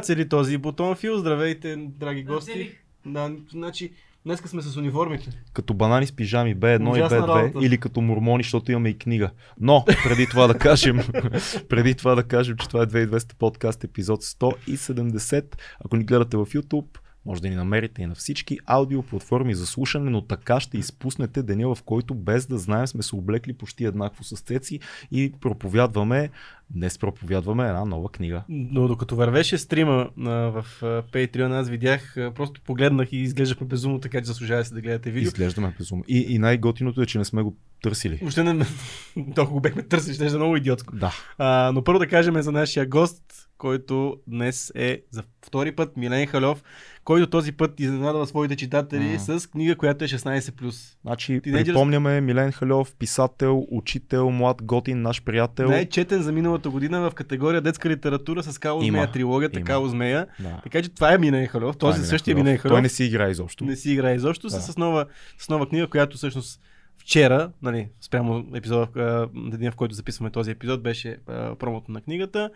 Цели този бутон Фил. Здравейте, драги гости. Да, значи, днеска сме с униформите. Като банани с пижами B1 Ужасна и B2 работа. или като мормони, защото имаме и книга. Но, преди това да кажем, преди това да кажем, че това е 2200 подкаст епизод 170. Ако ни гледате в YouTube, може да ни намерите и на всички аудиоплатформи за слушане, но така ще изпуснете деня, в който без да знаем сме се облекли почти еднакво с цеци и проповядваме, днес проповядваме една нова книга. Но докато вървеше стрима а, в Patreon, аз видях, а, просто погледнах и изглеждахме безумно, така че заслужава се да гледате видео. Изглеждаме безумно. И, и най-готиното е, че не сме го търсили. Въобще не, толкова го бехме търсили, ще е много идиотско. Да. А, но първо да кажем за нашия гост, който днес е за втори път Милен Халев, който този път изненадва своите читатели М. с книга, която е 16+. Значи, Тинейджърс- припомняме Милен Халев, писател, учител, млад готин, наш приятел. Най-четен за миналата година в категория детска литература с Као. Змея, трилогията Има. Као Змея. Да. Така че това е Минен Халев. Това е Този Милен същия Халев. Той не си играе изобщо. не си играе изобщо, Да. с, нова, с нова книга, която всъщност вчера, нали, спрямо епизода, деня в който записваме този епизод, беше а, промото на книгата,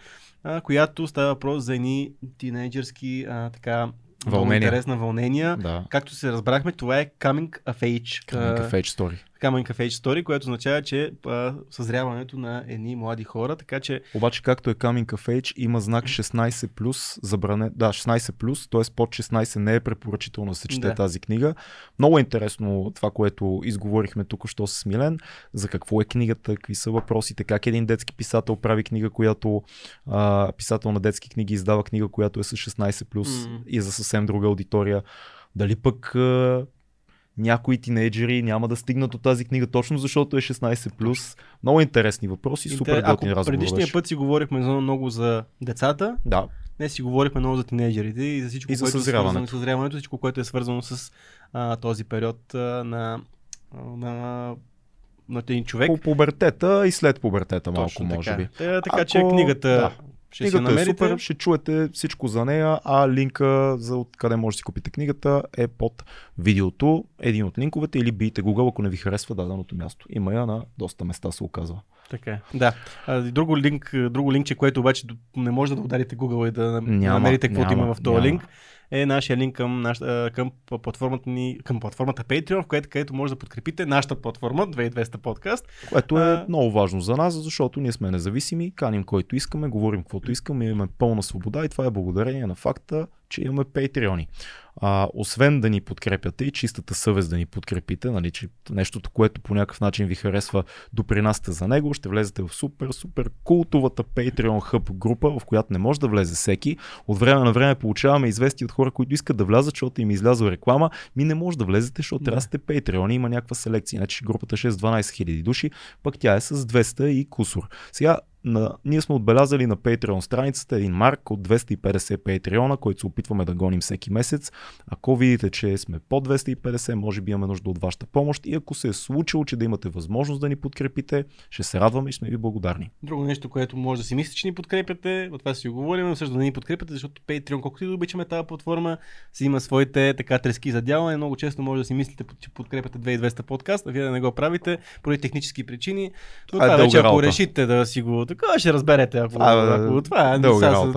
а, която става въпрос за едни тинейджърски а, така много Вълнения. интересна вълнения. Да. Както се разбрахме, това е Coming of Age. Coming of Age Story. Of Age Story, което означава, че а, съзряването на едни млади хора, така че Обаче, както е of Age, има знак 16+, плюс, забране... да, 16+, плюс, т.е. под 16 не е препоръчително да се чете Да. тази книга. Много е интересно това, което изговорихме тук, що с Милен, за какво е книгата, какви са въпросите, как един детски писател прави книга, която а, писател на детски книги издава книга, която е с 16+, плюс М. и е за съвсем друга аудитория. Дали пък някои тинейджери няма да стигнат от тази книга, точно защото е 16+. Много интересни въпроси, супер Интер- готин ако разговор предишния път си говорихме много за децата, Да, Днес си говорихме много за тинейджерите и за всичко, И за което е съзряването. свързано с съзряването, всичко, което е свързано с а, този период а, на, на, на един човек. по пубертета и след пубертета малко, Точно може така. би. Е, така Ако- че книгата да. Ще Книгата е намерите. супер, ще чуете всичко за нея, а линка за откъде може да си купите книгата е под видеото, един от линковете или бийте Google, ако не ви харесва даденото място. Има я на доста места се оказва. Така е. Да. Друго, линк, друго линкче, което обаче не може да ударите Google и да Няма, намерите каквото няма, има в този няма. линк, е нашия линк към, наш, към платформата ни, към платформата Patreon, в което, където може да подкрепите нашата платформа 2200 подкаст. Което е А- много важно за нас, защото ние сме независими, каним който искаме, говорим каквото искаме, имаме пълна свобода и това е благодарение на факта, че имаме патреони. А, освен да ни подкрепяте и чистата съвест да ни подкрепите, нали, че нещото, което по някакъв начин ви харесва, допринасяте за него, ще влезете в супер, супер култовата Patreon Hub група, в която не може да влезе всеки. От време на време получаваме известия от хора, които искат да влязат, защото им е излязла реклама. Ми не може да влезете, защото трябва да сте Patreon, има някаква селекция. Значи групата ще е с 12 000 души, пък тя е с 200 и кусор. Сега на, ние сме отбелязали на Patreon страницата един марк от 250 Patreon, който се опитваме да гоним всеки месец. Ако видите, че сме под 250, може би имаме нужда от вашата помощ и ако се е случило, че да имате възможност да ни подкрепите, ще се радваме и сме ви благодарни. Друго нещо, което може да си мислите, че ни подкрепяте, от това си го говорим, но също да ни подкрепяте, защото Patreon, колкото и да обичаме тази платформа, си има своите така трески за дялане. Много често може да си мислите, че подкрепяте 2200 подкаст, а вие да не го правите поради технически причини. Но Това е вече, ако решите да си го така, ще разберете. Ако, е ако това е.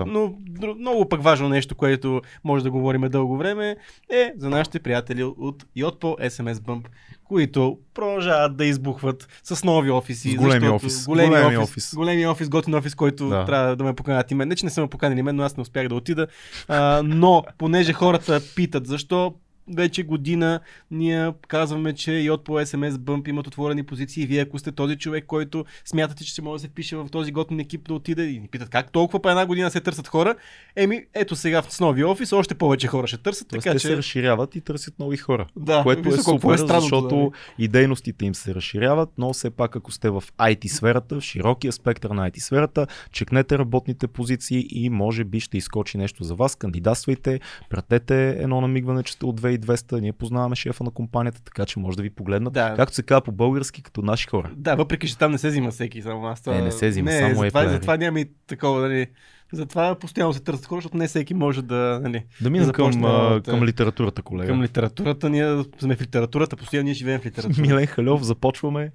Но много пък важно нещо, което може да говорим дълго време, е за нашите приятели от Yotpo SMS Bump, които продължават да избухват с нови офиси. С големи офис. Големи, Големи офис, офис. Големи офис, готин офис, който Да. трябва да ме поканят и мен. Не, че не са ме поканили мен, но аз не успях да отида. А, но, понеже хората питат защо, вече година ние казваме, че и от по SMS Bump имат отворени позиции. Вие, ако сте този човек, който смятате, че ще може да се впише в този готин екип да отиде и ни питат как толкова по една година се търсят хора, еми, ето сега с новия офис още повече хора ще търсят. Тоест, така те че... се разширяват и търсят нови хора. Да, което е супер, е странното, защото нали? и дейностите им се разширяват, но все пак ако сте в IT сферата, в широкия спектър на IT сферата, чекнете работните позиции и може би ще изкочи нещо за вас, кандидатствайте, пратете едно намигване, че сте от 2200, ние познаваме шефа на компанията, така че може да ви погледнат, Да. както се казва по-български, като наши хора. Да, въпреки че там не се взима всеки, само аз. Това... Е, не се взима, не, само затова, е затова няма и такова, нали. Затова постоянно се търсят хора, защото не всеки може да, нали, Да минем към, започне а, работа. към литературата, колега. към литературата. Ние сме в литературата, постоянно ние живеем в литература. Милен Халев, започваме.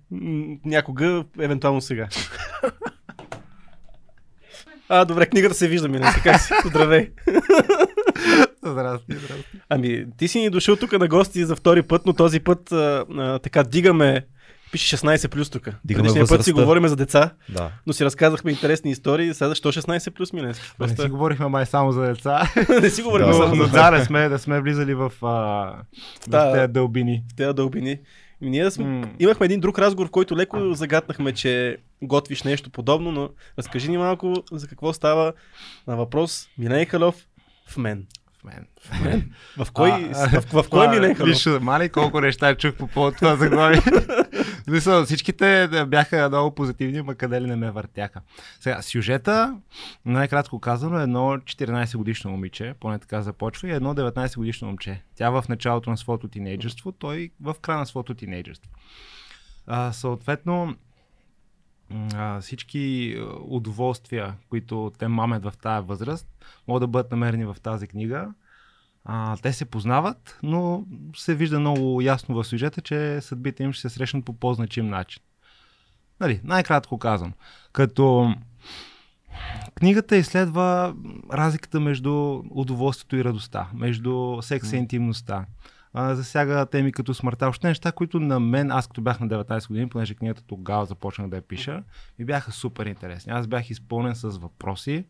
Някога, евентуално сега. А, добре, книгата се вижда, Миленски. Как си? Здравей. Здрасти, здрасти. Ами, ти си ни дошъл тук на гости за втори път, но този път а, а, така дигаме Пише 16 плюс тук. Дигаме Предишния път си възрастта. говорим за деца, Да. но си разказахме интересни истории. Сега защо 16 плюс, Миленски? Не Просто... си говорихме май само за деца, не си говорим Да, само но, за деца. да, не сме, да сме влизали в, а, в Да. тези дълбини. В тези дълбини. И ние да сме... М. Имахме един друг разговор, в който леко загатнахме, че готвиш нещо подобно, но разкажи ни малко за какво става на въпрос Милен Халов в мен. В мен. В кой, А, в, в, кой Милен? Виж, мали колко неща чух по повод това заглавие. Смисъл, всичките бяха много позитивни, ма къде ли не ме въртяха. Сега, сюжета, най-кратко казано, едно 14 годишно момиче, поне така започва, и едно 19 годишно момче. Тя в началото на своето тинейджерство, той в края на своето тинейджерство. А, съответно, а, всички а, удоволствия, които те мамят в тази възраст, могат да бъдат намерени в тази книга. А, те се познават, но се вижда много ясно в сюжета, че съдбите им ще се срещнат по по-значим начин. Нали, най-кратко казвам. Като книгата изследва разликата между удоволствието и радостта, между секса и интимността. А, засяга теми като смъртта, още неща, които на мен, аз като бях на 19 години, понеже книгата тогава започнах да я пиша, ми бяха супер интересни. Аз бях изпълнен с въпроси,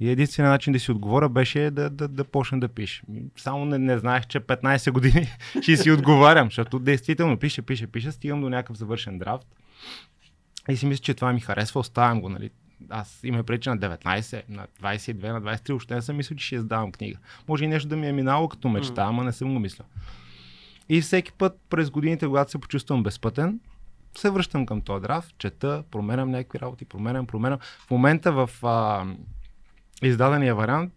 и единственият начин да си отговоря беше да, да, да почна да пиша. Само не, не знаех, че 15 години ще си отговарям, защото действително пише, пише, пише, стигам до някакъв завършен драфт. И си мисля, че това ми харесва, оставям го, нали. Аз има пречи на 19, на 22, на 23, още не съм мислил, че ще издавам книга. Може и нещо да ми е минало като мечта, ама не съм го мислил. И всеки път през годините, когато се почувствам безпътен, се връщам към този драфт, чета, променям някакви работи, променям, променям. В момента в а, издадения вариант,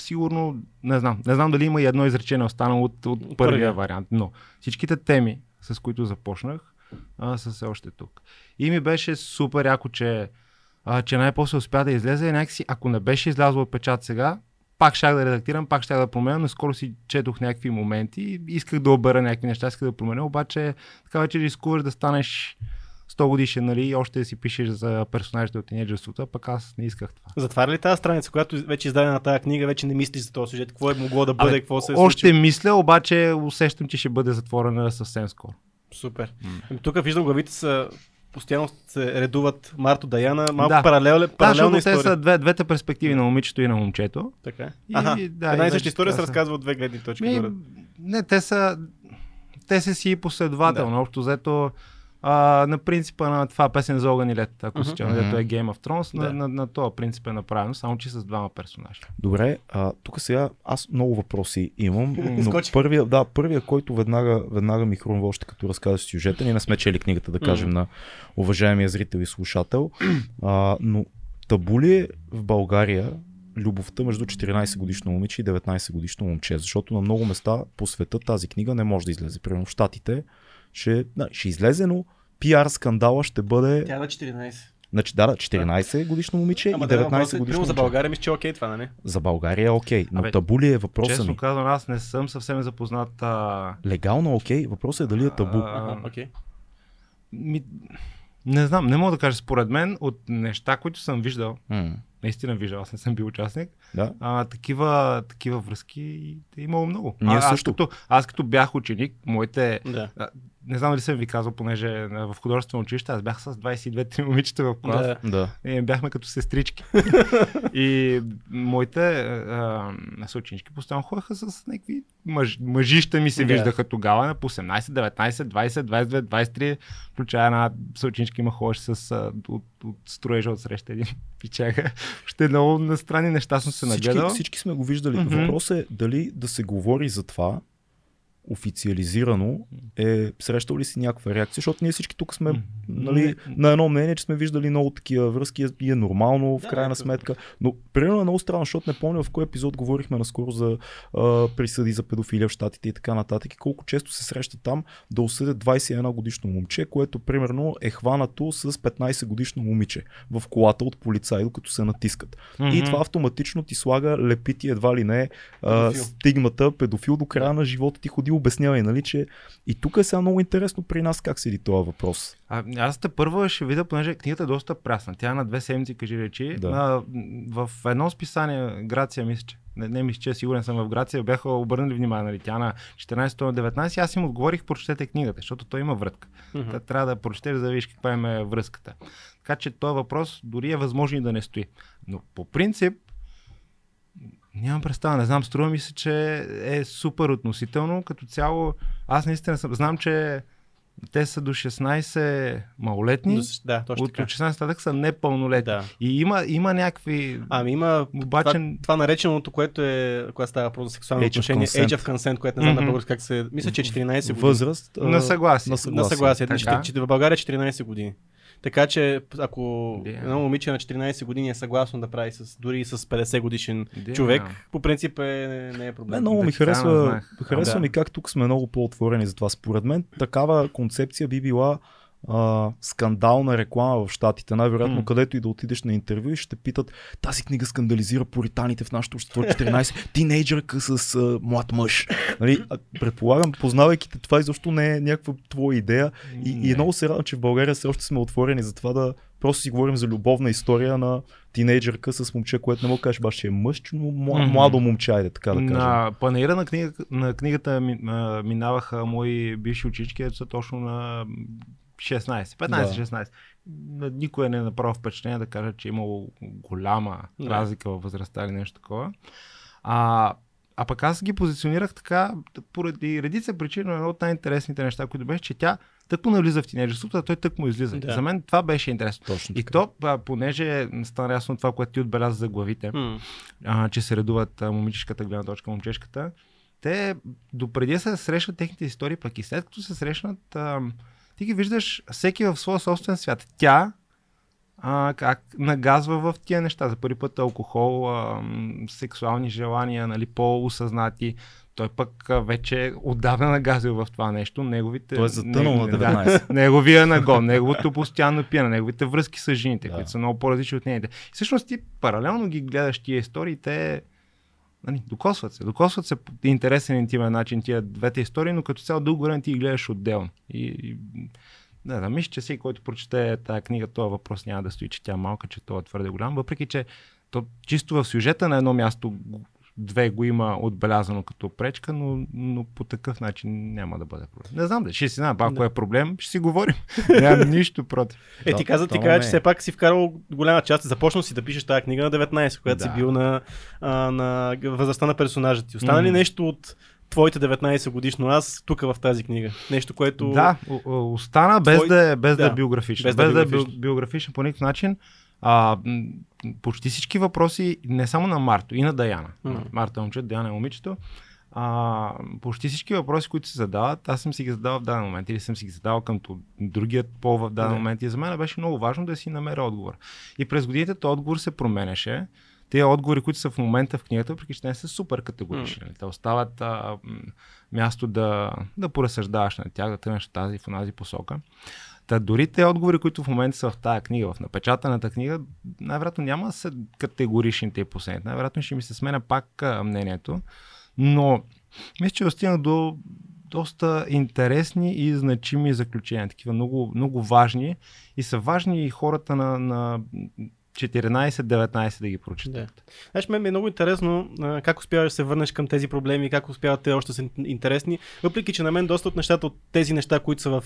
сигурно, не знам, не знам дали има и едно изречение останало от, от първия първия. вариант, но всичките теми, с които започнах, а, са все още тук. И ми беше супер яко, че, а, че най-после успя да излезе и някакси, ако не беше излязло от печат сега, пак щях да редактирам, пак щях да променя, но скоро си четох някакви моменти и исках да обера някакви неща, исках да променя, обаче така вече рискуваш да станеш 100 годишен, нали, и още да си пишеш за персонажите от тинейджерството, пък аз не исках това. Затваря ли тази страница, когато вече е издадена тази книга, вече не мислиш за този сюжет? Какво е могло да бъде, Абе, какво се е Още случило? мисля, обаче усещам, че ще бъде затворена съвсем скоро. Супер. Ами, тук виждам главите са постоянно се редуват Марто Даяна, малко Да. паралел, Да, паралелна те история. са две, двете перспективи на момичето и на момчето. Така. е. И, Аха, да, една и съща история се разказва от две гледни точки. Ми, не, те са, те са си последователно. Общо взето а, на принципа на това песен за огън и лед, ако Мгм. се чува, дето е Game of Thrones, Да. на, на, на този принцип е направено, само че с двама персонажа. Добре, а, тук сега аз много въпроси имам, но първия, да, първия, който веднага, веднага ми хрумва още като разказваш сюжета, ние не сме чели книгата, да кажем на уважаемия зрител и слушател, а, но табу ли е в България любовта между 14 годишно момиче и 19 годишно момче, защото на много места по света тази книга не може да излезе. Примерно в Штатите ще, да, ще излезе, но пиар скандала ще бъде, Тя е на 14. значи да, да, 14 годишно момиче Ама и да, 19 въпросът е, годишно за. България мисля, че е окей това, нали? За България е окей, но Абе, табу ли е въпроса Честно ми? казвам, аз не съм съвсем запознат. А, Легално е окей, въпросът е дали е табу. А, окей. ми, не знам, не мога да кажа според мен от неща, които съм виждал, М, наистина виждал, аз не съм бил участник, Да. а, такива, такива връзки е имало много. Ние а, аз, също. като, аз като бях ученик, моите Да. Не знам дали съм ви казал, понеже в художествено училище аз бях с 22-3 момичета в клас. Да. Да. И бяхме като сестрички. и моите а, съученички постоянно ходеха с някакви мъж, мъжища ми се Да. виждаха тогава на по 18, 19, 20, 22, 23. Включая една съученичка има ходеше с а, от, от строежа от среща един пичага. Ще много на странни неща съм се Всички, нагледал. всички сме го виждали. Мгм. Въпросът е дали да се говори за това официализирано е срещал ли си някаква реакция, защото ние всички тук сме нали, на едно мнение, че сме виждали много такива връзки и е нормално в крайна сметка. Но примерно е много странно, защото не помня в кой епизод говорихме наскоро за а, присъди за педофилия в Штатите и така нататък. И колко често се среща там да осъдят 21 годишно момче, което примерно е хванато с 15 годишно момиче в колата от полицаи, докато се натискат. И това автоматично ти слага лепити едва ли не а, Педофил. стигмата педофил до края на живота ти ходи обяснявай, нали, че и тук е сега много интересно при нас как седи този въпрос. А, аз те първо ще видя, понеже книгата е доста прясна. Тя е на две седмици, кажи речи. Да. А, в едно списание, Грация, мисля, че не, не мисля, че сигурен съм в Грация, бяха обърнали внимание, нали, тя на 14 на 19, аз им отговорих, прочетете книгата, защото той има врътка. Мгм. Та трябва да прочетеш, за да видиш каква им е връзката. Така че този въпрос дори е възможно и да не стои. Но по принцип, нямам представа, не знам, струва ми се, че е супер относително. Като цяло, аз наистина съм, знам, че те са до 16 малолетни, До- Да, точно от така. 16 нататък са непълнолетни. Да. И има, има някакви... Ами има Обаче- това, това нареченото, което е, когато става въпрос за сексуално Age of отношение, consent. Age of Consent, което не знам Мгм. на български как се... Мисля, че е 14 години. Възраст. а, На съгласие. На На съгласие. съгласие. Така. Така. Че, в България е 14 години. Така че ако Yeah. едно момиче на 14 години е съгласно да прави с, дори и с 50 годишен Yeah. човек, по принцип е, не е Не, проблем. много ми Да, не харесва, харесва Да. ми как тук сме много по-отворени за това. Според мен такава концепция би била а, скандална реклама в Штатите. Най-вероятно, М. където и да отидеш на интервю и ще питат тази книга скандализира поританите в нашето общество. 14 тинейджърка с а, млад мъж. Нали? Предполагам, познавайки те, това изобщо не е някаква твоя идея. И, и много се радвам, че в България все още сме отворени за това да просто си говорим за любовна история на тинейджърка с момче, което не мога да кажеш баш, че е мъж, но младо момче, айде така да кажем. На панаира на, книга, на книгата минаваха мои бивши учички, са точно на 16, 15-16. На Никой не е направил впечатление да каже, че е имало голяма Да. разлика във възрастта или нещо такова. А, а пък аз ги позиционирах така, поради редица причини, но едно от най-интересните неща, които беше, че тя тъкмо навлиза в тинейджерството, а той тъкмо излиза. Да. За мен това беше интересно. Точно И то, понеже стана ясно това, което ти отбеляза за главите, а, че се редуват момичешката гледна точка, момчешката, те допреди да се срещат техните истории, пък и след като се срещнат, а, ти ги виждаш всеки в своя собствен свят. Тя а, как нагазва в тия неща. За първи път алкохол, а, сексуални желания, нали, по-осъзнати. Той пък а, вече отдавна нагазил в това нещо. Неговите, Той е затънал на да, 19. неговия нагон, неговото постоянно пиене, неговите връзки с жените, Да. които са много по-различни от нейните. И всъщност ти паралелно ги гледаш тия истории, те нали, докосват се. Докосват се по интересен интимен начин тия двете истории, но като цяло дълго време ти ги гледаш отделно. И, и не знам, мисля, че всеки, който прочете тази книга, този въпрос няма да стои, че тя е малка, че той е твърде голям, въпреки че то чисто в сюжета на едно място две го има отбелязано като пречка, но, но по такъв начин няма да бъде проблем. Не знам, да, ще си знам, ако Да. е проблем, ще си говорим. Нямам нищо против. Е, ти каза, ти не че е. все пак си вкарал голяма част. Започнал си да пишеш тази книга на 19, когато Да. си бил на, а, на възрастта на персонажа ти. Остана ли Мгм. нещо от твоите 19 годишно аз тук в тази книга? Нещо, което... Да, остана без, Твой- да, е, без да. да, е биографичен. без Без, да е да е биографичен. био- биографичен по никакъв начин. А, почти всички въпроси, не само на Марто, и на Даяна. Мгм. Марта е момчето, Даяна е момичето. А, почти всички въпроси, които се задават, аз съм си ги задавал в даден момент или съм си ги задавал към другият пол в даден Да. момент и за мен беше много важно да си намеря отговор. И през годините този отговор се променяше. Тези отговори, които са в момента в книгата, въпреки че те не са супер категорични. нали, Те остават а, място да, да поразсъждаваш на тях, да тръгнеш в тази в тази посока. Та дори те отговори, които в момента са в тази книга, в напечатаната книга, най-вероятно няма да са категоричните и последните. Най-вероятно ще ми се сменя пак а, мнението. Но мисля, че достигна до доста интересни и значими заключения, такива много, много важни и са важни и хората на, на 14-19 да ги прочитат. Да. Знаеш, мен ми е много интересно а, как успяваш да се върнеш към тези проблеми, как успяват те още са интересни, въпреки че на мен доста от нещата, от тези неща, които са в,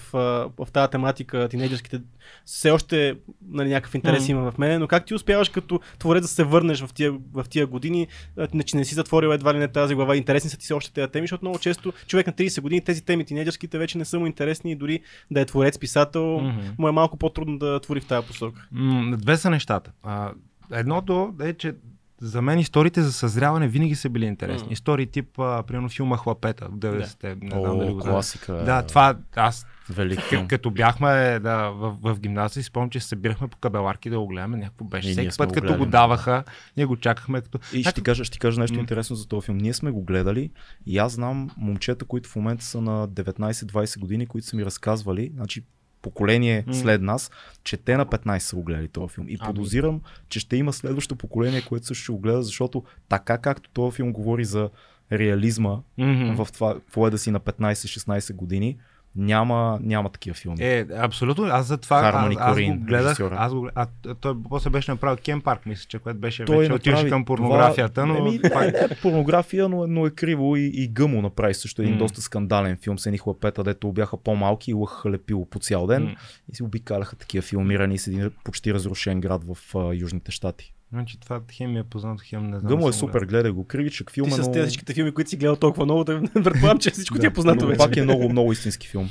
в тази тематика, тинейджерските, все още нали, някакъв интерес Мгм. има в мен, но как ти успяваш като творец да се върнеш в тия, в тия години, не, че не си затворил едва ли не тази глава, интересни са ти се още тези теми, защото много често човек на 30 години тези теми тинейджерските вече не са му интересни и дори да е творец, писател, Мгм. му е малко по-трудно да твори в тази посока. Две са нещата. А, едното е, че за мен историите за съзряване винаги са били интересни. М. Истории тип, а, примерно филма Хлапета в 90-те. Не знам дали О, го знаеш. класика. Да, това аз Велик к- филм. като бяхме да, в, в гимназия, си спомням, че се събирахме по кабеларки да го гледаме. Някакво беше. И Всеки път, го като го даваха, ние го чакахме като. И ще ти кажа, ще ти кажа нещо М. интересно за този филм. Ние сме го гледали и аз знам момчета, които в момента са на 19-20 години, които са ми разказвали, значи поколение М. след нас, че те на 15 са го гледали този филм. И Ами. подозирам, че ще има следващо поколение, което също ще го гледа, защото така както този филм говори за реализма Мгм. в това поеда си на 15-16 години, няма, няма такива филми. Е, абсолютно. Аз за това аз, Хармони аз Корин, го гледах. режисьора. Аз го, а той после беше направил Кен Парк, мисля, че което беше Той вече отиваше към порнографията, но Еми, пак... не, не, порнография, но, но е криво и, и гъмо направи също един М. доста скандален филм с едни хлапета, дето бяха по-малки и лъхаха лепило по цял ден М. и си обикаляха такива филмирани с един почти разрушен град в а, Южните щати. Значи това хем е познато, хем не знам. Гъмо е супер, гледай го, кривичък Ти филм, е, с тези всичките филми, които си гледал толкова много, да предполагам, че всичко ти е познато но вече. пак е много, много истински филм.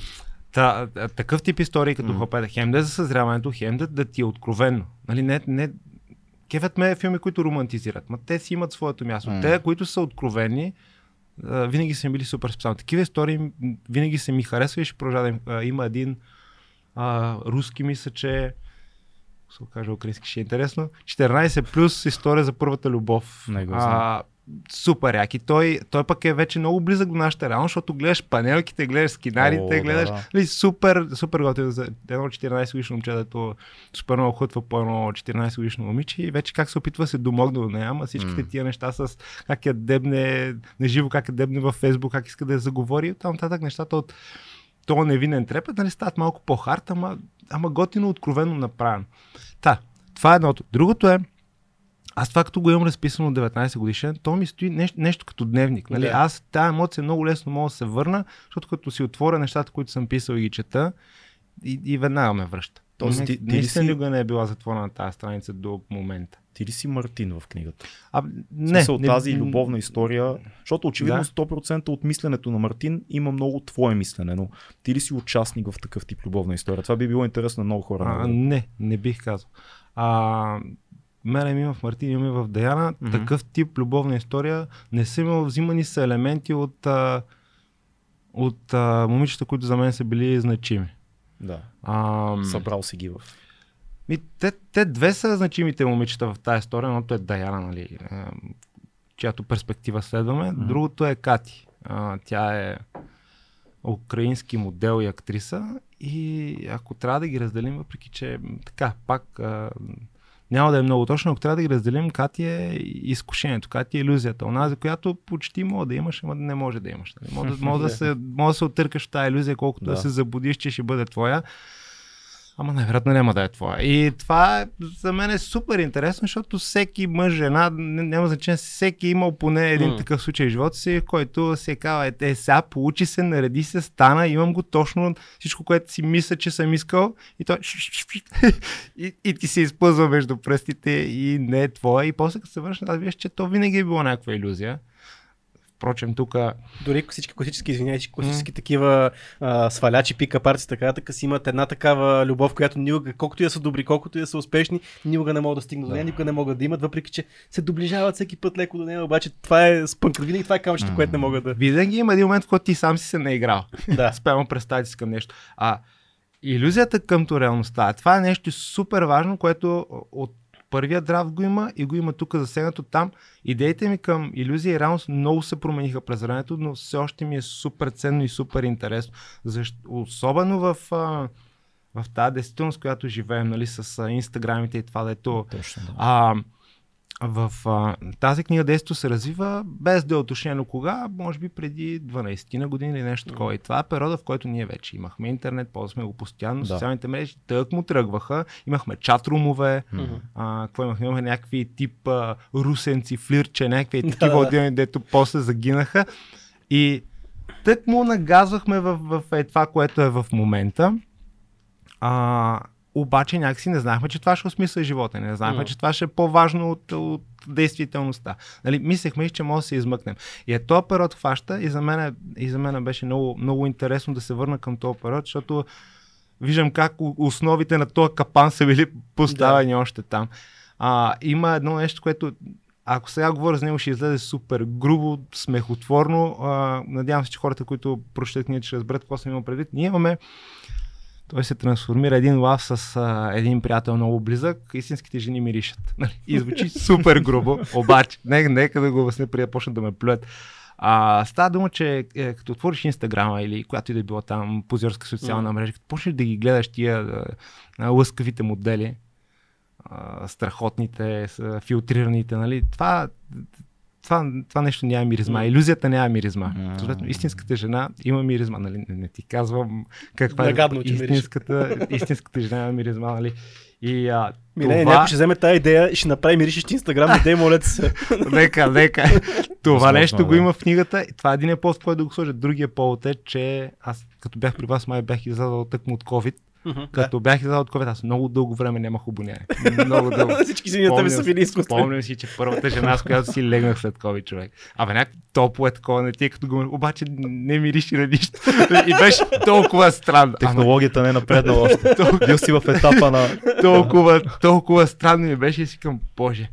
Та, такъв тип истории като М. хлапета, хем да е за съзряването, хем да, да ти е откровенно. Нали, не, не, кефят ме филми, които романтизират, ма те си имат своето място. М. Те, които са откровени, винаги са ми били супер специални. Такива истории винаги са ми харесвали и ще продължа да им. Има един а, руски, мисля, че ще го кажа украински, ще е интересно. 14 плюс история за първата любов. Не го а, супер як. И той, той пък е вече много близък до нашата реалност, защото гледаш панелките, гледаш скинарите, О, да, гледаш да. Нали, супер, супер готино за едно 14 годишно момче, дето супер много хътва по едно 14 годишно момиче и вече как се опитва да се домогне до нея, ама всичките М. тия неща с как я дебне на живо, как я дебне във Фейсбук, как иска да я заговори, там нататък нещата от този невинен трепет, нали, стават малко по-хард, ама, ама готино, откровено направено. Та, това е едното. Другото е, аз това като го имам разписано от 19 годишен, то ми стои нещо, нещо като дневник. Нали? Да. Аз тази емоция много лесно мога да се върна, защото като си отворя нещата, които съм писал и ги чета, и, и веднага ме връща. Тоест, Не- ти- ти ли наистина си- никога не е била затворена тази страница до момента. Ти ли си Мартин в книгата? А, В не, смисъл, не, тази любовна история, защото очевидно Да. 100% от мисленето на Мартин има много твое мислене, но ти ли си участник в такъв тип любовна история? Това би било интересно на много хора. А, не, не бих казал. А, мене ми има в Мартин, имаме в Даяна. Мгм. Такъв тип любовна история не съм имал взимани са елементи от, а, от а, момичета, които за мен са били значими. да. А, Събрал си ги в... ми, те, те две са значимите момичета в тази история. Едното е Даяна, нали, а, чиято перспектива следваме. Мгм. Другото е Кати. А, тя е украински модел и актриса. И ако трябва да ги разделим, въпреки че така, пак а, няма да е много точно, ако трябва да ги разделим, Кати е изкушението, Кати е иллюзията. Онази, която почти може да имаш, ама не може да имаш. Нали? Може, да, може, да, се, може да се оттъркаш в тази иллюзия, колкото. Да. да се забудиш, че ще бъде твоя. Ама най-вероятно няма да е твоя. И това е, за мен е супер интересно, защото всеки мъж, жена, няма значение, всеки е имал поне един М. такъв случай в живота си, който се казва, е, е, сега получи се, нареди се, стана, имам го точно всичко, което си мисля, че съм искал и той и, и ти се изпъзва между пръстите и не е твоя. И после като се върнеш, аз виждаш, че то винаги е било някаква иллюзия. Впрочем, тук Дори всички класически, извинявай, класически такива а, свалячи, пика парци, така така си имат една такава любов, която никога, колкото и да са добри, колкото и да са успешни, никога не могат да стигнат до нея, никога не могат да имат, въпреки че се доближават всеки път леко до нея, обаче това е спънка, винаги това е камъчето, М. което не могат да... винаги има един момент, в който ти сам си се наиграл. да. спрямо представите си към нещо. А иллюзията къмто реалността, това е нещо супер важно, което от първия драфт го има и го има тук засегнато там. Идеите ми към иллюзия и реалност много се промениха през времето, но все още ми е супер ценно и супер интересно. Защо, особено в, а, в тази действителност, която живеем, нали, с а, инстаграмите и това, дето Точно, да. а, в а, тази книга действието се развива без да е уточнено кога, може би преди 12 на години или нещо такова. И това е периода, в който ние вече имахме интернет, ползвахме го постоянно, Да. социалните мрежи тък му тръгваха, имахме чатрумове, Мгм. а, какво имахме? Имахме някакви тип а, русенци, флирче, някакви такива отделни, дето после загинаха. И тък му нагазвахме в, в, е това, което е в момента. А, обаче някакси не знаехме, че това ще осмисля живота. Не знаехме, М. че това ще е по-важно от, от действителността. Нали, мислехме, че може да се измъкнем. И е този период хваща и за мен, е- и за мен беше много, много интересно да се върна към този период, защото виждам как основите на този капан са били поставени да. още там. А, има едно нещо, което ако сега говоря за него, ще излезе супер грубо, смехотворно. А, надявам се, че хората, които прочетат книгата, ще разберат какво съм имал предвид. Ние имаме той се трансформира един лав с а, един приятел много близък, истинските жени миришат. Нали? И звучи супер грубо, обаче, нека, нека да го обясня, преди да почнат да ме плюят. А, става дума, че е, като отвориш Инстаграма или която и да е била там позорска социална мрежа, като почнеш да ги гледаш тия а, а, лъскавите модели, а, страхотните, с- филтрираните, нали? Това това, това нещо няма миризма. Иллюзията няма миризма. М. Съответно, истинската жена има миризма. Нали? Не, не ти казвам каква Нагадно, е мириш. истинската, истинската жена има миризма. Нали? И а, Милене, това... някой ще вземе тази идея и ще направи миришещ инстаграм, идея, моля се. Нека, нека. Това нещо го има в книгата. Това е един повод, който да го сложа. Другия повод е, че аз като бях при вас, май бях излязъл тъкмо от COVID. Като бях излязъл от COVID, аз много дълго време нямах обоняние. Много дълго. Всички зими на тебе са били изкуствени. Спомням си, че първата жена, с която си легнах след COVID човек. Абе, някак топло е такова, не ти е като го... Обаче не мирише на нищо. И беше толкова странно. Технологията не е напреднала още. Бил си в етапа на... толкова, толкова странно ми беше и си към, боже,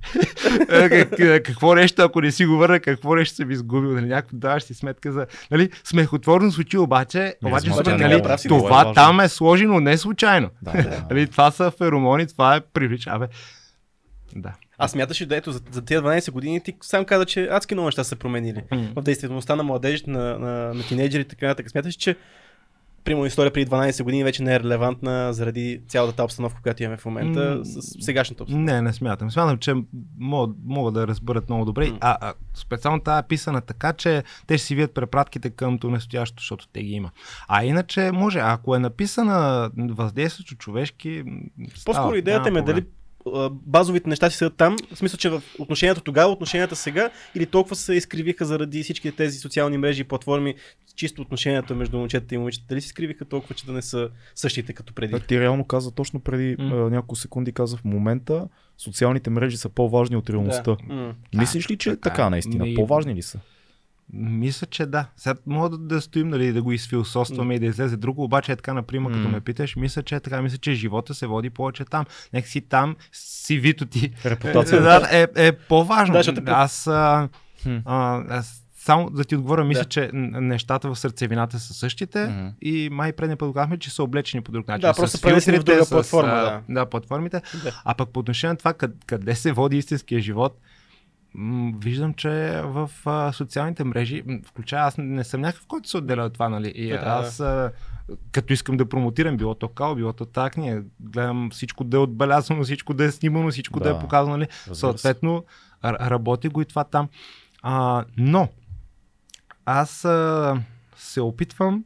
е, как, какво нещо, ако не си го върна, какво нещо съм изгубил, нали, някакво даваш си сметка за, нали, смехотворно звучи, обаче, обаче, тя нали, това е това там е сложено не случайно. Да, да. Нали, това са феромони, това е привлича, абе, да. Аз смяташе да ето за, за тези 12 години ти сам каза, че адски много неща са променили. В действителността на младежите, на, на, на тинейджерите, така нататък. Смяташ, че примерно история преди 12 години вече не е релевантна заради цялата обстановка, която имаме в момента с сегашната обстановка. Не, не смятам. Смятам, че могат, могат да разберат много добре. М. А, а специално тази е писана така, че те ще си вият препратките към то настоящето, защото те ги има. А иначе може, ако е написана въздействащо човешки. По-скоро идеята ми е дали базовите неща си са там, в смисъл, че в отношенията тогава, отношенията сега, или толкова се изкривиха заради всички тези социални мрежи и платформи, чисто отношенията между момчетата и момичета, дали се изкривиха толкова, че да не са същите като преди? Да, ти реално каза точно преди а, няколко секунди каза в момента социалните мрежи са по-важни от реалността. Да. М. Мислиш ли, че е така така наистина? Не- По-важни ли са? Мисля, че да. Сега мога да, да стоим, нали, да го изфилософстваме и да излезе друго, обаче е така, например, като М. ме питаш, мисля, че е така, мисля, че живота се води повече там. Нека си там, си вито ти. Репутацията. Е, е по-важно. Да, е по- аз, а, а, аз само да ти отговоря, мисля, Да. че нещата в сърцевината са същите Мгм. и май предния път казахме, че са облечени по друг начин. Да, С просто пренесени в друга с, платформа, а, да. да, платформите. Да. А пък по отношение на това къде, се води истинския живот, виждам, че в а, социалните мрежи, включая аз не съм някакъв, който се отделя от това, нали? И Да, аз, а, като искам да промотирам, било то као, било то так, ние гледам всичко да е отбелязано, всичко да е снимано, всичко да, Да. е показано, нали? Съответно, работи го и това там. А, но, аз а, се опитвам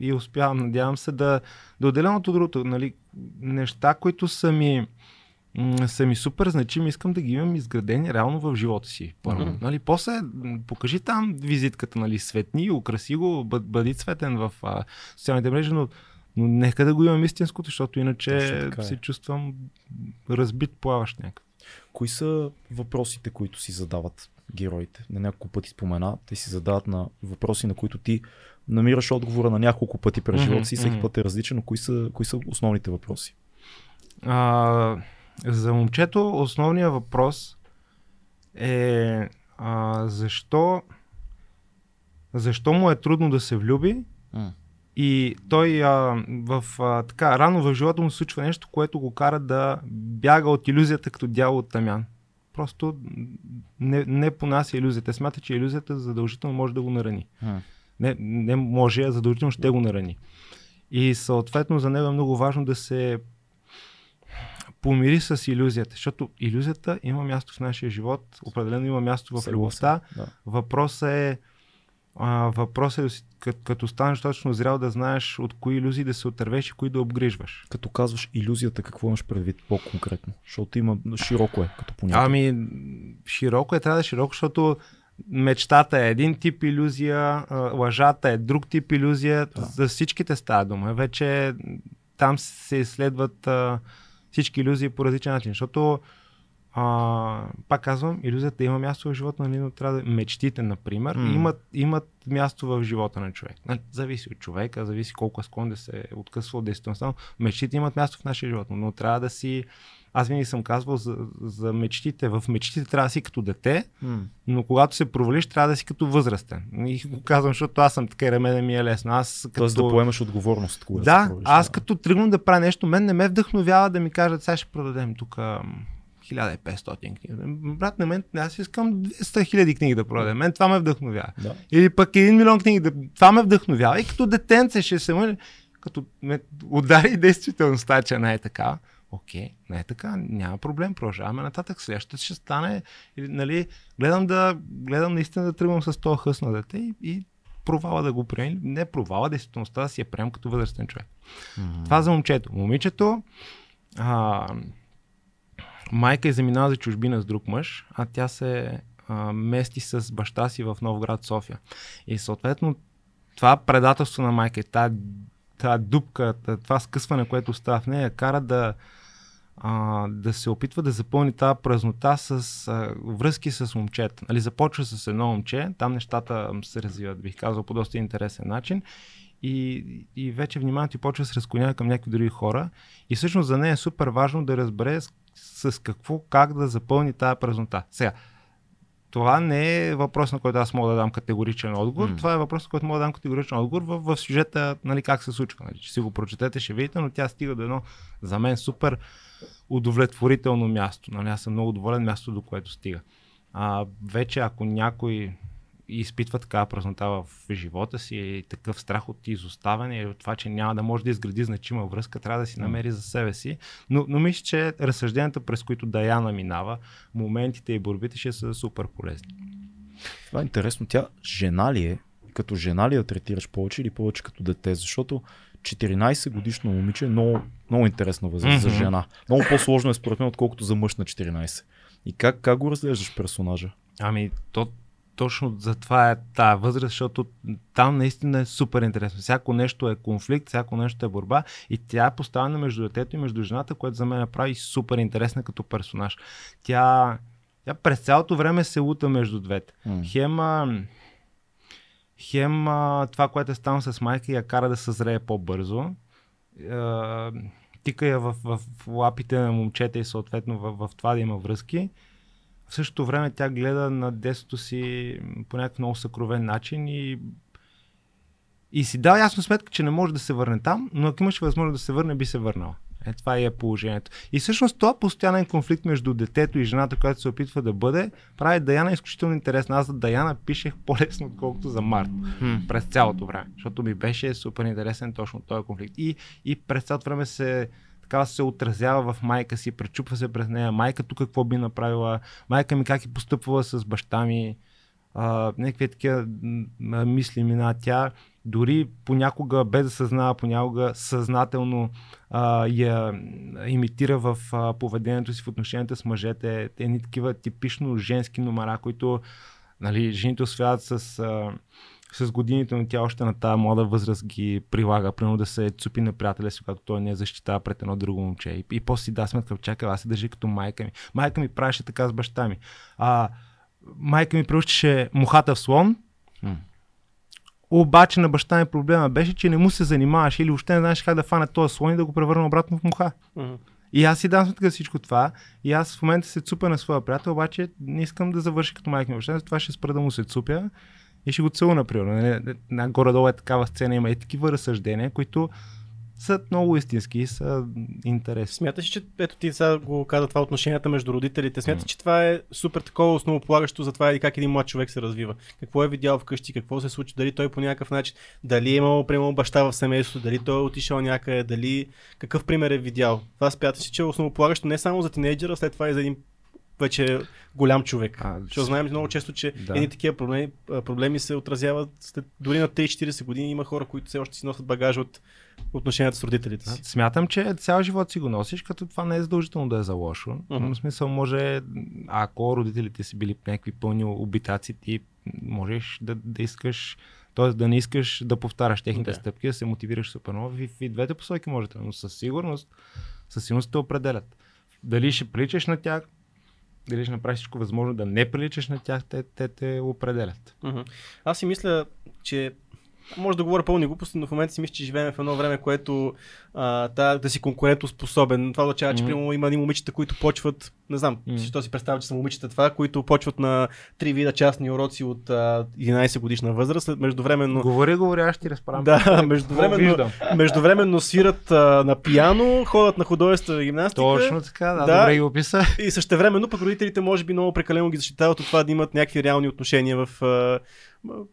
и успявам, надявам се, да, да отделя от другото. Нали, неща, които са ми, м, са ми супер значими, искам да ги имам изградени реално в живота си. Първо. Мгм. Нали, после покажи там визитката, нали, светни, украси го, бъ, бъди цветен в а, социалните мрежи, но, но нека да го имам истинското, защото иначе така е. се чувствам разбит плаващ някакъв. Кои са въпросите, които си задават героите? На няколко пъти спомена, те си задават на въпроси, на които ти намираш отговора на няколко пъти през живота си, всеки мгм. път е различен, но кои са, кои са основните въпроси? А, за момчето основният въпрос е а, защо защо му е трудно да се влюби и той а, в, а, така, рано в живота му се случва нещо, което го кара да бяга от иллюзията като дявол от тамян. Просто не, не понася иллюзията. Смята, че иллюзията задължително може да го нарани. Не, не може, а задължително ще го нарани. И съответно за него е много важно да се помири с иллюзията, защото иллюзията има място в нашия живот, определено има място в любовта. Да. Въпросът е, а, въпросът е като, като станеш точно зрял да знаеш от кои иллюзии да се отървеш и кои да обгрижваш. Като казваш иллюзията, какво имаш предвид по-конкретно? Защото има широко е като понятие. Ами, широко е, трябва да е широко, защото мечтата е един тип иллюзия, лъжата е друг тип иллюзия. Да. За всичките става дума. Вече там се изследват а, всички иллюзии по различен начин, защото а, пак казвам, иллюзията има място в живота, нали, но трябва да... Мечтите, например, М. имат, имат място в живота на човек. Нали, зависи от човека, зависи колко е склонен да се откъсва от действителността. но Мечтите имат място в нашия живот, но трябва да си... Аз винаги съм казвал за, за мечтите. В мечтите трябва да си като дете, М. но когато се провалиш, трябва да си като възрастен. И го казвам, защото аз съм така и ремене ми е лесно. Аз като... Тоест да поемеш отговорност. Когато Да, се провалиш, аз като тръгвам да правя нещо, мен не ме вдъхновява да ми кажат, сега ще продадем тук ам, 1500 книги. Брат, на мен аз искам 200 хиляди книги да продадем. Мен това ме вдъхновява. Да. Или пък 1 милион книги. Да... Това ме вдъхновява. И като детенце ще се мъне, като ме удари действителността, че не е така. Окей, не е така, няма проблем, продължаваме нататък. Следващата ще стане, или, нали, гледам да, гледам наистина да тръгвам с това хъс на дете и, и провала да го приемем. Не провала, действителността да си я приемам като възрастен човек. Mm-hmm. Това за момчето. Момичето, а, майка е заминала за чужбина с друг мъж, а тя се а, мести с баща си в Новград, София. И съответно това предателство на майка, тази, тази дупка, това скъсване, което става в нея, кара да, а, да се опитва да запълни тази празнота с а, връзки с момчета. Нали, започва с едно момче, там нещата се развиват, бих казал, по доста интересен начин и, и вече вниманието ти почва да се разклонява към някакви други хора и всъщност за нея е супер важно да разбере с, с какво, как да запълни тази празнота. Сега, това не е въпрос, на който аз мога да дам категоричен отговор. Mm. Това е въпрос, на който мога да дам категоричен отговор в, в сюжета, нали, как се случва. Нали, че си го прочетете, ще видите, но тя стига до едно, за мен, супер удовлетворително място. Нали, аз съм много доволен място, до което стига. А, вече ако някой изпитва такава празнота в живота си и такъв страх от изоставяне или от това, че няма да може да изгради значима връзка, трябва да си намери за себе си. Но, но мисля, че разсъжденията, през които Даяна минава, моментите и борбите ще са супер полезни. Това е интересно. Тя жена ли е? Като жена ли я третираш повече или повече като дете? Защото 14 годишно момиче е много, много интересна възраст mm-hmm. за жена. Много по-сложно е според мен, отколкото за мъж на 14. И как, как го разглеждаш персонажа? Ами, то точно за това е тази възраст, защото там наистина е супер интересно. Всяко нещо е конфликт, всяко нещо е борба и тя е поставена между детето и между жената, което за мен направи супер интересна като персонаж. Тя, тя през цялото време се лута между двете. Mm. Хема, хем това, което е станало с майка, я кара да съзрее по-бързо. Тика я в, в, в лапите на момчета и съответно в, в това да има връзки. В същото време тя гледа на детството си по някакъв много съкровен начин и и си дава ясно сметка, че не може да се върне там, но ако имаше възможност да се върне, би се върнала. Е, това е положението. И всъщност това постоянен конфликт между детето и жената, която се опитва да бъде, прави Даяна изключително интересна. Аз за Даяна пишех по-лесно, отколкото за Март. Hmm. През цялото време. Защото ми беше супер интересен точно този конфликт. И, и през цялото време се така се отразява в майка си, пречупва се през нея. Майка тук какво би направила, майка ми как е постъпвала с баща ми. А, някакви такива мисли мина тя. Дори понякога, без да съзнава, понякога съзнателно а, я имитира в а, поведението си в отношенията с мъжете. Те ни такива типично женски номера, които нали, жените освяват с... А, с годините, но тя още на тази млада възраст ги прилага. Примерно да се цупи на приятеля си, когато той не защитава пред едно друго момче. И, и после си да сметка, чакай, аз се държи като майка ми. Майка ми правеше така с баща ми. А, майка ми преучеше мухата в слон. М. Обаче на баща ми проблема беше, че не му се занимаваш или още не знаеш как да фане този слон и да го превърне обратно в муха. Mm-hmm. И аз си дам сметка всичко това. И аз в момента се цупя на своя приятел, обаче не искам да завърши като майка ми. Въобще, това ще спра да му се цупя и ще го целуна, примерно. Нали, на горе-долу е такава сцена, има и такива разсъждения, които са много истински и са интересни. Смяташ, че ето ти сега го каза това отношенията между родителите. Смяташ, mm. че това е супер такова основополагащо за това и как един млад човек се развива. Какво е видял вкъщи, какво се случи, дали той по някакъв начин, дали е имал примерно баща в семейството, дали той е отишъл някъде, дали какъв пример е видял. Това смяташ, че е основополагащо не само за тинейджера, след това и за един вече голям човек. А, Защото знаем много често, че да. едни такива проблеми, проблеми се отразяват след, дори на 3-40 години. Има хора, които все още си носят багаж от отношенията с родителите си. Смятам, че цял живот си го носиш, като това не е задължително да е за лошо. Uh-huh. В смисъл може, ако родителите си били някакви пълни обитаци, ти можеш да, да искаш т.е. да не искаш да повтаряш техните да. стъпки, да се мотивираш супер много. И, и двете посоки можете, но със сигурност, със сигурност те определят. Дали ще приличаш на тях, дали ще направиш всичко възможно да не приличаш на тях, те, те те определят. Uh-huh. Аз си мисля, че може да говоря пълни глупости, но в момента си мисля, че живеем в едно време, което а, да, да си конкурентоспособен. Това означава, че mm-hmm. примерно има едни момичета, които почват, не знам, mm-hmm. защо си представя, че са момичета това, които почват на три вида частни уроци от а, 11 годишна възраст. Междувременно... Говори, говори, аз ще разправям. Да, междувременно, междувременно свират а, на пияно, ходят на художествена гимнастика. Точно така, да, да добре ги описа. И същевременно пък родителите може би много прекалено ги защитават от това да имат някакви реални отношения в м,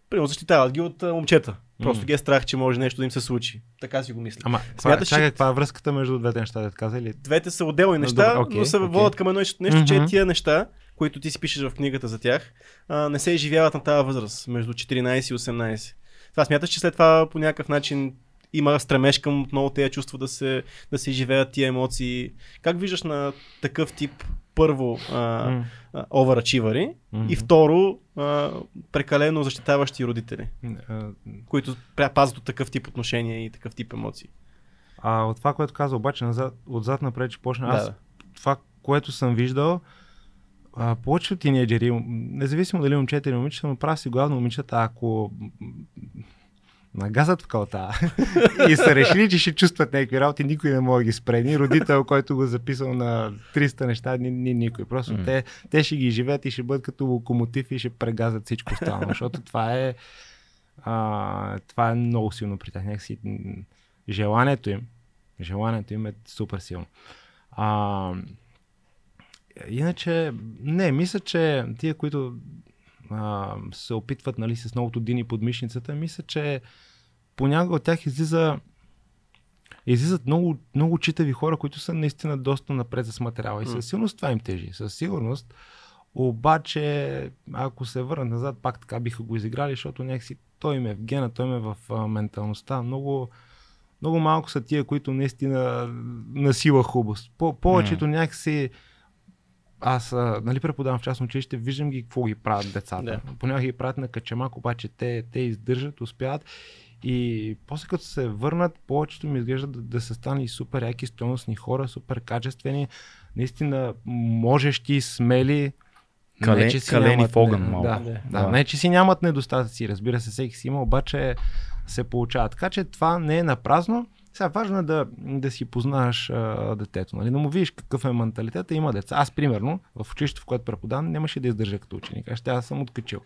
примерно защитават ги от а, момчета. Просто М. ги е страх, че може нещо да им се случи. Така си го мисля. Ама, Смяташ, че- чакай, каква е връзката между двете неща, да каза или? Двете са отделни Но неща, добре, окей, но се окей. водят към едно нещо, че Мгм. тия неща, които ти си пишеш в книгата за тях, а, не се изживяват на тази възраст, между 14 и 18. Това смяташ, че след това по някакъв начин има стремеж към отново тези чувства да се, да се изживеят тия емоции. Как виждаш на такъв тип първо а, оверачивари Мгм. и второ а, прекалено защитаващи родители, А, които пазят от такъв тип отношения и такъв тип емоции. А от това, което каза обаче, назад, отзад напред, че почна. Аз Да, да. това, което съм виждал, а, повечето тинейджери, м, независимо дали момчета или момичета, но прави си главно момичета, ако нагазат в калта и са решили, че ще чувстват някакви работи, никой не може да ги спре. Ни родител, който го записал на 300 неща, ни, ни никой. Просто М. те, те ще ги живеят и ще бъдат като локомотив и ще прегазат всичко останало, защото това е а, това е много силно при тях. Някакси желанието им, желанието им е супер силно. А, иначе, не, мисля, че тия, които а, се опитват нали, с новото дини под мишницата, мисля, че понякога от тях излиза излизат много, много читави хора, които са наистина доста напред с материала. И със сигурност това им тежи. Със сигурност. Обаче, ако се върнат назад, пак така биха го изиграли, защото някакси той им е в гена, той им е в а, менталността. Много, много малко са тия, които наистина насила хубост. По, повечето някакси аз нали, преподавам в частно училище, виждам ги какво ги правят децата. Да. Понякога ги правят на качамак, обаче те, те издържат, успяват. И после като се върнат, повечето ми изглежда да, да са станали супер яки, стойностни хора, супер качествени, наистина можещи, смели. Кале- че си калени нямат в огън не- малко. Да, Да. да, не, че си нямат недостатъци, разбира се, всеки си има, обаче се получава. Така че това не е на празно. Сега важно е да, да си познаеш а, детето, нали? да му видиш какъв е менталитета. Има деца. Аз, примерно, в училището, в което преподавам, нямаше да издържа като ученик. Аз ще аз съм откачил.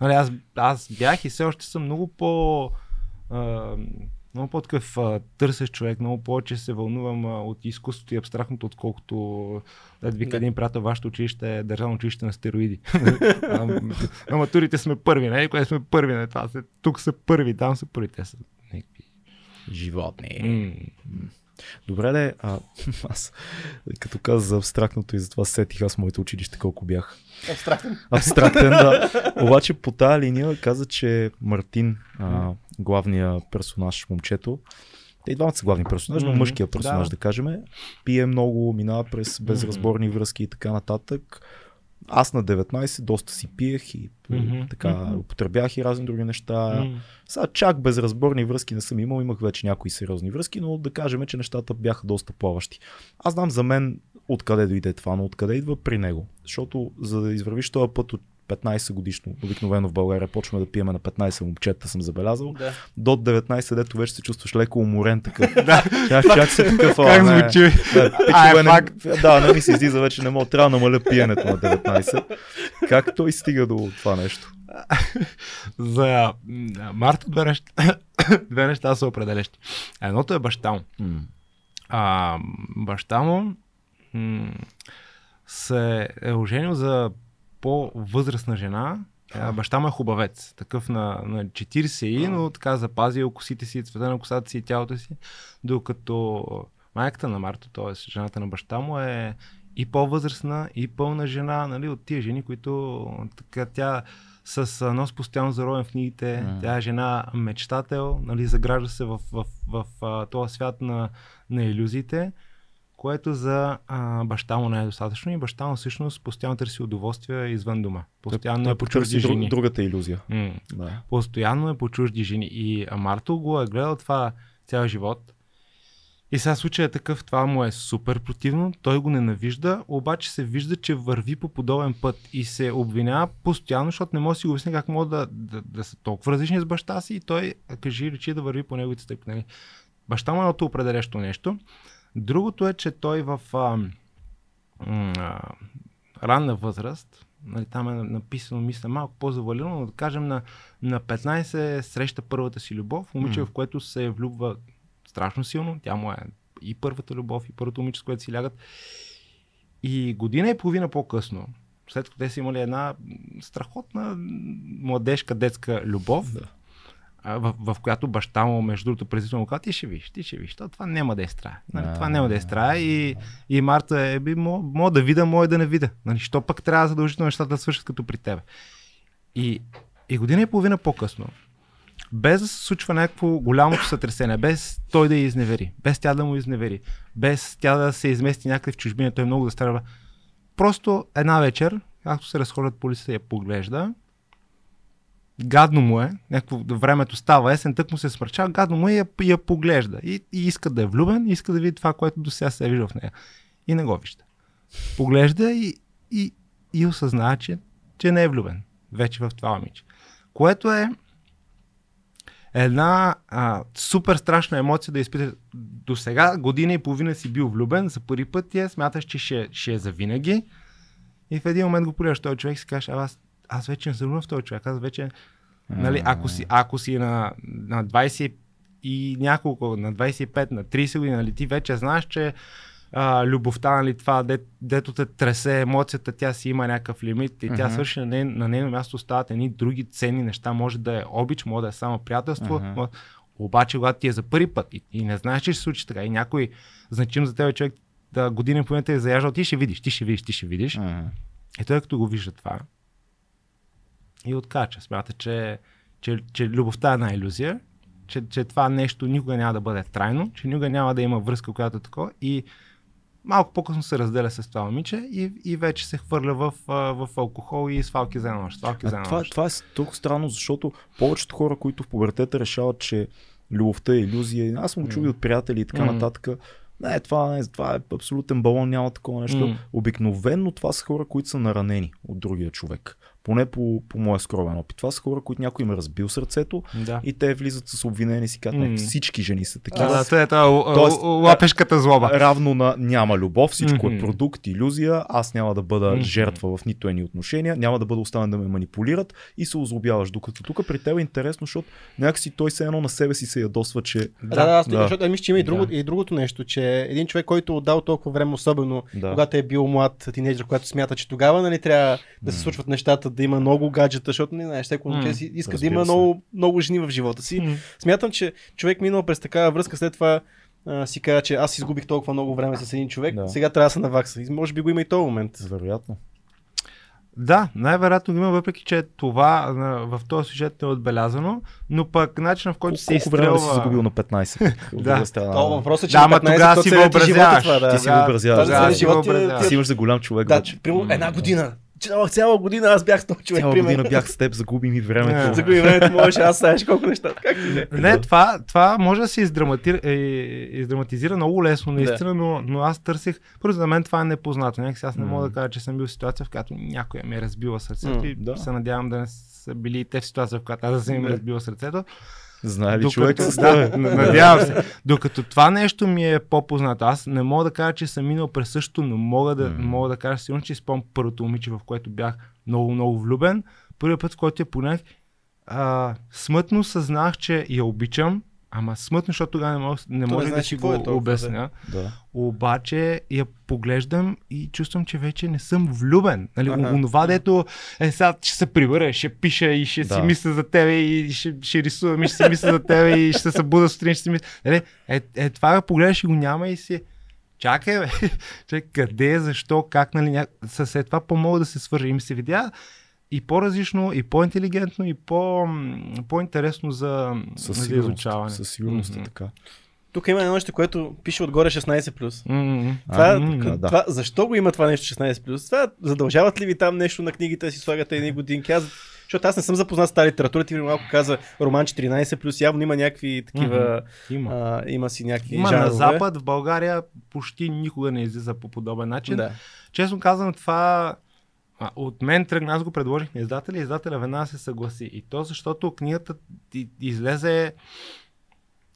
Нали, аз, аз бях и все още съм много по... А, много по-такъв търсещ човек, много повече се вълнувам а, от изкуството и абстрактното, отколкото да вика един приятел, вашето училище е държавно училище на стероиди. а, на матурите сме първи, нали? Кое сме първи, нали? Това тук са първи, там са първи, те са. Животни. М. Добре, де, а, аз като каза за абстрактното и затова сетих аз моето училище колко бях Абстрактен. абстрактен, да. Обаче по тази линия каза, че Мартин, а, главният персонаж, момчето, те и двамата са главни персонажи, но мъжкият персонаж, да. да. кажем, пие много, минава през безразборни връзки и така нататък. Аз на 19 доста си пиех и Мгм, така мгм. употребях и разни други неща. М. Сега чак безразборни връзки не съм имал, имах вече някои сериозни връзки, но да кажем, че нещата бяха доста плаващи. Аз знам за мен откъде дойде това, но откъде идва при него. Защото за да извървиш този път от 15 годишно, обикновено в България почваме да пиеме на 15 момчета, съм забелязал. Да. До 19, дето вече се чувстваш леко уморен такъв. да, чак, чак се такъв. Как звучи? Да, е факт. да, не ми се излиза вече, не мога, трябва да намаля пиенето на 19. Как той стига до това нещо? За Марта две неща, две неща са определящи. Едното е баща му. М. А, баща му м- се е оженил за по-възрастна жена. А, баща му е хубавец, такъв на, на 40 и, но така запазил косите си, цвета на косата си и тялото си, докато майката на Марто, т.е. жената на баща му е и по-възрастна, и пълна жена, нали, от тия жени, които така тя с нос постоянно заровен в книгите, М. тя е жена мечтател, нали, загражда се в, в, в, в този свят на, на иллюзиите, което за а, баща му не е достатъчно и баща му всъщност постоянно търси удоволствие извън дома. Постоянно Той е по чужди жени. другата иллюзия. М. Да. Постоянно е по чужди жени. И Марто го е гледал това цял живот. И сега случай е такъв, това му е супер противно, той го ненавижда, обаче се вижда, че върви по подобен път и се обвинява постоянно, защото не може да си го обясни как могат да, да, да са толкова различни с баща си и той, кажи речи, да върви по неговите стъпки. Нали? Баща му е определящо нещо. Другото е, че той в а, а, ранна възраст, нали, там е написано, мисля, малко по-завалено, но да кажем на, на 15 среща първата си любов, момиче, М. в което се влюбва страшно силно, тя му е и първата любов, и първото момиче, с което си лягат. И година и половина по-късно, след като те са имали една страхотна младежка детска любов, Да. В, в която баща му, между другото, презително каза, ти ще виж, ти ще виж, то, това няма да е страя. Нали, това няма да е страя и, и Марта е, би, мога да видя, мога да не видя. Нали, що пък трябва задължително нещата да свършат като при тебе. И, и година и половина по-късно, без да се случва някакво голямото сътресение, без той да я изневери, без тя да му изневери, без тя да се измести някъде в чужбина, той много да страда. Просто една вечер, както се разходят по улицата, я поглежда, гадно му е, някакво времето става есен, тък му се смърчава, гадно му е и я, я поглежда. И, и иска да е влюбен, и иска да види това, което до сега се е виждал в нея. И не го вижда. Поглежда и, и, и осъзнава, че, че не е влюбен вече в това момиче. Което е една а, супер страшна емоция да изпиташ. До сега година и половина си бил влюбен, за първи път ти смяташ, че ще, ще е завинаги. И в един момент го погледаш този човек и си кажеш, аз, аз вече не съм в този човек, аз вече, нали, ако си, ако си на, на 20 и няколко, на 25, на 30 години, нали, ти вече знаеш, че а, любовта, нали, това, де, дето те тресе емоцията, тя си има някакъв лимит и тя Мгм. свърши на, ней, на нейно място остават едни други ценни неща. Може да е обич, може да е само приятелство. Може- Обаче, когато ти е за първи път и, и не знаеш, че ще се случи така и някой значим за теб човек да година и половина те е заяждал, ти ще видиш, ти ще видиш, ти ще видиш. Мгм. И той като го вижда това и откача. Смята, че, че, че любовта е една иллюзия, че, че това нещо никога няма да бъде трайно, че никога няма да има връзка, която е такова и малко по-късно се разделя с това момиче и, и вече се хвърля в, в алкохол и свалки за една нощ. Свалки за една това, нощ. това е толкова странно, защото повечето хора, които в пубертета решават, че любовта е иллюзия, аз съм го чул и от приятели и така М. нататък. Не, това, не, това е абсолютен балон, няма такова нещо. М. Обикновенно това са хора, които са наранени от другия човек. Поне по, по моя скромен опит. Това са хора, които някой им е разбил сърцето Да. и те влизат с обвинени и си казват, всички жени са такива. Да, да, това е Тоест, лапешката злоба. Равно на няма любов, всичко е продукт, иллюзия, аз няма да бъда жертва в нито едни отношения, няма да бъда оставен да ме манипулират и се озлобяваш. Докато тук при теб е интересно, защото някакси той се едно на себе си се ядосва, че Да, да, да. да. защото мисля, че има и, друго, Да. и другото нещо, че един човек, който е отдал толкова време, особено Да. когато е бил млад тинейджър, когато смята, че тогава нали, трябва да се случват нещата, да има много гаджета, защото не знаеш, момче си иска да има се. много, много жени в живота си. Смятам, че човек минал през такава връзка, след това а, си казва, че аз изгубих толкова много време с един човек, Да. сега трябва да се навакса. И може би го има и този момент. вероятно. Да, най-вероятно има, въпреки че това в този сюжет не е отбелязано, но пък начинът в който се Колко време да си изстрелва... загубил на 15? От Да. страна. То въпросът е, че Да, на ама 15 тогава то си е въобразяваш. да. Ти си въобразяваш. да, Да, ти- въобразяваш. ти си имаш за голям човек. Да, вече. една година. Цяла, цяла година аз бях с този човек. Цяла примерно. година бях с теб, загуби ми времето. Да. Загуби времето, можеше, аз знаеш колко неща. Как ти не? Не, това, това може да се издраматира, е, издраматизира много лесно, наистина, но, но аз търсих. Първо за мен това е непознато. Някакси аз не мога да кажа, че съм бил в ситуация, в която някой ми е разбила сърцето М, и да. се надявам да не са били и те в ситуация, в която аз да съм им Да. разбила сърцето. Знае ли Докато- човек с да, надявам се. Докато това нещо ми е по-познато. Аз не мога да кажа, че съм минал през същото, но мога да, М. мога да кажа сигурно, че спомням първото момиче, в което бях много, много влюбен. Първият път, в който я понех, а, смътно съзнах, че я обичам, ама смътно, защото тогава не, мога, не може да си го е обясня. Да. Обаче я поглеждам и чувствам, че вече не съм влюбен. Нали, Аха. онова, дето е сега ще се прибера, ще пиша и ще Да. си мисля за тебе и ще, ще рисувам и ще си мисля за тебе и ще се събуда сутрин, ще си мисля. Нали, е, е, това го погледаш и го няма и си чакай, бе, чакай, къде е, защо, как, нали, ня... след това по-мога да се свържа. И ми се видя и по-различно, и по-интелигентно, и по- по-интересно за, Със за сигурност. изучаване. Със сигурност е Мгм. така. Тук има едно нещо, което пише отгоре 16+. М-м. Това, А, така, да. това, защо го има това нещо 16+. Това задължават ли ви там нещо на книгите си слагате едни годинки? Аз, защото аз не съм запознат с тази литература, ти малко каза роман 14+, явно има някакви такива, Има. а, има си някакви Има жанрове. на Запад, в България почти никога не излиза по подобен начин. Да. Честно казвам, това а, от мен тръгна, аз го предложих на издателя, издателя веднага се съгласи. И то защото книгата излезе...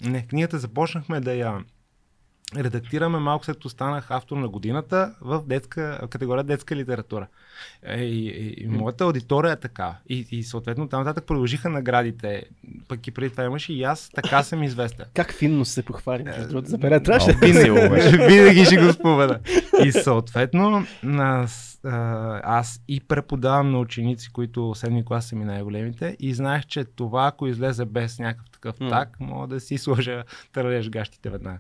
Не, книгата започнахме да я редактираме малко след като станах автор на годината в детска, категория детска литература. Е, И, и, и моята аудитория е така. И, и съответно там нататък продължиха наградите. Пък и преди това имаше и аз така съм известен. Как финно се похвали, между другото, за. Трябваше беше. Винаги ще го спомена. И съответно, аз, аз и преподавам на ученици, които седми клас са ми най-големите и знаех, че това, ако излезе без някакъв такъв так, мога да си сложа търлеж гащите веднага.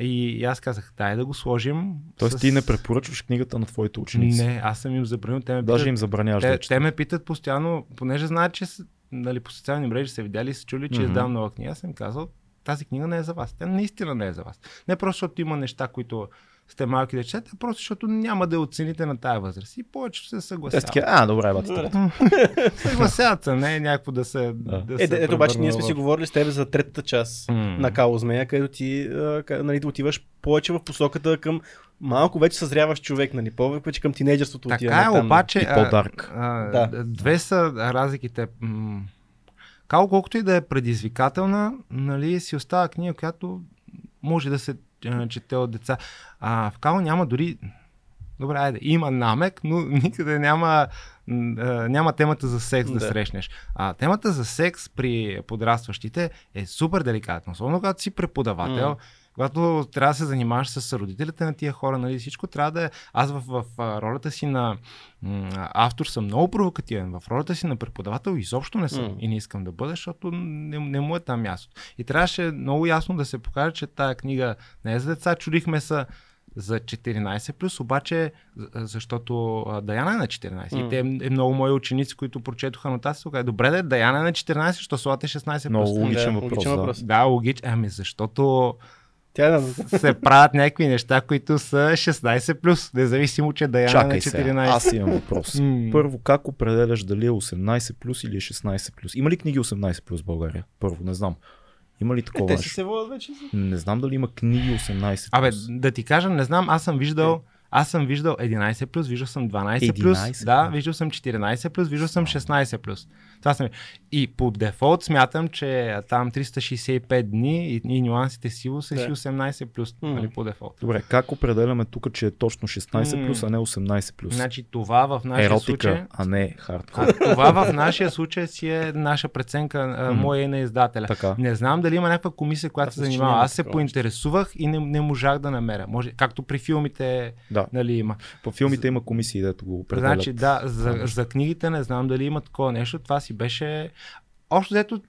И, и аз казах, дай да го сложим. Тоест ти не препоръчваш книгата на твоите ученици. Не, аз съм им забранил. Те ме Даже питат, им забраняваш да те, четат. те ме питат постоянно, понеже знаят, че нали, по социални мрежи са видяли и са чули, че издавам нова книга. Аз съм казал, тази книга не е за вас. Тя наистина не е за вас. Не просто защото има неща, които сте малки да четете, а просто защото няма да я оцените на тая възраст. И повече се Те съгласяват. такива, а, добре. Добре. Съгласяват се, не е някакво да се. Да. Да. Е, се ето обаче ние сме си говорили с теб за третата част М. на Кало Змея, където ти а, нали, да отиваш повече в посоката към малко вече съзряваш човек, нали, повече към тинейджерството Така отиваме е, там. обаче. И а, а, Да. Две са разликите. Као, колкото и да е предизвикателна, нали, си остава книга, която може да се чете от деца. А в Као няма дори. Добре, айде, има намек, но никъде няма, няма темата за секс да, Да. срещнеш. А темата за секс при подрастващите е супер деликатна. Особено когато си преподавател, М. когато трябва да се занимаваш с родителите на тия хора, нали, всичко трябва да е... Аз в, в, а, ролята си на м, автор съм много провокативен. В ролята си на преподавател изобщо не съм М. и не искам да бъда, защото не, не му е там място. И трябваше много ясно да се покаже, че тая книга не е за деца. Чудихме се за 14 плюс, обаче, за- защото Даяна е на 14. М. И те е много мои ученици, които прочетоха анотацията, казаха, добре да е, Даяна е на 14, що слате 16 Много плюс. логичен Да, въпрос. логичен да. въпрос. Да, логично. Ами защото Тя е да, се правят някакви неща, които са 16 плюс, независимо, че Даяна е на Чакай сега, 14. аз имам въпрос. Първо, как определяш дали е 18 плюс или е 16 плюс? Има ли книги 18 плюс в България? Първо, не знам. Има ли Е, такова те си нещо? се водят вече. Не знам дали има книги 18 Абе, плюс. да ти кажа, не знам, аз съм виждал, аз съм виждал 11 плюс, виждал съм 12 плюс, 11 да, виждал съм 14 плюс, виждал съм 16 плюс. Това съм. И по дефолт смятам, че там 365 дни и, и нюансите сило са си 18 плюс, М. нали, по дефолт. Добре, как определяме тук, че е точно 16 М. плюс, а не 18 плюс? Значи това в нашия Еротика, случай... а не хардкор. Това в нашия случай си е наша преценка, Мгм. моя и на издателя. Така. Не знам дали има някаква комисия, която се занимава. Аз се поинтересувах и не, не можах да намеря. Може, както при филмите Да. нали, има. По филмите има комисии, дето го определят. Значи да, за, за книгите не знам дали има такова нещо. Това си беше... Общо взето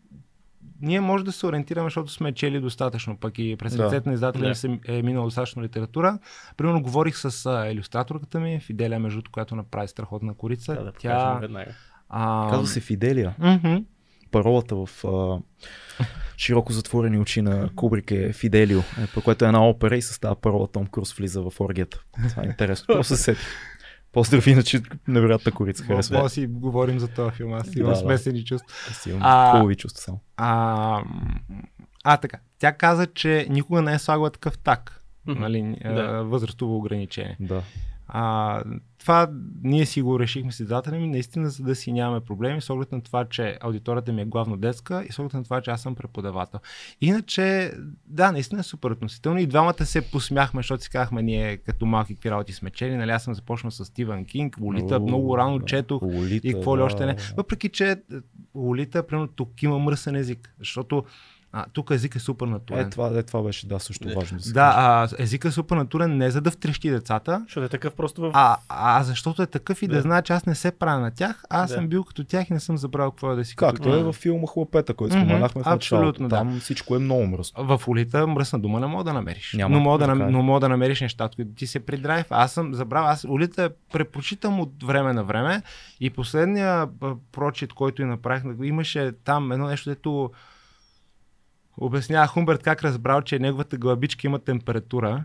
ние може да се ориентираме, защото сме чели достатъчно, пък и през Да. ръцете на издателя Да. е минало достатъчно литература. Примерно говорих с а, иллюстраторката ми, Фиделия, между която направи страхотна корица. Да, да, Тя... веднага. А... Казва се Фиделия. Мгм. Паролата в а, широко затворени очи на Кубрик е Фиделио, е, по което е една опера и с тази парола Том Круз влиза в оргията. Това е интересно. Просто се. Поздрави, иначе невероятна корица. Може Харесва. да си говорим за този филм. Аз имам Да, да. смесени чувства. Аз имам А- хубави чувства само. А, а, така. Тя каза, че никога не е слагала такъв так. Нали, Да. възрастово ограничение. Да. А, това ние си го решихме с издателя ми, наистина, за да си нямаме проблеми, с оглед на това, че аудиторията ми е главно детска и с оглед на това, че аз съм преподавател. Иначе, да, наистина е супер относително. И двамата се посмяхме, защото си казахме ние като малки какви работи сме чели. Нали, аз съм започнал с Стивън Кинг, Лолита, много рано четох. Лолита, И какво ли още не. Въпреки, че Лолита, примерно, тук има мръсен език, защото а, тук език е супер натурен. Е, това, е, това беше да, също Е, важно да се да, а, езика е супер натурен не за да втрещи децата, Защото е такъв просто в... а, а защото е такъв и да, Да. знае, че аз не се правя на тях, а аз Да. съм бил като тях и не съм забравил какво е да си като Както е във филма Хлапета, който Мгм, споменахме в абсолютно, началото. да. Там всичко е много мръсно. В улита мръсна дума не мога да намериш. Няма, но, мога да, така е. но мога да намериш нещата, които ти се придрайв. Аз съм забравил. Аз улита препрочитам от време на време и последния прочит, който и направих, имаше там едно нещо, дето обяснява Хумберт как разбрал, че неговата главичка има температура.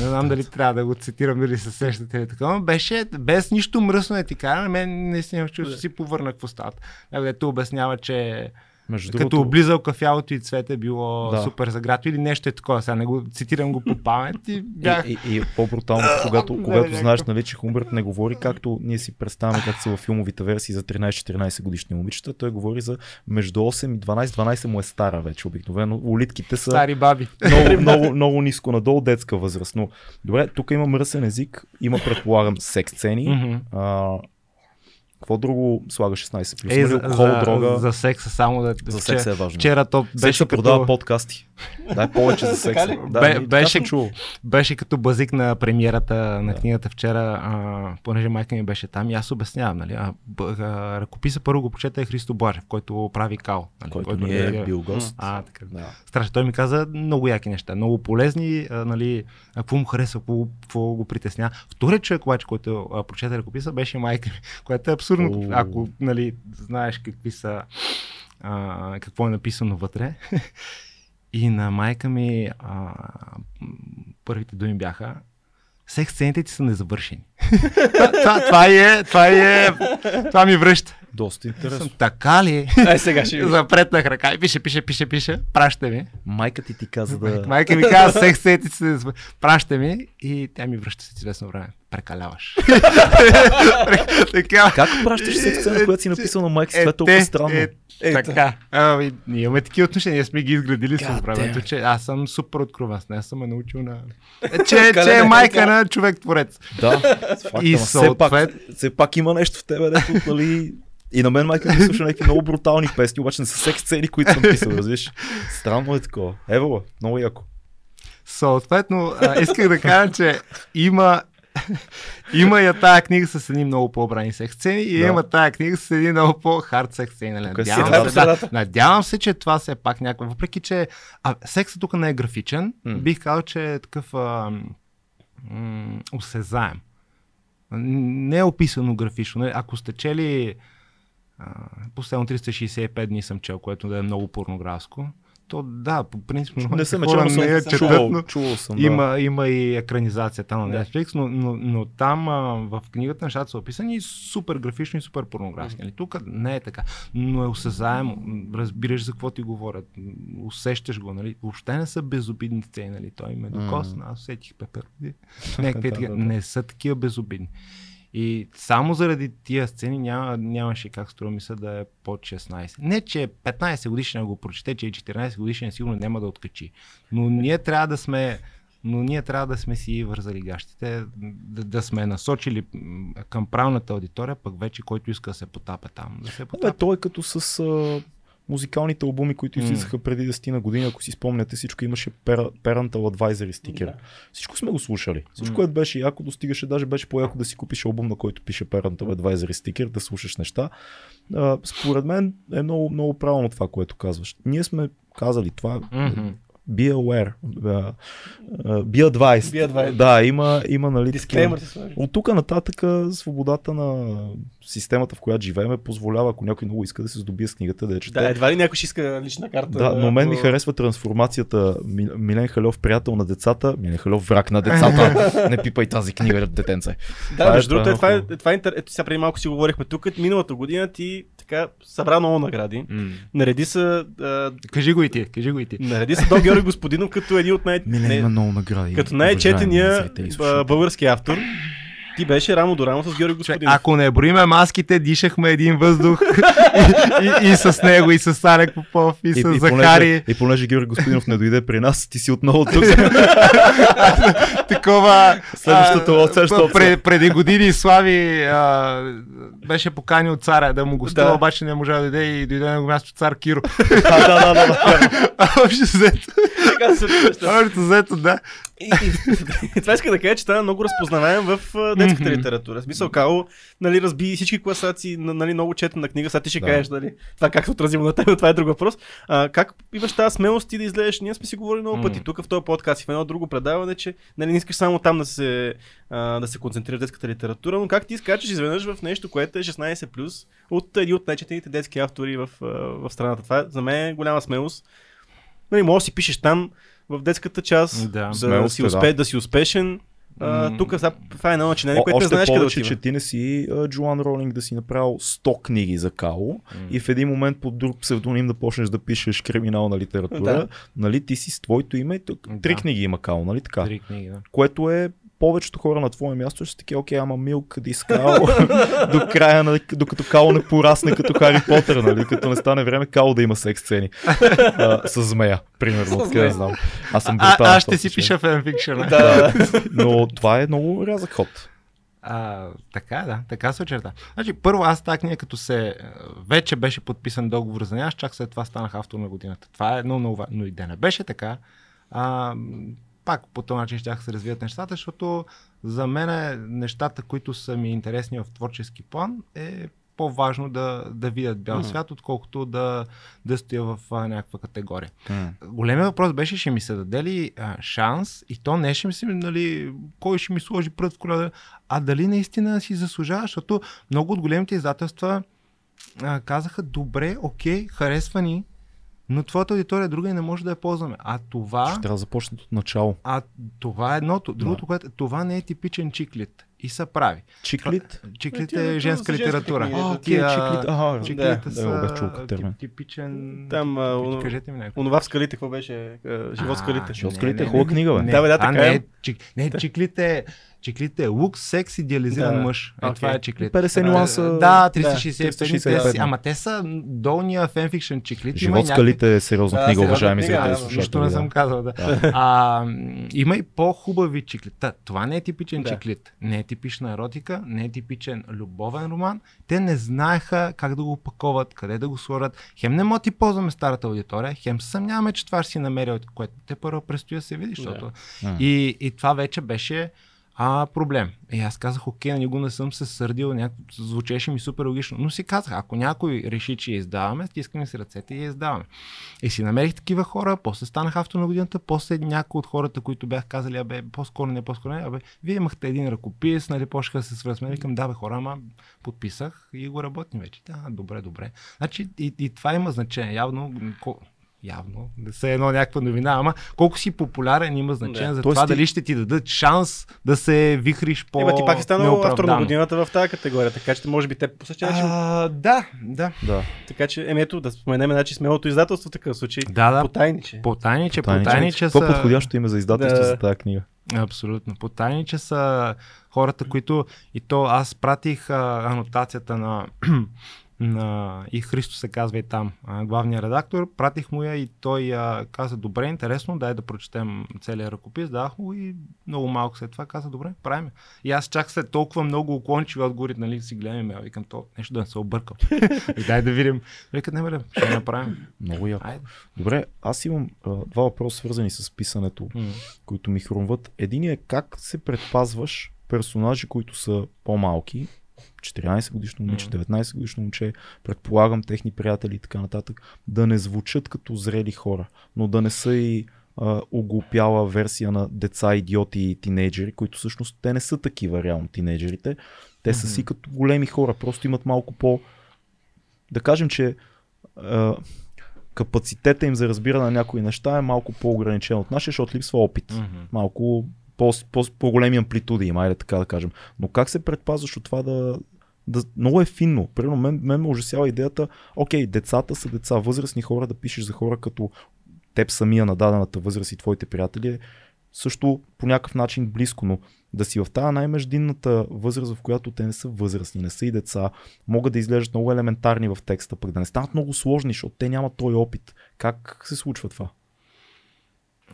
Не знам дали трябва да го цитирам, дали се сещате или така. Но беше без нищо мръсно е ти кажа. На мен наистина чувство си повърнах в устата. Дето обяснява, че Между Като другото, облизал кафялото и цвете било Да. супер заграто или нещо е такова. Сега не го цитирам го по памет и бях... И, и, и по-брутално, когато, Да, когато някакво. знаеш, нали, че Хумбърт не говори както ние си представяме как са във филмовите версии за 13-14 годишни момичета. Той говори за между 8 и 12. 12 му е стара вече обикновено. Улитките са Стари баби. много, много, много ниско надолу детска възраст. Но добре, тук има мръсен език, има предполагам секс сцени. Мгм. Какво друго слага 16 плюс? Е, Има ли за, алкохол, за, дрога? за секса само да... За вчера- секса е важно. Вчера то Секса беше продава като, подкасти. Дай повече за секса. Да, Бе- беше- чувал. беше като базик на премиерата на Да. книгата вчера, а, понеже майка ми беше там и аз обяснявам, нали, а, б, а, ръкописа първо го прочета е Христо Блажев, който прави кал. Нали, Който ни е реагира. бил гост. А, така. Да. Страшно. Той ми каза много яки неща, много полезни, а, нали, а, какво му харесва, какво, какво го притесня. Вторият човек обаче, който а, прочете ръкописа, беше майка ми, което е абсурдно, О. ако нали, знаеш какви са, а, какво е написано вътре. И на майка ми а, първите думи бяха секс сцените ти са незавършени. Това, е, това е, това ми връща. Доста интересно. Така ли? Ай, сега ще ви. Запретнах ръка и пише, пише, пише, пише, праща ми. Майка ти ти каза да... Майка ми каза, секс сцените ти са незавършени. Праща ми и тя ми връща след известно време. Прекаляваш. така. Как пращаш секс сцена, която си написал на майка си? Това е толкова те, странно. Е, Е, така. Ами, ние имаме такива отношения, ние сме ги изградили с времето, че аз съм супер откровен с нея, съм е научил на... Е, че, че е майка на човек творец. Да, факт, И ама все, пак, съответ- все пак има нещо в тебе, дето, нали... И на мен майка ми слуша някакви много брутални песни, обаче не са секс сцени, които съм писал, разбираш. Странно е такова. Ево, много яко. Съответно, а, исках да кажа, че има има я тая книга с едни много по-обрани секс сцени и Да. има тая книга с едни много по-хард секс сцени. Нали? Е Надявам, се, да, надявам се, че това все пак някакво. Въпреки, че а, сексът тук не е графичен, М. бих казал, че е такъв а, м, осезаем. Не е описано графично. Ако сте чели последно 365 дни съм чел, което да е много порнографско, то да, по принцип Не нормалните съм хора не я четат, чувал, но- чувал съм. Да. има, има и екранизацията на. Netflix, но, но, но там а, в книгата нещата са описани супер графично и супер порнографски. Нали? Тук не е така, но е осезаемо. Разбираш за какво ти говорят, усещаш го. Нали? Въобще не са безобидни те. Нали? Той ме докосна, аз усетих пепер. Някакви такива. Не са такива безобидни. И само заради тия сцени няма, нямаше как струва ми се да е под 16. Не, че 15 годишен го прочете, че и 14 годишен сигурно няма да откачи. Но ние трябва да сме но ние трябва да сме си вързали гащите, да, да сме насочили към правилната аудитория, пък вече който иска да се потапе там, да се Абе, потапе. той е като с музикалните албуми, които излизаха преди 10 на години, ако си спомняте, всичко имаше пера- Parental Advisory стикер. Да. Всичко сме го слушали. Всичко, което беше яко, достигаше, даже беше по-яко да си купиш албум, на който пише Parental Advisory стикер, да слушаш неща. А, според мен е много, много правилно това, което казваш. Ние сме казали това, Мгм. Be aware, uh, be advised. Be advised. Да, има, има нали, Дисклеймър такива- се сложи. от тук нататък свободата на системата, в която живеем, позволява, ако някой много иска да се здобие с книгата, да я чете. Да, едва ли някой ще иска лична карта. Да, но мен ми харесва трансформацията. Ми- Милен Халев, приятел на децата, Милен Халев, враг на децата. Не пипай тази книга, детенце. Да, е- между другото, е, това е това е, е. Ето сега преди малко си говорихме тук. Миналата година ти така събра много награди. Нареди са, а, Кажи го и ти, кажи го и ти. нареди са до Георги Господинов като един от най... Милен не- много награди. като най-четения български автор. Ти беше рамо до рамо с Георги Че, Господинов. ако не броиме маските, дишахме един въздух и, и, и, с него, и с Алек Попов, и, И, с и, Захари. понеже, и понеже Георги Господинов не дойде при нас, ти си отново тук. такова. Следващата а, опция. пред, преди години Слави а, беше поканил царя да му гостува, Да. обаче не можа да дойде и дойде на място цар Киро. да, да, да, да. А, Общо взето, Така се сещам. общо взето, да. И, и, това иска да кажа, че стана много разпознаваем в детската литература. В смисъл, Као, нали, разби всички класации, нали, много четена книга, сега ти ще Да. кажеш, нали, това как се отразило на теб, това е друг въпрос. А, как имаш тази смелост ти да излезеш? Ние сме си говорили много пъти тук в този подкаст и в едно друго предаване, че нали, не искаш само там да се, а, да се концентрираш в детската литература, но как ти скачаш изведнъж в нещо, което е 16+, от един от най-четените детски автори в, в страната. Това за мен е голяма смелост. Нали, може да си пишеш там в детската част, Да. да, си успе, да. да си успешен, А, тук сега това е едно начинание, О, което не знаеш къде повече, отива. че ти не си а, Джоан Ролинг да си направил 100 книги за Као и в един момент под друг псевдоним да почнеш да пишеш криминална литература. Да. Нали, ти си с твоето име. Тук, три Да. книги има Као, нали така? Три книги, да. Което е повечето хора на твое място ще са такива, окей, ама Милк, Дискал, до края, на, докато Као не порасне като Хари Потър, нали, докато не стане време Као да има секс сцени. А, с змея, примерно, откъде змея. знам. Аз съм А, брутален. аз ще си пиша фенфикшн. Да, Но това е много рязък ход. А, така да, така се очерта. Значи, първо аз тази книга, като се вече беше подписан договор за нея, аз чак след това станах автор на годината. Това е много, много. Но и да не беше така, а, пак по този начин ще се развият нещата, защото за мен нещата, които са ми интересни в творчески план, е по-важно да, да видят бял Мгм. свят, отколкото да, да стоя в а, някаква категория. Големият въпрос беше, ще ми се даде ли а, шанс и то не ще ми се, нали, кой ще ми сложи прът в коледа, а дали наистина си заслужава, защото много от големите издателства а, казаха, добре, окей, харесва ни, но твоята аудитория е друга и не може да я ползваме. А това, Ще трябва да започнат от начало. а това е едното. Другото, Да. което, това не е типичен чиклит. И са прави. Чиклит? Чиклит Е, е които женска литература. А, Тия- чиклит. Ага, Чиклите да, са да, типичен... Там, а, тип- оно- кажете ми някакво. Онова в скалите, какво беше? Живот в скалите. Живот в не, скалите е не, хубава не, книга, бе. Да, бе, да, така не, е. е. Чик, не, чиклите, чиклите е лук, секс, идеализиран Да. мъж. Е, Окей. това е чиклит. 50 нюанса. Да, 365. 365, те си- да. Ама те са долния фенфикшн чиклит. Живот скалите е сериозна Да, книга, уважаеми зрители. да, Нищо не съм казал, да. А, има и по-хубави чиклита. Това не е типичен Да. чиклит. Не е типична еротика, не е типичен любовен роман. Те не знаеха как да го паковат, къде да го сложат. Хем не може да ти ползваме старата аудитория, хем съмняваме, че това ще си намерил, което те първо предстои да се види, защото... М. И, и това вече беше а, проблем. И аз казах, окей, на него не съм се сърдил, няко... звучеше ми супер логично. Но си казах, ако някой реши, че я издаваме, стискаме си ръцете и я издаваме. И си намерих такива хора, после станах автор на годината, после някои от хората, които бях казали, абе, по-скоро не, по-скоро не, абе, вие имахте един ръкопис, нали, почнаха се свързват мен, викам, да, бе, хора, ама подписах и го работим вече. Да, добре, добре. Значи и, и това има значение. Явно. Явно, не се едно някаква новина, ама колко си популярен има значение Да. за Тоест това ти- дали ще ти дадат шанс да се вихриш по Еба, ти пак е станал автор на годината в тази категория, така че може би те по същия начин. А, да, да. Да. Така че, еми ето, да споменем, значи смелото издателство в такъв случай. Да, да. Потайниче. Потайниче, Тайниче. потайниче Какво са... е подходящо име за издателство Да. за тази книга? Абсолютно. Потайниче са хората, които и то аз пратих а, анотацията на, на и Христо се казва и там, главния редактор, пратих му я и той а, каза, добре, интересно, дай да прочетем целият ръкопис, дах му и много малко след това каза, добре, правим. И аз чак след толкова много уклончиви отговори, нали, си гледам имейл, викам то, нещо да не се объркам. и дай да видим. Викат, не, бе, ще направим. Много яко. Айде. Добре, аз имам а, два въпроса свързани с писането, М. които ми хрумват. Един е как се предпазваш персонажи, които са по-малки, 14 годишно момиче, Мгм. 19 годишно момче, предполагам техни приятели и така нататък, да не звучат като зрели хора, но да не са и а, оглупяла версия на деца, идиоти и тинейджери, които всъщност те не са такива реално тинейджерите. Те са си като големи хора, просто имат малко по... Да кажем, че а, капацитета им за разбиране на някои неща е малко по-ограничен от нашия, защото липсва опит. Малко по, по, по-големи амплитуди има, айде така да кажем. Но как се предпазваш от това да, да много е финно. Примерно мен, мен ме ужасява идеята, окей, децата са деца, възрастни хора, да пишеш за хора като теб самия на дадената възраст и твоите приятели е също по някакъв начин близко, но да си в тази най-междинната възраст, в която те не са възрастни, не са и деца, могат да изглеждат много елементарни в текста, пък да не станат много сложни, защото те нямат този опит. Как се случва това?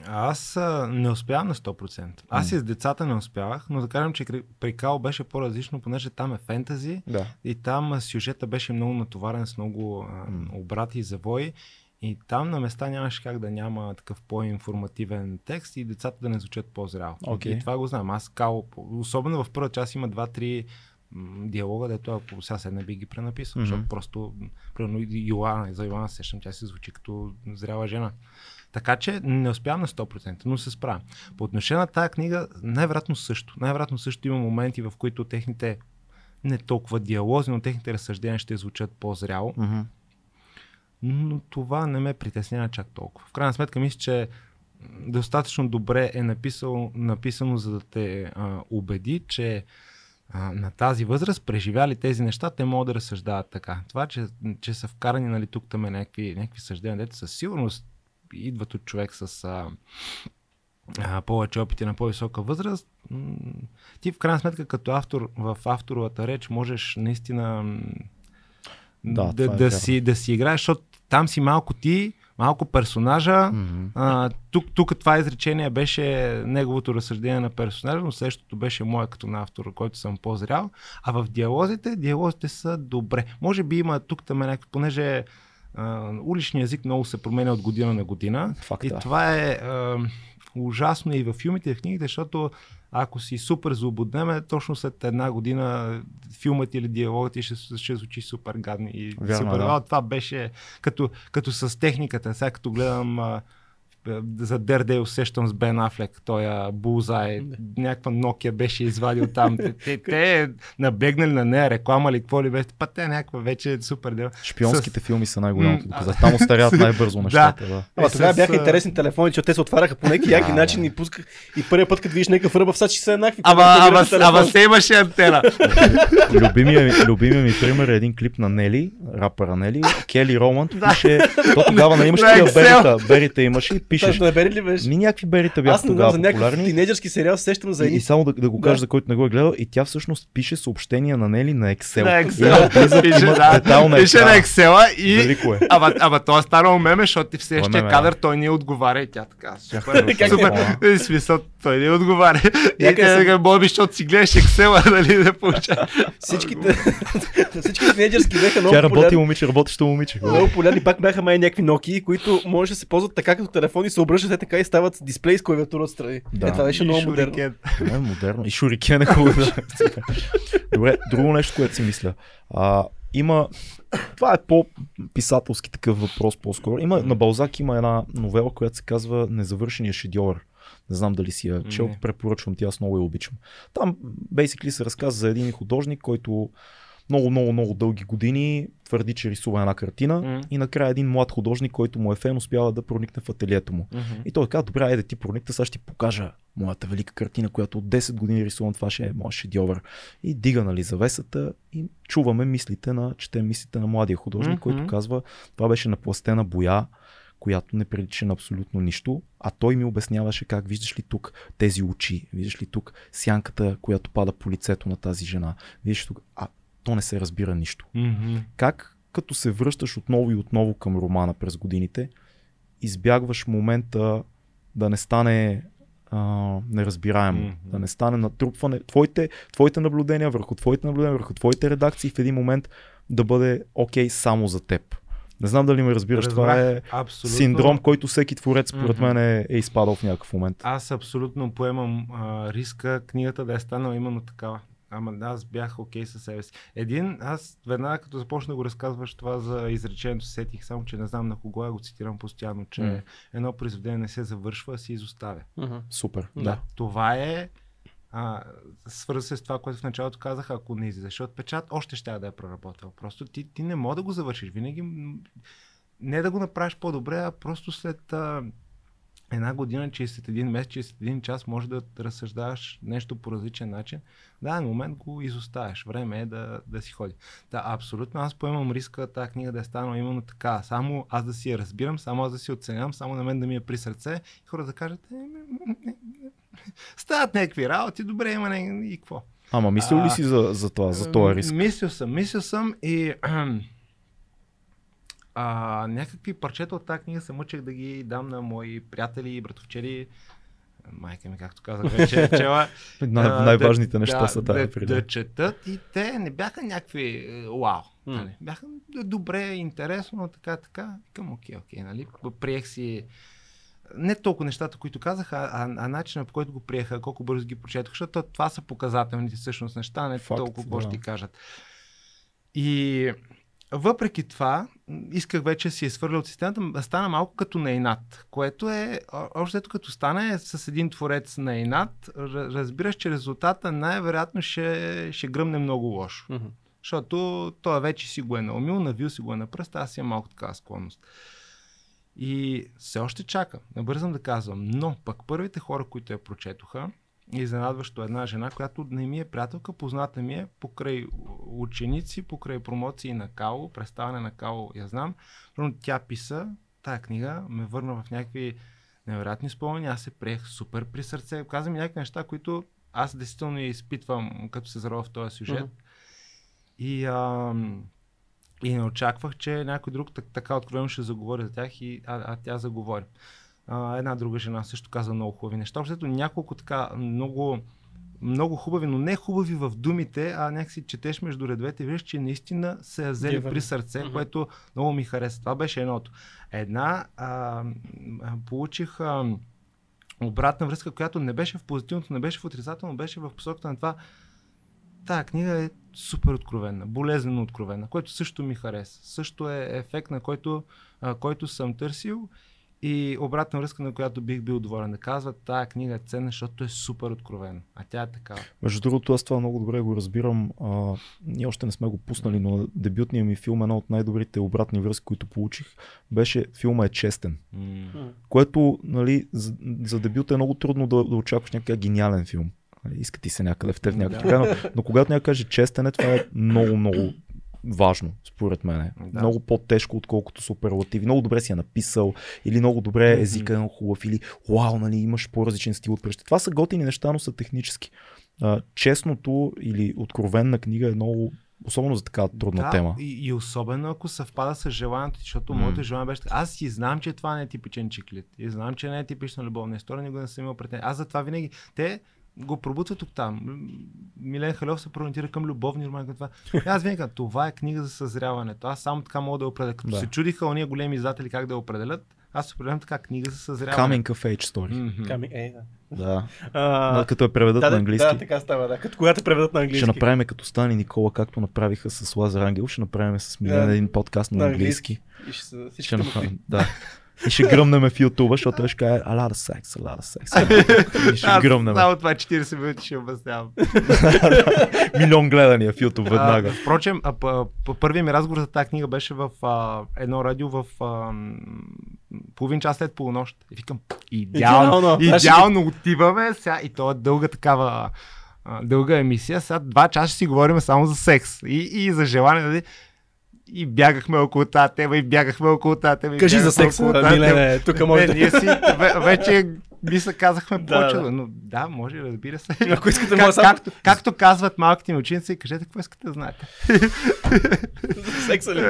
Аз а, не успявам на 100%. Аз и с децата не успявах, но да кажем, че при Као беше по-различно, понеже там е фентази Да. и там а, сюжета беше много натоварен с много а, М. обрати и завои. И там на места нямаше как да няма такъв по-информативен текст и децата да не звучат по-зряло. Окей. И това го знам. Аз Као, особено в първа част има два-три диалога, дето ако сега седна би ги пренаписал, Мгм. защото просто, примерно Йоана, за Йоана се сещам, тя си звучи като зряла жена. Така че не успявам на 100%, но се справям. По отношение на тази книга, най-вероятно също. Най-вероятно също има моменти, в които техните не толкова диалози, но техните разсъждения ще звучат по-зряло. Мгм. Но това не ме притеснява чак толкова. В крайна сметка мисля, че достатъчно добре е написал, написано, за да те а, убеди, че а, на тази възраст, преживяли тези неща, те могат да разсъждават така. Това, че, че са вкарани нали, тук там е някакви, някакви съждения, дете със сигурност идват от човек с а, а, повече опити на по-висока възраст, ти в крайна сметка като автор в авторовата реч можеш наистина м, Да, да, е да, вярно. си, да си играеш, защото там си малко ти, малко персонажа. Мгм. А, тук, тук това изречение беше неговото разсъждение на персонажа, но същото беше мое като на автор, който съм по-зрял. А в диалозите, диалозите са добре. Може би има тук там някакви, понеже уличният език много се променя от година на година. Факт, И да. това е а, ужасно и в филмите, и в книгите, защото ако си супер злободнеме, точно след една година филмът или диалогът ти ще, ще звучи супер гадни. И Вярно, супер, да. «А, това беше като, като с техниката. Сега като гледам за Daredevil усещам с Бен Афлек, той Булзай, някаква Nokia беше извадил там. Те, те, те наблегнали на нея реклама или какво ли беше, па те някаква вече е супер дел. Шпионските С- филми са най-голямото доказателство. Там остаряват най-бързо нещата. Да. Ама Е, тогава с, бяха интересни телефони, че те се отваряха по някакви яки Да, начини и пусках. И първият път, като видиш някакъв ръба, всички са еднакви. Ама, ама, ама се имаше антена. Любимия, ми, любимия ми пример е един клип на Нели, рапъра Нели, Кели Романд пише, то тогава не имаше На такива берита, берита имаше и пишеш. Не бери ли беше? Ни някакви берита Аз бяха не знам за някакъв тинейджърски сериал, се сещам за И, едни. и само да, да го кажа Да. за който не го е гледал, и тя всъщност пише съобщения на Нели на Excel. На И Excel. Пише, да, пише на. Excel и... Е. Ама, ама то е станало меме, защото ти в следващия меме, кадър той не отговаря и тя така. Супер, е? супер. И смисъл, той не отговаря. И Някъде тя съм- така, може би, защото си гледаш Excel, нали, да получа. Всичките, всички тинейджърски бяха много Тя работи момиче, работещо момиче. Много популярни пак бяха май някакви Nokia, които може да се ползват така като телефони, се обръщат е така и стават дисплей с клавиатура отстрани. Да. Е, това беше много И модерно. шурикен. Това е модерно. И шурикен е хубаво. да. Добре, друго нещо, което си мисля. А, има, това е по-писателски такъв въпрос по-скоро. Има, на Балзак има една новела, която се казва Незавършения шедьовър. Не знам дали си я чел, Не. препоръчвам ти, аз много я обичам. Там, basically, се разказва за един художник, който много, много, много дълги години твърди, че рисува една картина М. и накрая един млад художник, който му е фен, успява да проникне в ателието му. И той каза, добре, айде ти проникна, сега ще ти покажа моята велика картина, която от 10 години рисувам, това ще е моят шедьовър. И дига нали завесата и чуваме мислите на, четем мислите на младия художник, Мгм. който казва, това беше напластена боя, която не прилича на абсолютно нищо, а той ми обясняваше как виждаш ли тук тези очи, виждаш ли тук сянката, която пада по лицето на тази жена, виждаш тук, а то не се разбира нищо Мгм. как като се връщаш отново и отново към романа през годините, избягваш момента да не стане а, неразбираемо, Мгм. да не стане натрупване, твоите, твоите наблюдения върху твоите наблюдения, върху твоите редакции в един момент да бъде окей само за теб. Не знам дали ме разбираш, това е Разбрах, абсолютно. синдром, който всеки творец според мен е, е изпадал в някакъв момент. Аз абсолютно поемам а, риска книгата да е станала именно такава. Ама аз бях окей със себе си. Един, аз веднага като започна да го разказваш това за изречението, се сетих само, че не знам на кого я го цитирам постоянно, че М. едно произведение не се завършва, а се изоставя. Мгм. Супер. Да. Това е а, свърза се с това, което в началото казах, ако не излезеш от печат, още ще да е проработил. Просто ти, ти не мога да го завършиш. Винаги не да го направиш по-добре, а просто след а, една година, че след един месец, че след един час може да разсъждаваш нещо по различен начин. В даден момент го изоставяш. Време е да, да си ходи. Да, абсолютно аз поемам риска тази книга да е станала именно така. Само аз да си я разбирам, само аз да си оценявам, само на мен да ми е при сърце и хората да кажат, е, стават някакви работи, работи, има не... и какво. Ама мислил ли си за, за това, за този риск? Мислил съм, мислил съм и а, някакви парчета от тази книга се мъчех да ги дам на мои приятели и братовчери. Майка ми, както казах, вече е чела. Най- а, най-важните да, неща да, са тая да, преди. да четат и те не бяха някакви е, вау. М. Нали? Бяха добре, интересно, така, така. Към окей, окей, нали? Приех си не толкова нещата, които казах, а, а, а начинът по който го приеха, колко бързо ги прочетох, защото това са показателните всъщност неща, не Факт, толкова какво да. ще ти кажат. И въпреки това, исках вече да си е свърля от системата, да стана малко като на инат, което е, още като стане с един творец на инат, разбираш, че резултата най-вероятно ще, ще гръмне много лошо. Мгм. Защото той вече си го е наумил, навил си го е на пръста, аз имам малко такава склонност. И все още чака. Не бързам да казвам. Но пък първите хора, които я прочетоха, изненадващо една жена, която не ми е приятелка, позната ми е покрай ученици, покрай промоции на Као, представяне на Као, я знам. Но тя писа, тая книга ме върна в някакви невероятни спомени, аз се приех супер при сърце. Каза ми някакви неща, които аз действително я изпитвам, като се зарова в този сюжет. Mm-hmm. И, а, и не очаквах, че някой друг так, така откровено ще заговори за тях, и, а, а тя заговори. А, една друга жена също каза много хубави неща. Общото няколко така много, много хубави, но не хубави в думите, а някакси четеш между редовете и виждаш, че наистина се е взели при сърце, mm-hmm. което много ми хареса. Това беше едното. Една, а, получих а, обратна връзка, която не беше в позитивното, не беше в отрицателно, беше в посоката на това. Тая книга е супер откровена, болезнено откровена, което също ми хареса. Също е ефект, на който, а, който съм търсил и обратна връзка, на която бих бил доволен. Да казват, тая книга е ценна, защото е супер откровена. А тя е така. Между другото, аз това много добре го разбирам. А, ние още не сме го пуснали, но дебютният ми филм, една от най-добрите обратни връзки, които получих, беше филма е честен. Mm. Което, нали, за, за дебют е много трудно да, да очакваш някакъв гениален филм. Нали, иска ти се някъде в някакъв. но, но когато някой каже честен е, това е много, много важно, според мен. Да. Много по-тежко, отколкото суперлативи. Много добре си я написал, или много добре езика е хубав, или вау, нали, имаш по-различен стил от пръща. Това са готини неща, но са технически. А, честното или откровенна книга е много Особено за така трудна да, тема. И, и особено ако съвпада с желанието, защото mm. моето желание беше. Аз си знам, че това не е типичен чиклит. И знам, че не е типична любовна история, никога не съм имал претензии. Аз затова винаги. Те го пробутва тук там. Милен Халев се прориентира към любовни романи. Към това. И аз винаги това е книга за съзряването. Аз само така мога да определя. Като да. се чудиха ония големи издатели как да определят, аз определям така книга за съзряване. Coming of Age Story. Mm-hmm. Coming, е, да. Да. А, като я преведат да, на английски. Да, така става, да. Като когато преведат на английски. Ще направим като Стани Никола, както направиха с Лазар Ангел, ще направим с Милен да. един подкаст на, на английски. английски. И ще, ще направим, да. И ще гръмнем в YouTube, защото той ще каже a lot of sex, a lot of sex. И ще Аз гръмнем. Само това 40 минути ще обяснявам. Милион гледания в YouTube веднага. А, впрочем, а, п- п- първият ми разговор за тази книга беше в а, едно радио в а, половин час след полунощ. И викам, идеално, идеално, идеално отиваме сега и то е дълга такава дълга емисия. Сега два часа ще си говорим само за секс и, и за желание. Нали? И бягахме около тази тема, и бягахме около тази тема. Кажи за секса, Милене, тук може да... Ние си вече ми се казахме да, почва, да. но да, може, разбира се. Ако искате, как, само... както, както казват малките ми ученици, кажете какво искате да знаете. Секса ли?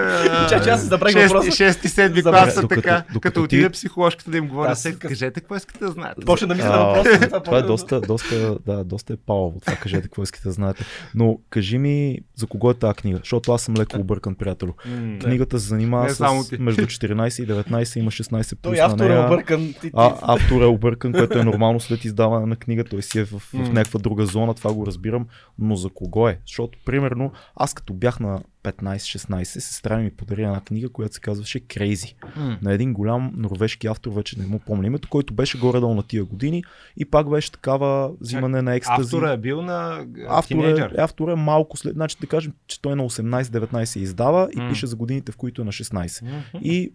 Ча, че аз забравих въпроса. Шести, седми клас са така, като отиде психоложката да им говоря секс, кажете какво искате да знаете. Почна да мисля на въпроса. Това е доста, доста, да, доста е палаво това, кажете какво искате да знаете. Но кажи ми за кого е тази книга, защото аз съм леко объркан, приятел. Книгата се занимава с между 14 и 19, има 16 плюс на автор е объркан. Автор е объркан объркан, което е нормално след издаване на книга. Той си е в, в някаква друга зона, това го разбирам. Но за кого е? Защото, примерно, аз като бях на 15-16, сестра ми подари една книга, която се казваше Crazy. Mm. На един голям норвежки автор, вече не му помня името, който беше горе-долу на тия години и пак беше такава взимане на екстази. Автора е бил на автор е, автор е малко след, значи да кажем, че той на 18-19 издава и mm. пише за годините, в които е на 16. Mm-hmm. И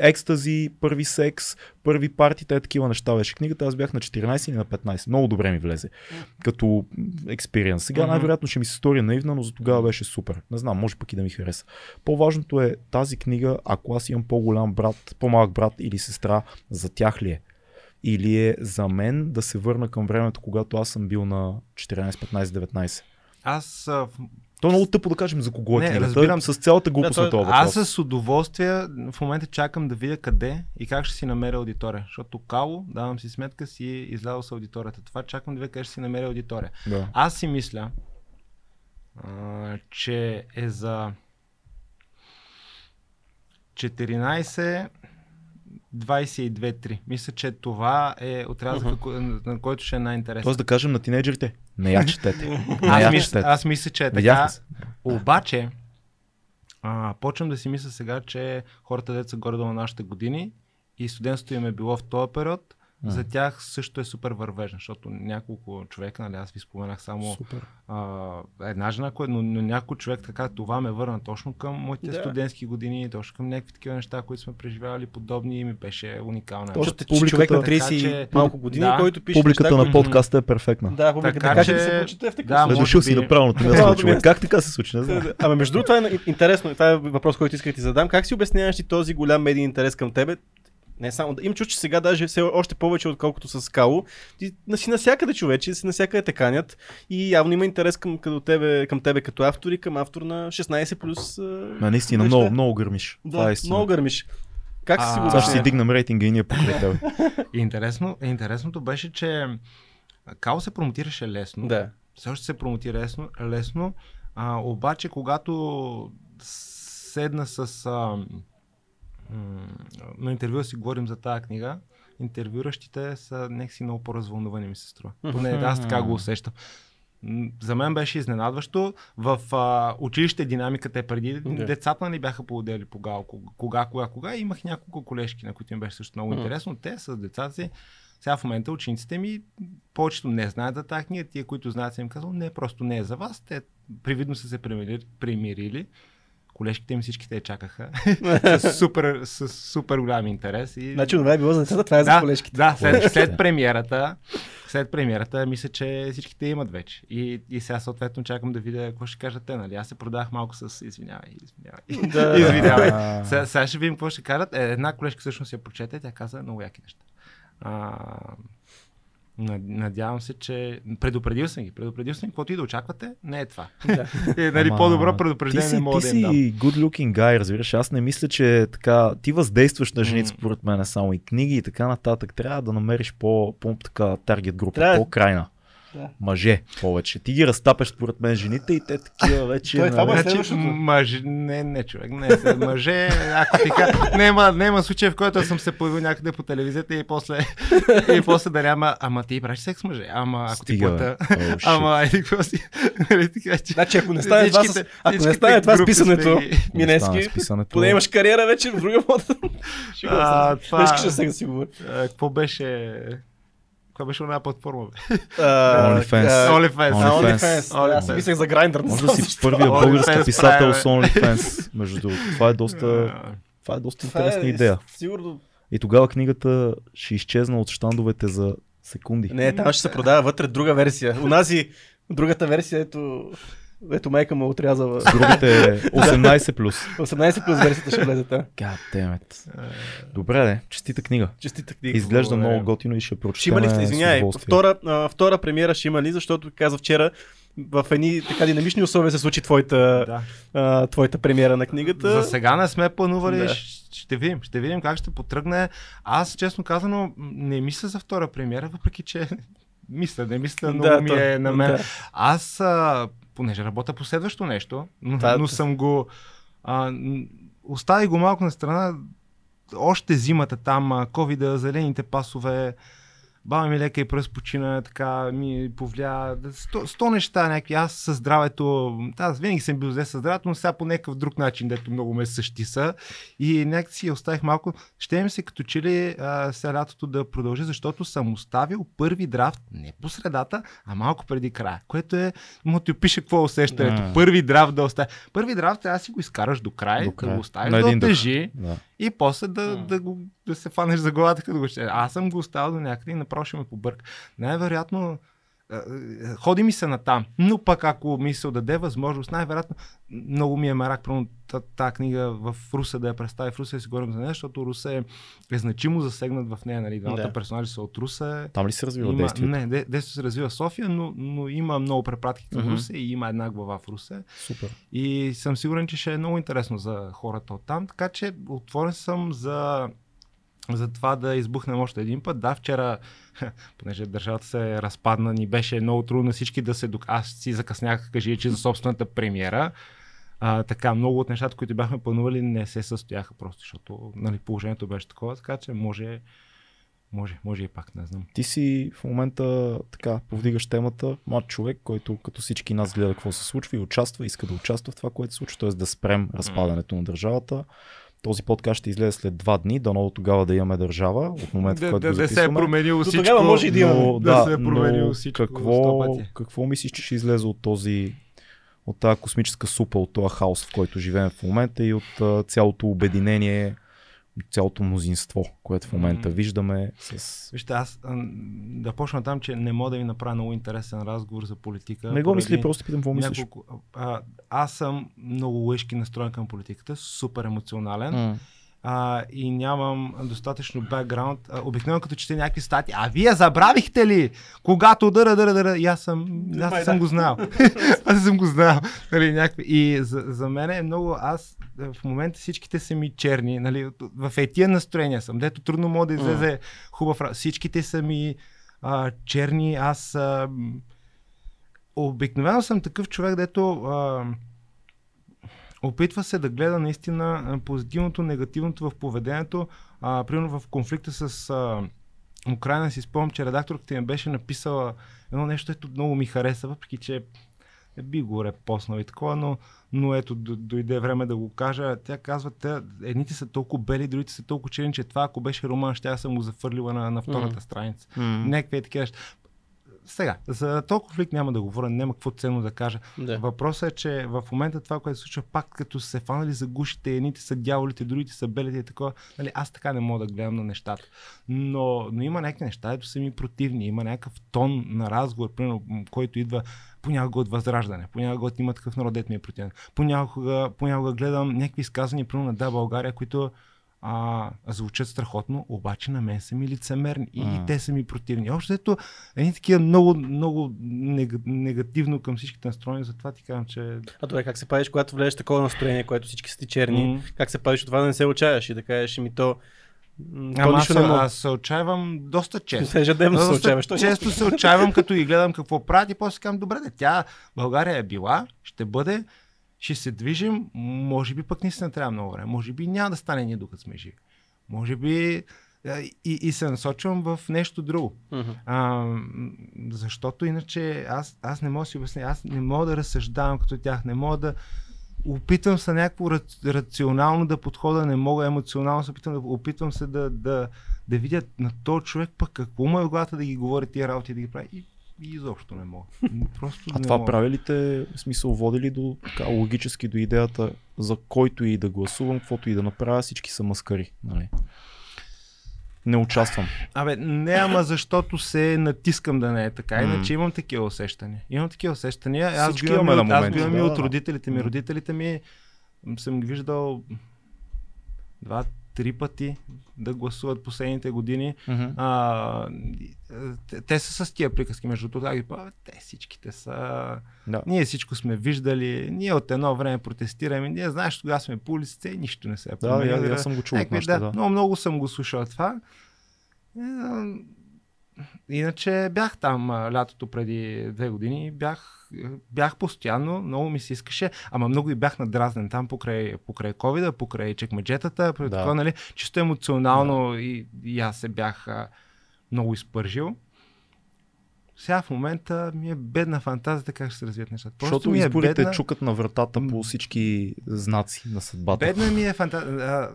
екстази, първи секс, първи парти, те такива неща беше книгата. Аз бях на 14 или на 15. Много добре ми влезе като експириенс. Сега най-вероятно ще ми се стори наивна, но за тогава беше супер. Не знам, може пък и да ми хареса. По-важното е тази книга, ако аз имам по-голям брат, по-малък брат или сестра, за тях ли е? Или е за мен да се върна към времето, когато аз съм бил на 14, 15, 19? Аз то е много тъпо да кажем за кого е книга. Разбирам с цялата глупост да, на това въпрос. Аз с удоволствие в момента чакам да видя къде и как ще си намеря аудитория. Защото Кало, давам си сметка, си излязъл с аудиторията. Това чакам да видя къде ще си намеря аудитория. Да. Аз си мисля, а, че е за 14 22-3. Мисля, че това е отрязък, uh-huh. на който ще е най-интересен. Тоест да кажем на тинейджерите, не я четете. аз, мисля, аз мисля, че е така. Обаче, а, почвам да си мисля сега, че хората деца горе до на нашите години и студентството им е било в този период, За тях също е супер вървежна, защото няколко човека, нали, аз ви споменах само Супер. а, една жена, кое, но, но някой човек така, това ме върна точно към моите Да. студентски години, точно към някакви такива неща, които сме преживявали подобни и ми беше уникална. Точно. Защото публиката- човек на 30 Така че- малко години, Да. който пише Публиката неща, на подкаста е перфектна. Да, публиката. Така Така че се прочете в такъв да, Решил си направилното Да, място, човек. Как така се случи? Не знам. Ама между другото, това е интересно. Това е въпрос, който исках да ти задам. Как си обясняваш ти този голям медиен интерес към тебе? Не само да. Им чуш, че сега даже все още повече, отколкото с Кало. Ти на- си навсякъде човече, си навсякъде те канят. И явно има интерес към, към, тебе, към тебе като автор и към автор на 16 плюс. Ма, наистина, много, много гърмиш. Това е Да, истина. много гърмиш. Как си го Сега ще си дигнем рейтинга и ние покрай тебе. Интересно, интересното беше, че Као се промотираше лесно. Да. Все още се промотира лесно, лесно а, обаче когато седна с... А, на интервю си говорим за тази книга, интервюращите са някакси много по-развълнувани ми се струва. Поне аз така го усещам. За мен беше изненадващо. В а, училище динамиката е преди. Да. Децата ни бяха поводели по гал, кога, кога, кога. И имах няколко колежки, на които им беше също много интересно. Те с децата си сега в момента учениците ми, повечето не знаят за тази книга, тия, които знаят, съм им казал, не, просто не е за вас. Те привидно са се примирили, примирили. Колежките им всички те я чакаха с, супер, с супер голям интерес. И... Значи това е било за децата, това е за да, колежките. да след, след премиерата, след премиерата, мисля, че всичките имат вече. И, и сега съответно чакам да видя какво ще кажат те. Нали? Аз се продах малко с извинявай, извинявай. Да. извинявай. Сега, сега ще видим какво ще кажат. Е, една колежка всъщност я прочете, тя каза много яки неща. А, надявам се, че предупредил съм ги. Предупредил съм ги, каквото и да очаквате, не е това. Да. е, нали, Ама, по-добро Ти предупреждение си, не мога ти да им дам. си good looking guy, разбираш. Аз не мисля, че така, ти въздействаш на жените, според мен, само и книги и така нататък. Трябва да намериш по, по така таргет група, Трябва- по-крайна. Да. Мъже повече. Ти ги разтапеш според мен жените и те такива вече. Той това нали? е Значи, мъж, не, не човек, не, се- мъже, ако ти кажа, няма, няма случай, в който съм се появил някъде по телевизията и после, и после да няма, ама ти правиш секс с мъже, ама ако ти Стига, бе. плата, Oh, ама еди какво си, нали. Значи, ако не стане това, с... Ако не стане това с писането, Минески, поне имаш кариера вече в друга мода. А, това- Не искаш да си говори. Какво беше... Какво беше една платформа? OnlyFans. OnlyFans. OnlyFans. Мислех за Grindr. Може да си първия българска писател с OnlyFans. Между другото, това е доста, това е доста интересна идея. Сигурно. И тогава книгата ще изчезна от щандовете за секунди. Не, там ще се продава вътре друга версия. Унази, другата версия, ето, ето майка му е отрязала. Другите е 18 плюс. 18 плюс версията ще влезе. God damn it. Добре, де, честита книга. Честита книга. Изглежда Благодаря. много готино и ще Ще прочетем. има ли, извиняй, втора, а, втора премиера ще има ли, защото каза вчера в едни така динамични условия се случи твоята, Да. а, твоята премиера на книгата. За сега не сме планували, Да. да. ще видим. Ще видим как ще потръгне. Аз, честно казано, не мисля за втора премиера, въпреки че мисля, не мисля, много Да, ми то- е на мен. да. Аз, а, понеже работя по следващо нещо, но, Това- но съм го... А, остави го малко на страна. Още зимата там, ковида, зелените пасове, баба ми леко и пръс почина, така ми повлия. Сто, сто неща някакви. Аз със здравето, аз винаги съм бил зле със здравето, но сега по някакъв друг начин, дето много ме същиса. И някак си оставих малко. Ще ми се като че ли а, сега лятото да продължи, защото съм оставил първи драфт не по средата, а малко преди края. Което е, му ти опише какво е усещането. Първи драфт да оставя. Първи драфт трябва да си го изкараш до край, До да край. го оставиш да дъх. отежи Да. И после да, М. да, го, да се фанеш за главата, като го ще. Аз съм го оставил до някъде и направо ще ме побърка. Най-вероятно ходи ми се натам, но пък ако ми се даде възможност, най-вероятно много ми е мерак, примерно тази книга в Руса да я представи в Руса и си говорим за нея, защото Руса е, е значимо засегнат в нея, нали, двамата Да. персонажи са от Руса. Там ли се развива Има, действието? не, де- действието се развива в София, но, но има много препратки към Мгм. Русе и има една глава в Русе. Супер. И съм сигурен, че ще е много интересно за хората от там. Така че отворен съм за, за това да избухнем още един път. Да, вчера, понеже държавата се разпадна, ни беше много трудно всички да се... док- Аз си закъснях, кажи, че за собствената премиера. А, така, много от нещата, които бяхме планували, не се състояха просто, защото нали, положението беше такова, така че може, може, може и пак, не знам. Ти си в момента така повдигаш темата, млад човек, който като всички нас гледа какво се случва и участва, иска да участва в това, което се случва, т.е. да спрем разпадането на държавата. Този подкаст ще излезе след два дни, дано до тогава да имаме държава, от момента в Да, който да, го да се е променило До всичко. тогава може и да имаме. Но, да да, се е променило но всичко какво, какво мислиш, че ще излезе от този от тази космическа супа, от този хаос, в който живеем в момента и от а, цялото обединение, цялото мнозинство, което в момента М. виждаме с... Вижте, аз да почна там, че не мога да ви направя много интересен разговор за политика. Не го мисли, просто питам какво мислиш. няколко- а, аз съм много лъжки настроен към политиката, супер емоционален. М. а, и нямам достатъчно бекграунд. Обикновено като чете някакви статии, а вие забравихте ли, когато дъра, дъра, дъра, и аз съм, аз Май съм да. го знал. аз съм го знал. Нали, някакви. И за, за мен е много, аз е, в момента всичките са ми черни, нали, в етия настроения съм, дето трудно мога да излезе хубав раз. Всичките са ми а, черни, аз а, обикновено съм такъв човек, дето а, опитва се да гледа наистина позитивното, негативното в поведението. А, примерно в конфликта с а, Украина си спомням, че редакторката ми беше написала едно нещо, което много ми хареса, въпреки че не би го репоснал и такова, но, но ето, дойде време да го кажа. Тя казва, те, едните са толкова бели, другите са толкова черни, че това, ако беше роман, ще съм го зафърлила на, на втората Мгм. страница. М. Някакви е такива. Сега, за този конфликт няма да говоря, няма какво ценно да кажа. Да. Въпросът е, че в момента това, което се случва, пак като се фанали за гушите, едните са дяволите, другите са белите и такова, нали, аз така не мога да гледам на нещата. Но, но има някакви неща, ето са ми противни, има някакъв тон на разговор, примерно, който идва понякога от възраждане, понякога от има такъв народ, дет ми е противен. Понякога, понякога гледам някакви изказвания, примерно на Да България, които а, звучат страхотно, обаче на мен са ми лицемерни и, и те са ми противни. Общо ето, едни такива много, много нег, негативно към всичките настроени, затова ти казвам, че А добре, как се правиш, когато влезеш такова настроение, което всички са ти черни? М. Как се правиш от това да не се отчаяш и да кажеш, ми то... То Ама аз, не мога. аз се отчаивам доста често. Ежедневно се отчаяваш. често се отчаивам, като и гледам какво правят и после казвам, добре, де, тя България е била, ще бъде, ще се движим, може би пък наистина трябва много време, може би няма да стане ние докато сме живи. Може би и, и се насочвам в нещо друго. Мгм. А, защото иначе аз, аз не мога да си обясня, аз не мога да разсъждавам като тях, не мога да опитвам се някакво ра- рационално да подхода, не мога емоционално се опитвам да опитвам се да, да, да видя на този човек пък какво му е в главата да ги говори тия работи да ги прави и, и изобщо не мога. Просто А не това мога. прави ли те, в смисъл, води ли до така, логически до идеята за който и да гласувам, каквото и да направя, всички са маскари. Нали? Не участвам. Абе, не, ама защото се натискам да не е така. Иначе имам такива усещания. Имам такива усещания. Аз Всички го имам, и имаме от, на аз го имам и да, от да. родителите ми. Родителите ми съм ги виждал два, три пъти да гласуват последните години. А, и, е, те, те са с тия приказки, между другото, да. Те всичките са... Да. Ние всичко сме виждали, ние от едно време протестираме, ние знаеш, тогава сме по улиците и нищо не се е Да, променило. я, я съм го чул Някакви, да, да. Много, много съм го слушал това. Иначе бях там а, лятото преди две години, бях, бях постоянно, много ми се искаше, ама много и бях надразнен там покрай, покрай covid покрай чекмеджетата, Да. да. такова, нали, чисто емоционално и, и аз се бях а, много изпържил. Сега в момента ми е бедна фантазията как ще се развият нещата. Просто Защото ми е изборите бедна... чукат на вратата по всички знаци на съдбата. Бедна ми е фантазия.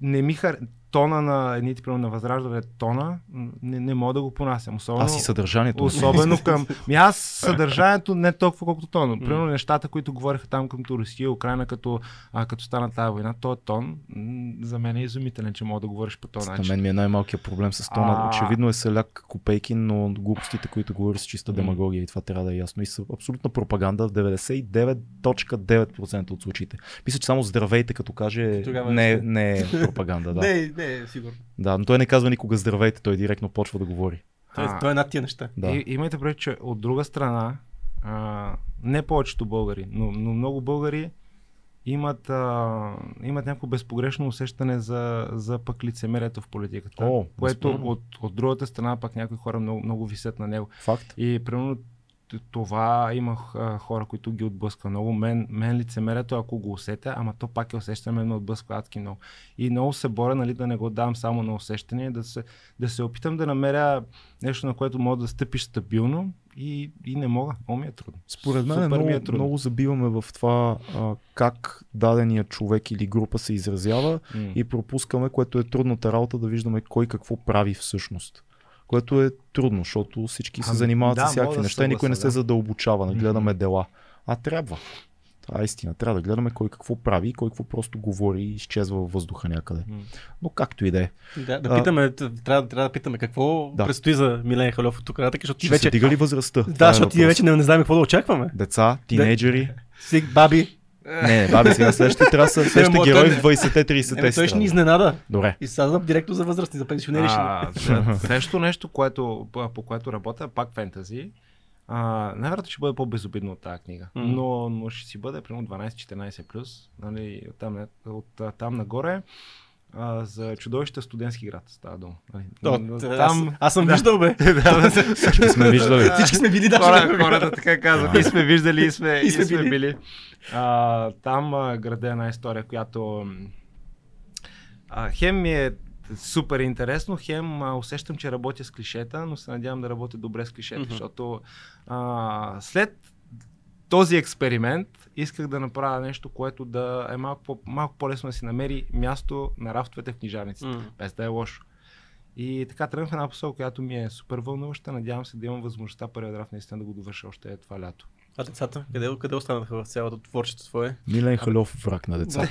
Не ми хар... Тона на едните, примерно на възраждане, тона, не, не мога да го понасям. Особено, Аз и съдържанието. особено към... Ми аз съдържанието не толкова колкото тона. Примерно нещата, които говориха там към Русия, Украина, като, а, като стана тази война, този тон за мен е изумителен, че мога да говориш по този На начин. мен ми е най-малкият проблем с тона. А. Очевидно е селяк копейки, но глупостите, които говори с чиста демагогия и това трябва да е ясно. И са абсолютна пропаганда в 99.9% от случаите. Мисля, че само здравейте, като каже, Тогава не, е- не е пропаганда. Да. Не, не, сигурно. да, но той не казва никога здравейте, той директно почва да говори. Той, А. той е над тия неща. Да. И, имайте предвид, че от друга страна, а, не повечето българи, но, но много българи имат, а, имат някакво безпогрешно усещане за, за пък лицемерието в политиката. О, което от, от другата страна пък някои хора много, много висят на него. Факт. И примерно това имах а, хора, които ги отблъсква много. Мен, мен лицемерието, ако го усетя, ама то пак е усещане, но отблъсква адски много. И много се боря, нали, да не го давам само на усещане, да се, да се опитам да намеря нещо, на което мога да стъпиш стабилно и, и не мога. Много ми е трудно. Според мен Супер много, ми е трудно. много забиваме в това а, как дадения човек или група се изразява М. и пропускаме, което е трудната работа да виждаме кой какво прави всъщност. Което е трудно, защото всички се Ами, занимават да, с всякакви да неща и никой не се да. задълбочава, не гледаме дела. А трябва. Това е истина. Трябва да гледаме кой какво прави и кой какво просто говори и изчезва във въздуха някъде. Но както и да е. Да, да А- питаме, трябва, трябва да питаме какво Да. предстои за Милен Халев от тук нататък, защото ти вече... дига ли възрастта? Да, е защото ние въпрос. вече не, не знаем какво да очакваме. Деца, тинейджери. Сиг, баби. Не, не, баби, сега следващите трябва да са следващите герои в 20-те, 30-те. Еми, той ще ни изненада. Добре. И сега знам директно за възрастни, за пенсионери Следващото нещо, което, по, което работя, пак фентази, най-вероятно ще бъде по-безобидно от тази книга. М. Но, но ще си бъде примерно 12-14 плюс, нали, от, там, от, там нагоре. А, за чудовище студентски град става дума. Нали. То, М, аз, аз съм виждал, бе. да, Всички сме виждали. Всички сме били даже. Хора, хората така казват. И сме виждали, и сме, И и сме сме, били. били. А, там а, града е една история, която а, хем ми е супер интересно, хем а, усещам, че работя с клишета, но се надявам да работя добре с клишета, Мгм. защото а, след този експеримент исках да направя нещо, което да е малко, по, малко по-лесно да си намери място на рафтовете в книжарниците, М. без да е лошо. И така тръгнах в една посока, която ми е супер вълнуваща. Надявам се да имам възможността първия драфт наистина да го довърша още това лято. А децата? Къде, къде останаха в цялото творчество твое? Милен Халев враг на децата.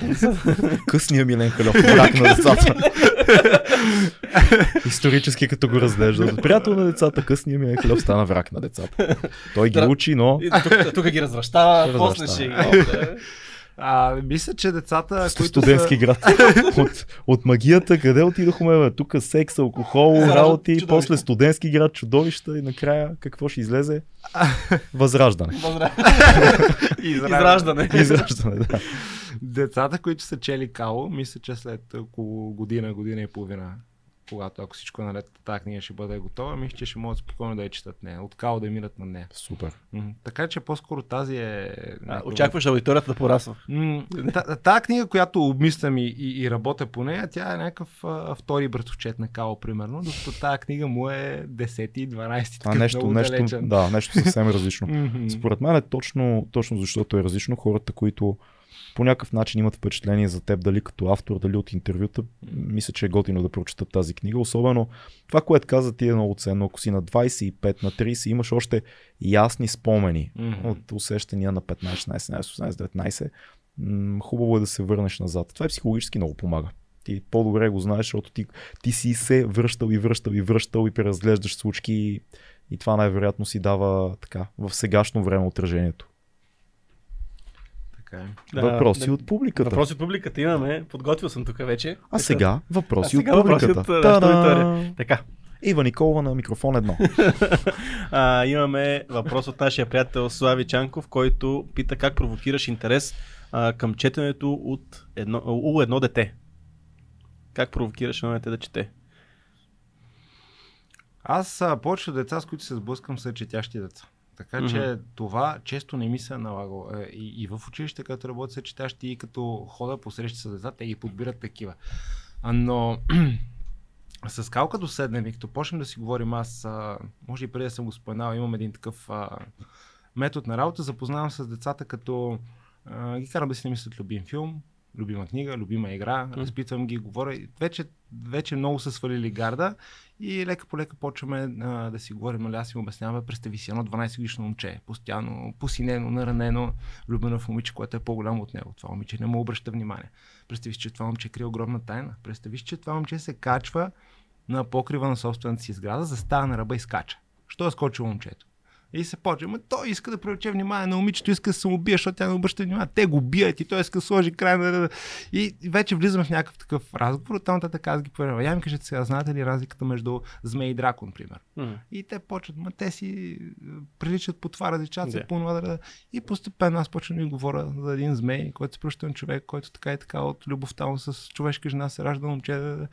Късния Милен Халев враг на децата. Исторически като го разглеждат. Приятел на децата, късния Милен Халев стана враг на децата. Той ги учи, но И тук, тук ги развръщава, после ще ги... А, мисля, че децата, които студентски са... град. От, от магията, къде отидохме? Бе? Тук секс, алкохол, работи, чудовище. после студентски град, чудовища и накрая какво ще излезе? Възраждане. Израждане. Израждане, да. Децата, които са чели Као, мисля, че след около година, година и половина, когато ако всичко е наред, тази книга ще бъде готова, мисля, че ще могат спокойно да я четат нея. От Као да минат на нея. Супер. М, Така че по-скоро тази е... А, очакваш аудиторията да порасва. М, та- книга, която обмислям и, и, и работя по нея, тя е някакъв а, втори братовчет на Као, примерно, докато тая книга му е 10 12 Това нещо, нещо, да, нещо съвсем различно. Според мен е точно, точно защото е различно. Хората, които по някакъв начин имат впечатление за теб, дали като автор, дали от интервюта, мисля, че е готино да прочитат тази книга. Особено това, което каза ти е много ценно. Ако си на 25, на 30, имаш още ясни спомени Мгм. от усещания на 15, 16, 18, 19. М, Хубаво е да се върнеш назад. Това е психологически много помага. Ти по-добре го знаеш, защото ти, ти си се връщал и връщал и връщал и преразглеждаш случки и, и това най-вероятно си дава така в сегашно време отражението. Така е. Да, въпроси от публиката. Въпроси от публиката имаме. Подготвил съм тук вече. А сега въпроси А от сега въпроси публиката. от, а, нашата Та-да! аудитория. Така. Ива Николова на микрофон едно. А, имаме въпрос от нашия приятел Слави Чанков, който пита как провокираш интерес а, към четенето от едно, у едно дете. Как провокираш едно дете да чете? Аз а, повечето деца, с които се сблъскам, са четящи деца. Така че Мгм. това често не ми се е налагало. Е, И, и в училище, като работя са четящи, и като хода по срещи с деца, те ги подбират такива. Но с калка до седнем и като почнем да си говорим, аз, а, може и преди да съм го споменал, имам един такъв а, метод на работа, запознавам с децата, като а, ги карам да си намислят любим филм, любима книга, любима игра, разпитвам ги, говоря. Вече, вече много са свалили гарда и лека по лека почваме а, да си говорим, нали, аз им обяснявам, представи си едно 12 годишно момче, постоянно посинено, наранено, любено в момиче, което е по-голямо от него. Това момиче не му обръща внимание. Представи си, че това момче крие огромна тайна. Представи си, че това момче се качва на покрива на собствената си сграда, застава на ръба и скача. Що е скочило момчето? И се почва. Ма той иска да привлече внимание на момичето, иска да се му бие, защото тя не обръща внимание. Те го бият и той иска да сложи край на... И вече влизаме в някакъв такъв разговор. Оттам нататък аз ги проверявам. Я ми кажете сега, знаете ли разликата между змей и дракон, пример? И те почват, ма те си е, приличат по това, различават се Да. по това. да- И постепенно аз почвам да говоря за един змей, който се пръща на човек, който така и така от любовта му с човешка жена се ражда момче. да-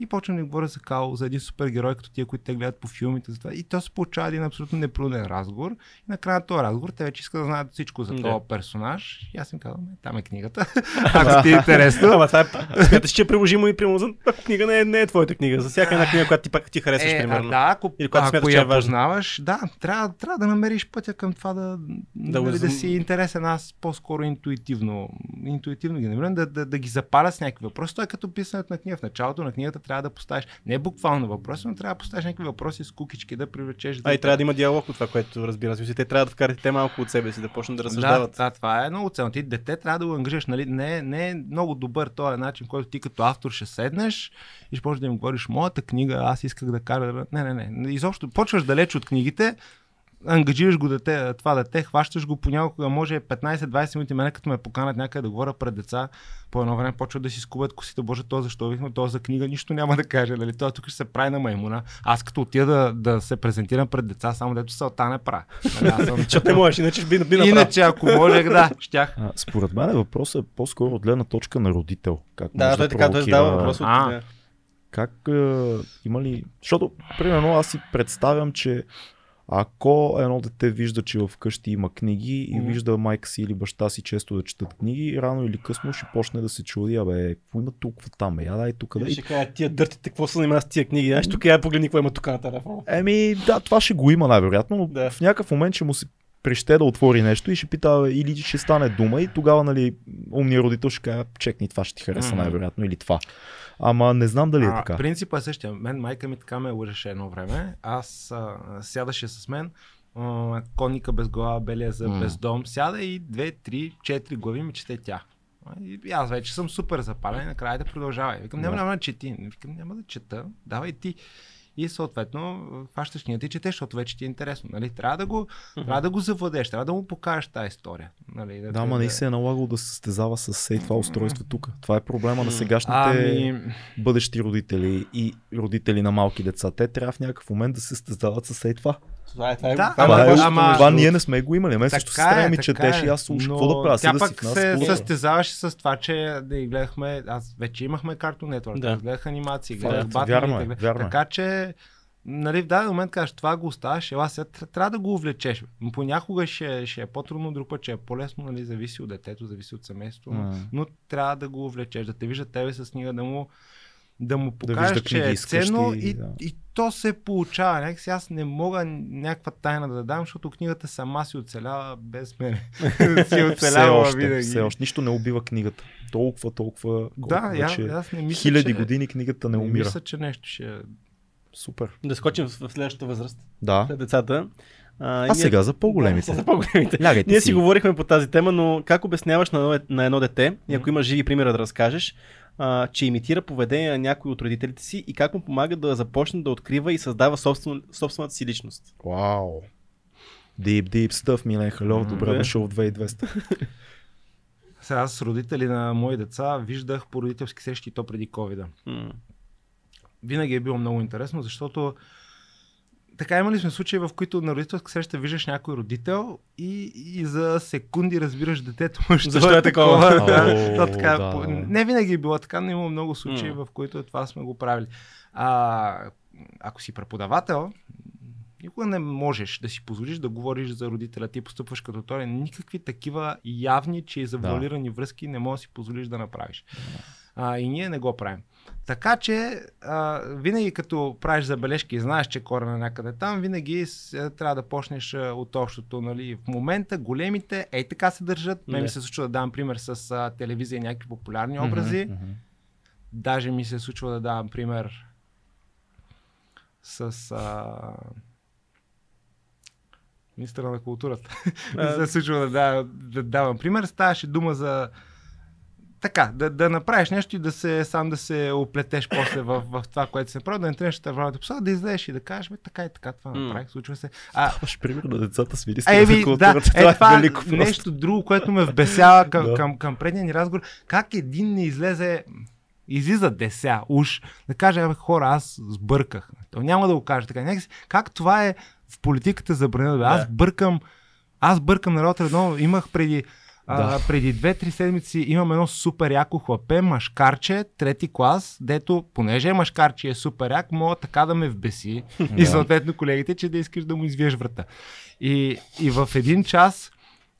И почвам да говоря за Као, за един супергерой, като тия, които те гледат по филмите. За това. И то се получава един абсолютно непруден разговор. И накрая на този разговор те вече искат да знаят всичко за този персонаж. И аз им казвам, «Е, там е книгата. Ако ти е интересно. Ама това е, смяташ, че е приложимо и примерно за книга не е, не е твоята книга. За всяка една книга, която ти пак ти харесваш, Е, примерно. да, ако, Или когато ако смяташ, я е познаваш, да, трябва, трябва да намериш пътя към това да, да, нали, да си интересен. Аз по-скоро интуитивно, интуитивно ги намирам, да, да, да ги запаля с някакви въпроси. Той е като писането на книга. В началото на книгата трябва да поставиш не буквално въпроси, но трябва да поставиш някакви въпроси с кукички, да привлечеш. А и трябва да има диалог от това, което разбира се. Те трябва да вкарат те малко от себе си, да почнат да да, разсъждават. да, това е много ценно. Ти дете трябва да го ангажираш. Нали? Не, не е много добър този начин, който ти като автор ще седнеш и ще почнеш да им говориш моята книга, аз исках да кара. Не, не, не. Изобщо почваш далеч от книгите, ангажираш го дете, това дете, хващаш го понякога, може 15-20 минути, мене като ме поканат някъде да говоря пред деца, по едно време почват да си скубят косите, боже, то защо викна, то за книга нищо няма да каже, нали? Той тук ще се прави на маймуна. Аз като отида да, да се презентирам пред деца, само дето целта не. Нали? Аз съм... Защото не можеш, иначе би, би. Иначе, ако можех, да, щях. А, според мен въпросът е по-скоро от гледна точка на родител. Как Да, той да така, той задава въпрос от А. Как е, има ли... Защото, примерно, аз си представям, че ако едно дете вижда, че вкъщи има книги и Мгм. вижда майка си или баща си често да четат книги, рано или късно ще почне да се чуди, абе, какво има толкова там, я дай тук. Да. Ще кажа, тия дъртите, какво са занимава с тия книги? Аз тук я погледни какво има тук на телефона. Еми, да, това ще го има най-вероятно, но Да. в някакъв момент ще му се прище да отвори нещо и ще пита или ще стане дума и тогава, нали, умният родител ще каже, чекни, това ще ти хареса най-вероятно или това. Ама не знам дали е А, така. Принципът е същия. Мен майка ми така ме лъжеше едно време. Аз а, сядаше с мен, а, конника без глава, белия за М. без дом. Сяда и две, три, четири глави ми чете тя. И аз вече съм супер запален, и накрая да продължавай. Викам, няма, няма да чети. Викам, няма да чета, давай ти. И съответно, фащаш книгата и четеш, защото вече ти е интересно. Нали? Трябва, да го, трябва да го завладеш, трябва да му покажеш тази история. Нали? Да, ма не се е налагало да се състезава с ей това устройство тук. Това е проблема на сегашните Ами, бъдещи родители и родители на малки деца. Те трябва в някакъв момент да се състезават с ей това. Това е, това е, Да, това е е, ама- ние не сме го имали. Мен също се Така е, ми четеше е, и аз слушах. Какво да правя? Тя си пък се да състезаваше с това, че да и гледахме, аз вече имахме Cartoon Network, Да. да. гледах анимации, гледах е, Батман. вярно е, гледах- вярно е. Така че, нали, в даден момент кажеш, това го оставаш, ела сега тр- трябва да го увлечеш. Понякога ще, ще е по-трудно, друг път ще е по-лесно, нали, зависи от детето, зависи от семейството, но, но трябва да го увлечеш, да те вижда тебе с книга, да му да му покажеш, че книги е ценно и, да. и то се получава. Някакси аз не мога някаква тайна да дам, защото книгата сама си оцелява без мене. си Все оцелява още, винаги. все още. Нищо не убива книгата. Толкова, толкова. Да, я, аз не мисля, хиляди че, години книгата не не умира. мисля, че нещо ще... Супер. Да скочим в следващата възраст. Да. След децата. А, А ние- сега за Да, по-големите. за по-големите. Лягайте Ние си. си говорихме по тази тема, но как обясняваш на едно, на едно дете, и ако имаш живи примера да разкажеш, а, че имитира поведение на някой от родителите си и как му помага да започне да открива и създава собствен, собствената си личност? Вау. Deep, deep stuff, Милен Халев. Добре дошъл в 2200. Сега аз с родители на мои деца виждах по родителски срещи то преди ковида. М. Винаги е било много интересно, защото така имали сме случаи, в които на родителска среща виждаш някой родител и, и за секунди разбираш детето му, що Защо е такова? да, О, то така, да. по- Не винаги е било така, но има много случаи, М. в които това сме го правили. А, ако си преподавател, никога не можеш да си позволиш да говориш за родителя. Ти постъпваш като той. Никакви такива явни, че и завуалирани връзки не можеш да си позволиш да направиш. А, и ние не го правим. Така че, а, винаги като правиш забележки и знаеш, че корена някъде там, винаги с, а, трябва да почнеш а, от общото. Нали. В момента големите, ей така се държат. Мен ми се случва да давам пример с а, телевизия и някакви популярни образи. Мгм. Даже ми се случва да давам пример с а... министъра на културата. А, се случва да, да, да давам пример. Ставаше дума за така, да, да направиш нещо и да се, сам да се оплетеш после в, в това, което се прави, да не тръгнеш да вървате посока, да излезеш и да кажеш, бе, така и така, това направих, случва се. А, Даваш пример на децата с Еми, на да, е, това е велико просто. нещо друго, което ме вбесява към, Да. към, към предния ни разговор. Как един не излезе, излиза деся, уж, да каже, бе, хора, аз сбърках. То няма да го каже така. Някакси, как това е в политиката забранено? Бе? Аз Да. бъркам, аз бъркам народ едно, имах преди А, преди 2-3 седмици имам едно супер яко хлапе, машкарче, трети клас, дето, понеже машкарче е супер як, мога така да ме вбеси и съответно колегите, че да искаш да му извиеш врата. И, и в един час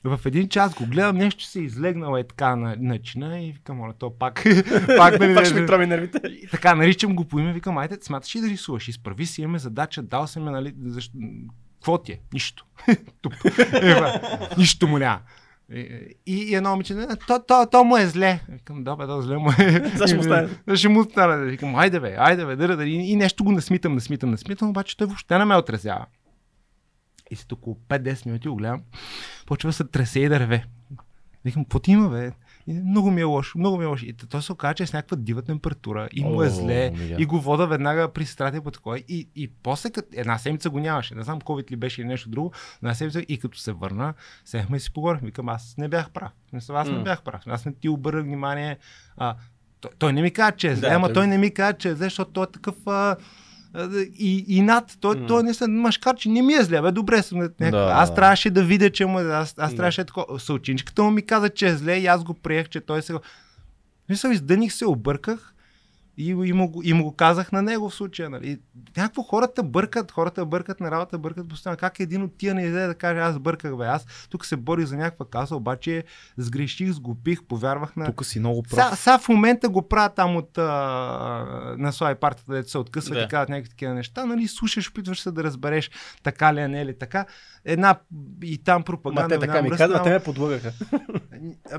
в един час го гледам, нещо се излегнало е така на начина и викам, моля, то пак, пак, нали, Пак ще ми троми нервите. така, наричам го по име, викам, айде, смяташ ли да рисуваш? Изправи си, имаме задача, дал съм ме, нали, защо... Какво ти е? Нищо. Нищо му няма. И, и едно момиче, «Не, то, то, то му е зле. Викам, да, бе, то зле му е. Ще му стане. Да, ще му стане. Викам, айде бе, айде бе, дъра, дъра. И, и нещо го насмитам, насмитам, насмитам, обаче той въобще не ме отразява. И след около 5-10 минути го гледам, почва да се тресе и да реве. Викам, какво ти има, бе? И много ми е лошо, много ми е лошо. И той се оказа, че е с някаква дива температура и му е О, зле. миля. И го вода веднага при сестрата по такова. И, и после, като една седмица го нямаше. Не знам COVID ли беше или нещо друго. Една седмица и като се върна, седнахме и си поговорихме. Викам, аз не бях прав. Не, Аз не бях прав. Аз не ти обърнах внимание. А, той, той не ми каза, че е зле, Да, ама той- той не ми каза, че е зле, защото той е такъв а, и, и над. Той, М. той се машкар, че не ми е зле, бе, добре съм. Да. Аз трябваше да видя, че му е, аз, аз Да. трябваше такова. Съученичката му ми каза, че е зле и аз го приех, че той сега. Мисля, издъних се, обърках и, и, му, го- и му го казах на него в случая. Нали. И Някакво хората бъркат, хората бъркат на работа, бъркат постоянно. Как един от тия не излезе да каже, аз бърках, бе. Аз тук се борих за някаква каса, обаче сгреших, сгубих, повярвах на... Тук си много прав. сега в момента го правят там от а, на своя партията, дето се откъсват Да. и казват някакви такива неща, нали, слушаш, опитваш се да разбереш така ли е, не е ли така. Една и там пропаганда. Ма те така ми казват, те ме подлъгаха.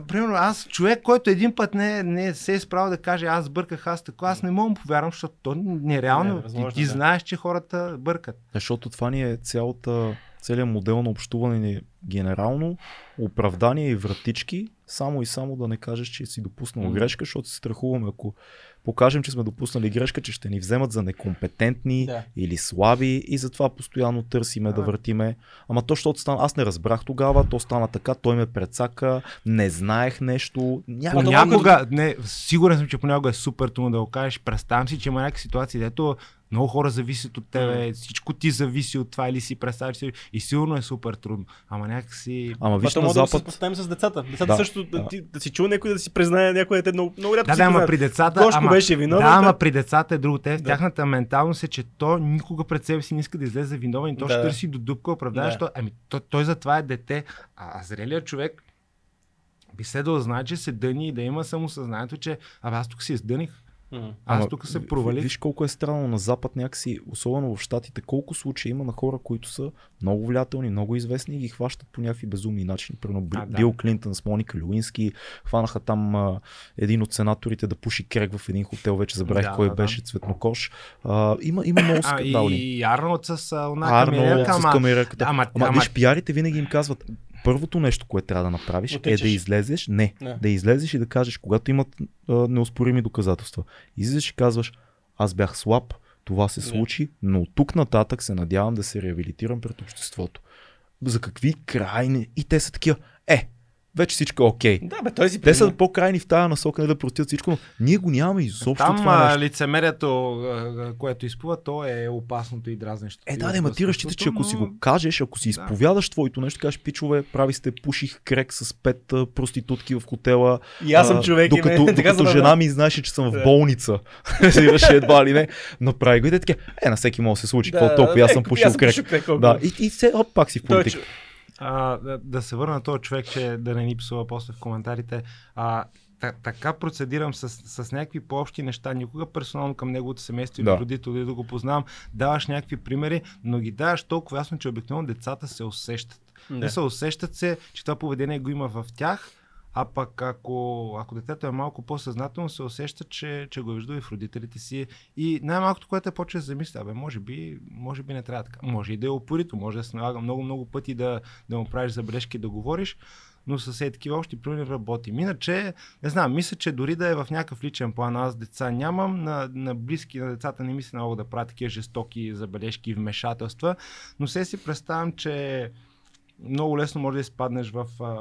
Примерно аз, човек, който един път не, не се е справил да каже аз бърках, аз така, аз не мога да повярвам, защото то нереално. Не, ти, възможно, ти да. знаеш, че хората бъркат. Защото това ни е цялата, целият модел на общуване ни генерално, оправдание и вратички, само и само да не кажеш, че си допуснал Мгм. грешка, защото се страхуваме, ако покажем, че сме допуснали грешка, че ще ни вземат за некомпетентни Да. или слаби и затова постоянно търсиме да Да. въртиме. Ама то, защото стана, аз не разбрах тогава, то стана така, той ме прецака, не знаех нещо. Няма да Понякога, не, сигурен съм, че понякога е супер трудно да го кажеш. Представям си, че има някакви ситуации, дето много хора зависят от тебе, всичко ти зависи от това или си представяш си и сигурно е супер трудно. Ама някакси... Ама виж на може да се Запад, поставим с децата. Децата Да, също, да, да. ти, да си чул някой да си признае, някой дете много, много рядко Да, си да, ама при децата. Гошко ама, беше виновен. Да, ама при децата е друго. Те, в Да. тяхната менталност е, че то никога пред себе си не иска да излезе виновен. и То ще Да. търси до дупка оправдание, Да. ами, той, той затова е дете. А, а зрелият човек би следвал да знае, че се дъни и да има самосъзнанието, че абе аз тук се издъних. М. Аз Ама, тук се провалих. Виж колко е странно на Запад някакси, особено в Штатите, колко случаи има на хора, които са много влиятелни, много известни и ги хващат по някакви безумни начини. Примерно А, а, да. Бил Клинтън с Моника Люински, хванаха там а, един от сенаторите да пуши крек в един хотел, вече забравих Да, кой да, да. беше, цветнокош. А, има, има много А, скандални. и Арнолд с а, Арнолд с ама- камерерката. Ама, Ама, ама, виж, пиарите винаги им казват, първото нещо, което трябва да направиш Отечеш. е да излезеш, не, Не. да излезеш и да кажеш, когато имат а, неоспорими доказателства. Излизаш и казваш, аз бях слаб, това се Не. случи, но от тук нататък се надявам да се реабилитирам пред обществото. За какви крайни... И те са такива, е, вече всичко е окей. Да, бе, той си Те са по-крайни в тази насока, не да простят всичко, но ние го нямаме изобщо Там това нещо. лицемерието, което изплува, то е опасното и дразнещото. Е, да, да, ма ти разчиташ, че ако си но- го кажеш, ако си Да. изповядаш твоето нещо, кажеш, пичове, прави сте, пуших крек с пет проститутки в хотела. И аз съм а, човек. Докато, ме- докато жена ми знаеше, че съм в болница. Имаше едва ли не. Направи го и така, е, на всеки може да се случи. Какво толкова, аз съм е, пушил крек. Да, и, и все, пак си в е политика. А, да, да се върна на този човек, че да не ни псува после в коментарите. А, та, така процедирам с, с някакви по-общи неща, никога персонално към неговото семейство или Да. родители да го познавам, даваш някакви примери, но ги даваш толкова ясно, че обикновено децата се усещат. Да. Те се усещат се, че това поведение го има в тях, а пък ако, ако детето е малко по-съзнателно, се усеща, че, че го вижда и в родителите си. И най-малкото, което е почва да замисля, абе, може би, може би не трябва така. Може и да е опорито, може да се налага много-много пъти да, да му правиш забележки да говориш, но с е такива общи примери работи. Иначе, не знам, мисля, че дори да е в някакъв личен план, аз деца нямам, на, на близки на децата не ми се да правя такива жестоки забележки и вмешателства, но се си представям, че много лесно може да изпаднеш в а,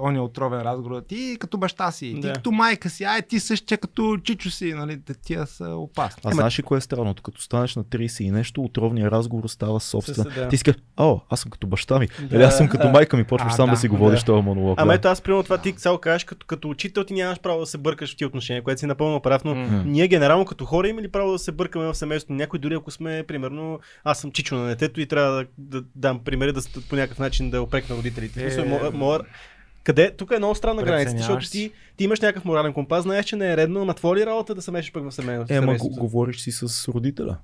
ония отровен разговор. Ти като баща си, ти Да. като майка си, ай ти същия като чичо си, нали, тия са опасни. А знаеш ли кое е странното? Като станеш на 30 и нещо, отровният разговор става собствен. С- да. Ти си кажеш, о, аз съм като баща ми. Да. Или аз съм като майка ми, почваш А, сам да, да, си го водиш да. този монолог. Ама да. ето аз примерно това ти цяло кажеш, като, като учител ти нямаш право да се бъркаш в тия отношения, което си напълно прав, но М. ние генерално като хора имаме ли право да се бъркаме в семейството? Някой дори ако сме, примерно, аз съм чичо на детето и трябва да, да дам примери, да по някакъв начин да опрекна родителите. Е. Е... Смисъл, моя, къде? Тук е много странна граница, защото ти, ти имаш някакъв морален компас, знаеш, че не е редно, ама твоя ли работа да се мешаш пък в семейството? Е, ама го, семейството? говориш си с родителя.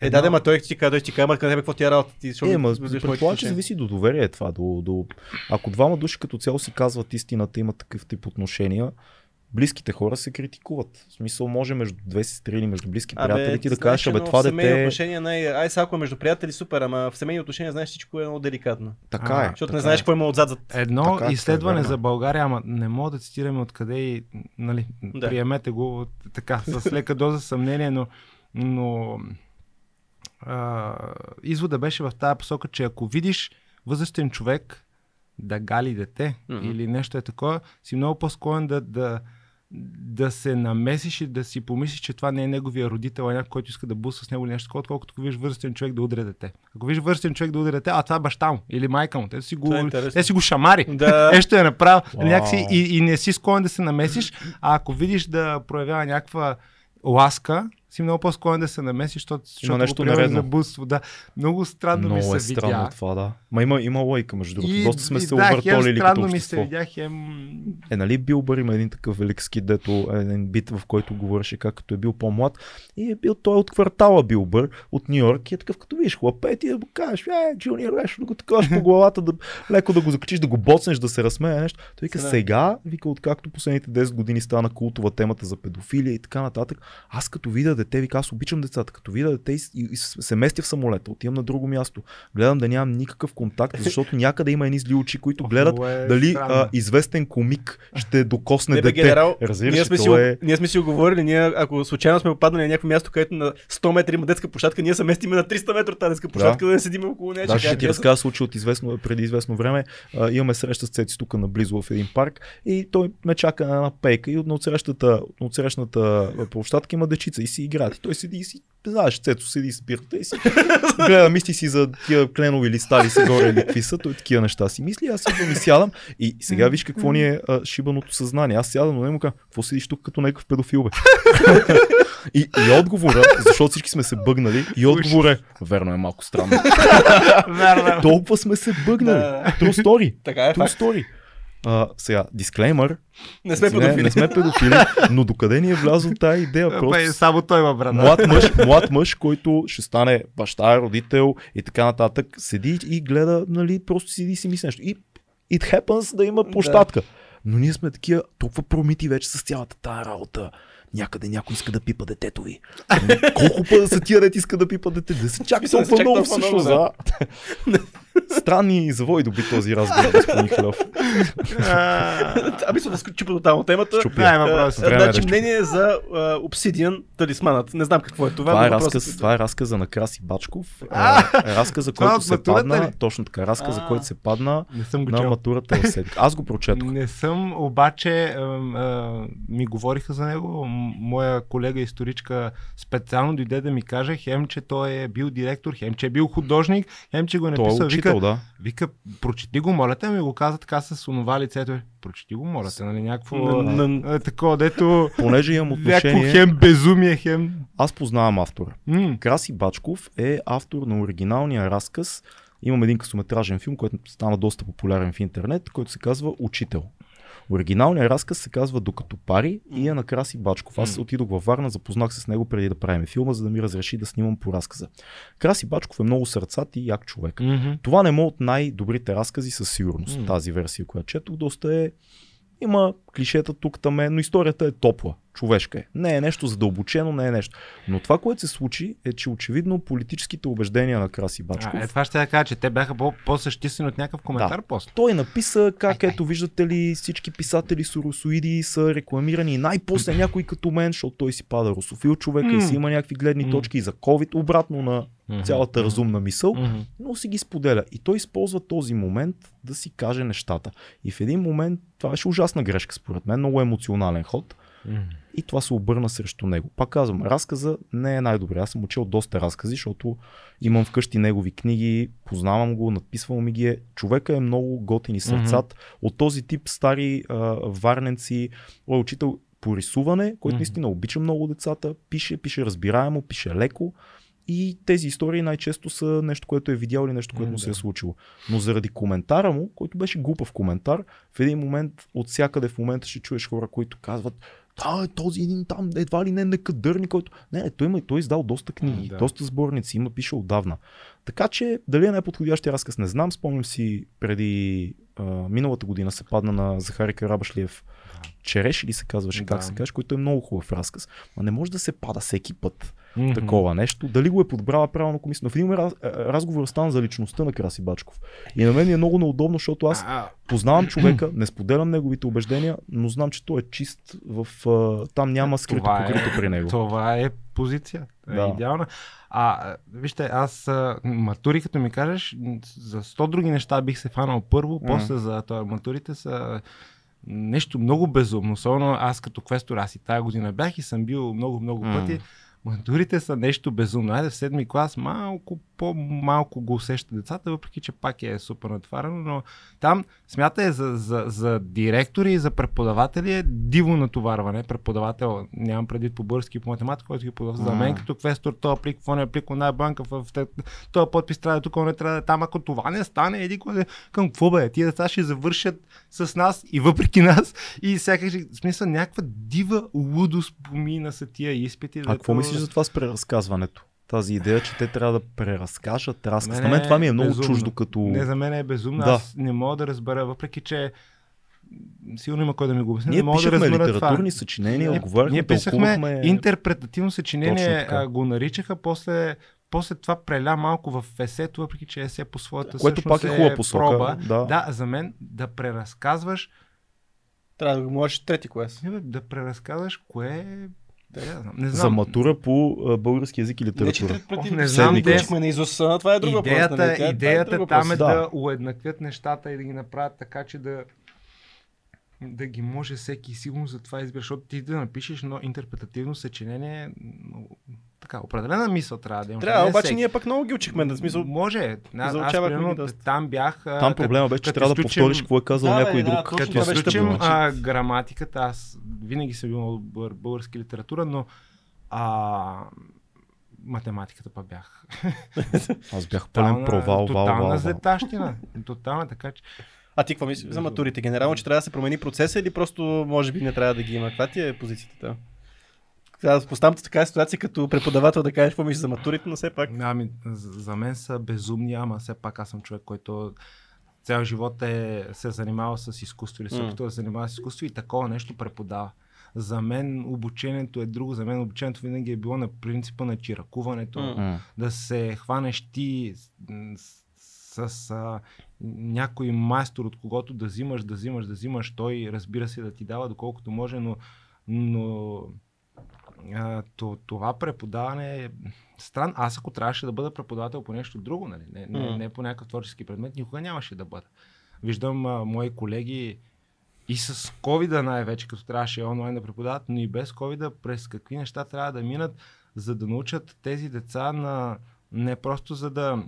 Е, да, да, ма той ти казва, ти казва, къде какво ти е работа? Ти, Е, ма, предполагам, че зависи до доверие това. До, до... Ако двама души като цяло си казват истината, имат такъв тип отношения, близките хора се критикуват. В смисъл може между две сестри или между близки приятели ти да кажеш, абе това в семейни дете... отношения, най... ай, сега ако е между приятели, супер, ама в семейни отношения знаеш всичко е много деликатно. Така А, е. Защото така не знаеш е. какво има отзад. зад- Едно Така, така е, изследване верно. за България, ама не мога да цитираме откъде и, нали, Да. приемете го така, с лека доза съмнение, но, но а, извода беше в тази посока, че ако видиш възрастен човек да гали дете mm-hmm. или нещо е такова, си много по-склонен да, да, да се намесиш и да си помислиш, че това не е неговия родител, а някой, който иска да буса с него или нещо такова, отколкото ако видиш възрастен човек да удря дете. Ако видиш възрастен човек да удря дете, а това е баща му или майка му, те си го, е те си го шамари. Да. Е, ще е направил някакси и, и не си склонен да се намесиш, а ако видиш да проявява някаква ласка, си много по-склонен да се намесиш, защото, защото нещо го за буство. Да. Много странно ми Много се е странно видя. това, да. Ма има, има лойка, между другото. Доста сме и се да, увъртолили като странно ми се видя, хем... Е, нали Билбър има един такъв велик скит, дето е един бит, в който говореше как като е бил по-млад и е бил той от квартала Билбър, от Нью Йорк и е такъв като видиш хлапе, ти да му кажеш, е, Джуниор, нещо да го такаш по главата, да, леко да го закачиш, да го боцнеш, да се разсмее нещо. Той вика, сега, вика, откакто последните 10 години стана култова темата за педофилия и така нататък, аз като видя дете, вика, аз обичам децата, като видя дете и, и, и се местя в самолета, отивам на друго място, гледам да нямам никакъв контакт, защото някъде има едни зли очи, които гледат е дали странно. а, известен комик ще докосне Не, бе, дете. генерал, Разбираш ние сме, си, е... ние сме си го говорили, ние, ако случайно сме попаднали на някакво място, където на 100 метра има детска площадка, ние се местиме на 300 метра тази детска площадка, да, не седим около нея. Да, ще ти да- разказа случай от известно, преди известно време. А, имаме среща с Цеци тук наблизо в един парк и той ме чака на една пейка и от отсрещната, от срещната площадка има дечица и си играят. И той седи и си, знаеш, Цецо седи и спирта и си гледа, мисли си за тия кленови листа ли са горе или какви са, той такива неща си мисли, аз идвам и сядам и сега виж какво ни е а, шибаното съзнание. Аз сядам, но не му казвам, какво седиш тук като някакъв педофил, бе? И, и отговора, защото всички сме се бъгнали, и отговор е, верно е малко странно. Верно. Толкова сме се бъгнали. True story. Така е, True story. А, сега, дисклеймър. Не сме педофили. не сме педофили, но докъде ни е влязла тази идея? Бе, Просто само той има брада. млад мъж, млад мъж, който ще стане баща, родител и така нататък, седи и гледа, нали, просто седи и си мисли нещо. И it happens да има площадка. Но ние сме такива толкова промити вече с цялата тая работа. Някъде някой иска да пипа детето ви. Ами, Колко пъти са тия дете иска да пипа дете? Да се чака толкова много толкова много, всъщност. Да. Странни завои доби този разговор, господин Хлев. Ами мисля да скучи тотално темата. Да, въпрос. Е значи мнение за Obsidian талисманът. Не знам какво е това. Това е, разказ, това е разказа на Краси Бачков. Е разказа, Това който се падна. Точно така. Разказа, А. който се падна на матурата в седмик. Аз го прочетох. Не съм, обаче ми говориха за него. Моя колега историчка специално дойде да ми каже, хем, че той е бил директор, хем, че е бил художник, хем, че го е е написал. Вика, да. вика, прочети го, моля те, ми го каза така с онова лицето. Прочети го, моля те, нали, някакво На- на- такова, дето Понеже имам някакво отношение, хем безумие, хем... аз познавам автора. М, Краси Бачков е автор на оригиналния разказ. Имам един късометражен филм, който стана доста популярен в интернет, който се казва Учител. Оригиналният разказ се казва Докато пари и е на Краси Бачков. Аз отидох във Варна, запознах се с него преди да правим филма, за да ми разреши да снимам по разказа. Краси Бачков е много сърцат и як човек. мгм. Това не е от най-добрите разкази със сигурност. М. Тази версия, която четох, доста е... Има клишета тук там, е, но историята е топла. човешка е. Не е нещо задълбочено, не е нещо. Но това, което се случи, е, че очевидно политическите убеждения на Краси Бачков. А, е, това ще я кажа, че те бяха по- по-съществени от някакъв коментар Да. после. Той написа как, Ай, ето виждате ли, всички писатели соросоиди са рекламирани най-после някой като мен, защото той си пада русофил човека и си има някакви гледни точки и за COVID, обратно на цялата разумна мисъл, Мгм. но си ги споделя. И той използва този момент да си каже нещата. И в един момент, това беше ужасна грешка според мен, много емоционален ход. Мгм. И това се обърна срещу него. Пак казвам, разказа не е най-добре. Аз съм учил доста разкази, защото имам вкъщи негови книги, познавам го, надписвам ми ги. е. Човека е много готин и сърцат. От този тип стари а, варненци. Е учител по рисуване, който Мгм. наистина обича много децата. Пише, пише разбираемо, пише леко. И тези истории най-често са нещо, което е видял или нещо, което му се е случило. Но заради коментара му, който беше глупав коментар, в един момент от всякъде в момента ще чуеш хора, които казват да, е този един там, едва ли не некадърни, който... Не, не, той, има, той е издал доста книги, да. доста сборници, има, пише отдавна. Така че, дали е най-подходящия разказ, не знам. Спомням си, преди а, миналата година се падна на Захари Карабашлиев Череш или се казваше, как Да. се каже, който е много хубав разказ. А не може да се пада всеки път Мгм. такова нещо. Дали го е подбрала правилно комисия. Но в един момент разговор стана за личността на Краси Бачков. И на мен е много неудобно, защото аз познавам човека, не споделям неговите убеждения, но знам, че той е чист в... Там няма скрито Това е- покрито при него. Това е позиция. Да. Да. Е идеална. А, вижте, аз матури, като ми кажеш, за 100 други неща бих се фанал първо, М. после за това. Матурите са нещо много безумно. Особено аз като квестор, аз и тази година бях и съм бил много-много пъти. Матурите са нещо безумно. Айде в седми клас малко по-малко го усеща децата, въпреки че пак е супер натварено, но там смятай за, за, за директори и за преподаватели е диво натоварване. Преподавател, нямам предвид по български и по математика, който ги подава за мен като квестор, този плик, какво не е плик, она е банка, в този подпис трябва да е тук, не трябва да е там. Ако това не стане, еди към какво бе? Тия деца ще завършат с нас и въпреки нас и сякаш, в смисъл, някаква дива лудост помина са тия изпити. А какво мислиш за това с преразказването? Тази идея, че те трябва да преразкажат разказ. Мене На мен това ми е е много безумно. чуждо като... Не, за мен е безумно. Да. Аз не мога да разбера, въпреки че сигурно има кой да ми го обясни. Ние не мога да пишехме разбера литературни това. съчинения, отговаряхме, Ние писахме интерпретативно съчинение, а, го наричаха, после, после това преля малко в есето, въпреки че есе по своята Което пак е хубава посока. проба. Да. Да, за мен да преразказваш, Трябва да го можеш трети клас. не, бе, да преразказваш кое е... Да, я знам. не За знам. матура по а, български язик и Не, че литература. пъти Ох, не знам, де- учихме на Изус, а това е друг въпрос. идеята, нали? Тя- това е идеята друг там въпрос. е Да. да уеднаквят нещата и да ги направят така, че да да ги може всеки сигурно за това избира, защото ти да напишеш едно интерпретативно съчинение, така, определена мисъл трябва да имаш. Трябва, не обаче всеки. ние пък много ги учихме. Да, смисъл, Може. Аз, аз примерно, там бях. Там проблема беше, че трябва да повториш какво е казал Да, някой да, друг. Като изключим граматиката, аз винаги съм бил добър български литература, но а, математиката пък бях. Аз бях пълен провал, вал, тотална вал, вал. зетащина. Тотална, така че А ти какво мислиш за матурите? Генерално, че трябва да се промени процеса или просто може би не трябва да ги има? Каква ти е позицията? Да поставям в такава ситуация като преподавател да кажеш какво мислиш за матурите, но все пак. Ами, за мен са безумни, ама все пак аз съм човек, който цял живот е се е занимавал с изкуство или се опитва да се занимава с изкуство и такова нещо преподава. За мен обучението е друго. За мен обучението винаги е било на принципа на чиракуването. М. да се хванеш ти с, с а, някой майстор, от когото да взимаш, да взимаш, да взимаш, той разбира се да ти дава доколкото може, но, но това преподаване е странно. Аз ако трябваше да бъда преподавател по нещо друго, нали, не, не, не по някакъв творчески предмет, никога нямаше да бъда. Виждам а, мои колеги и с covid най-вече, като трябваше онлайн да преподават, но и без covid през какви неща трябва да минат, за да научат тези деца на не просто за да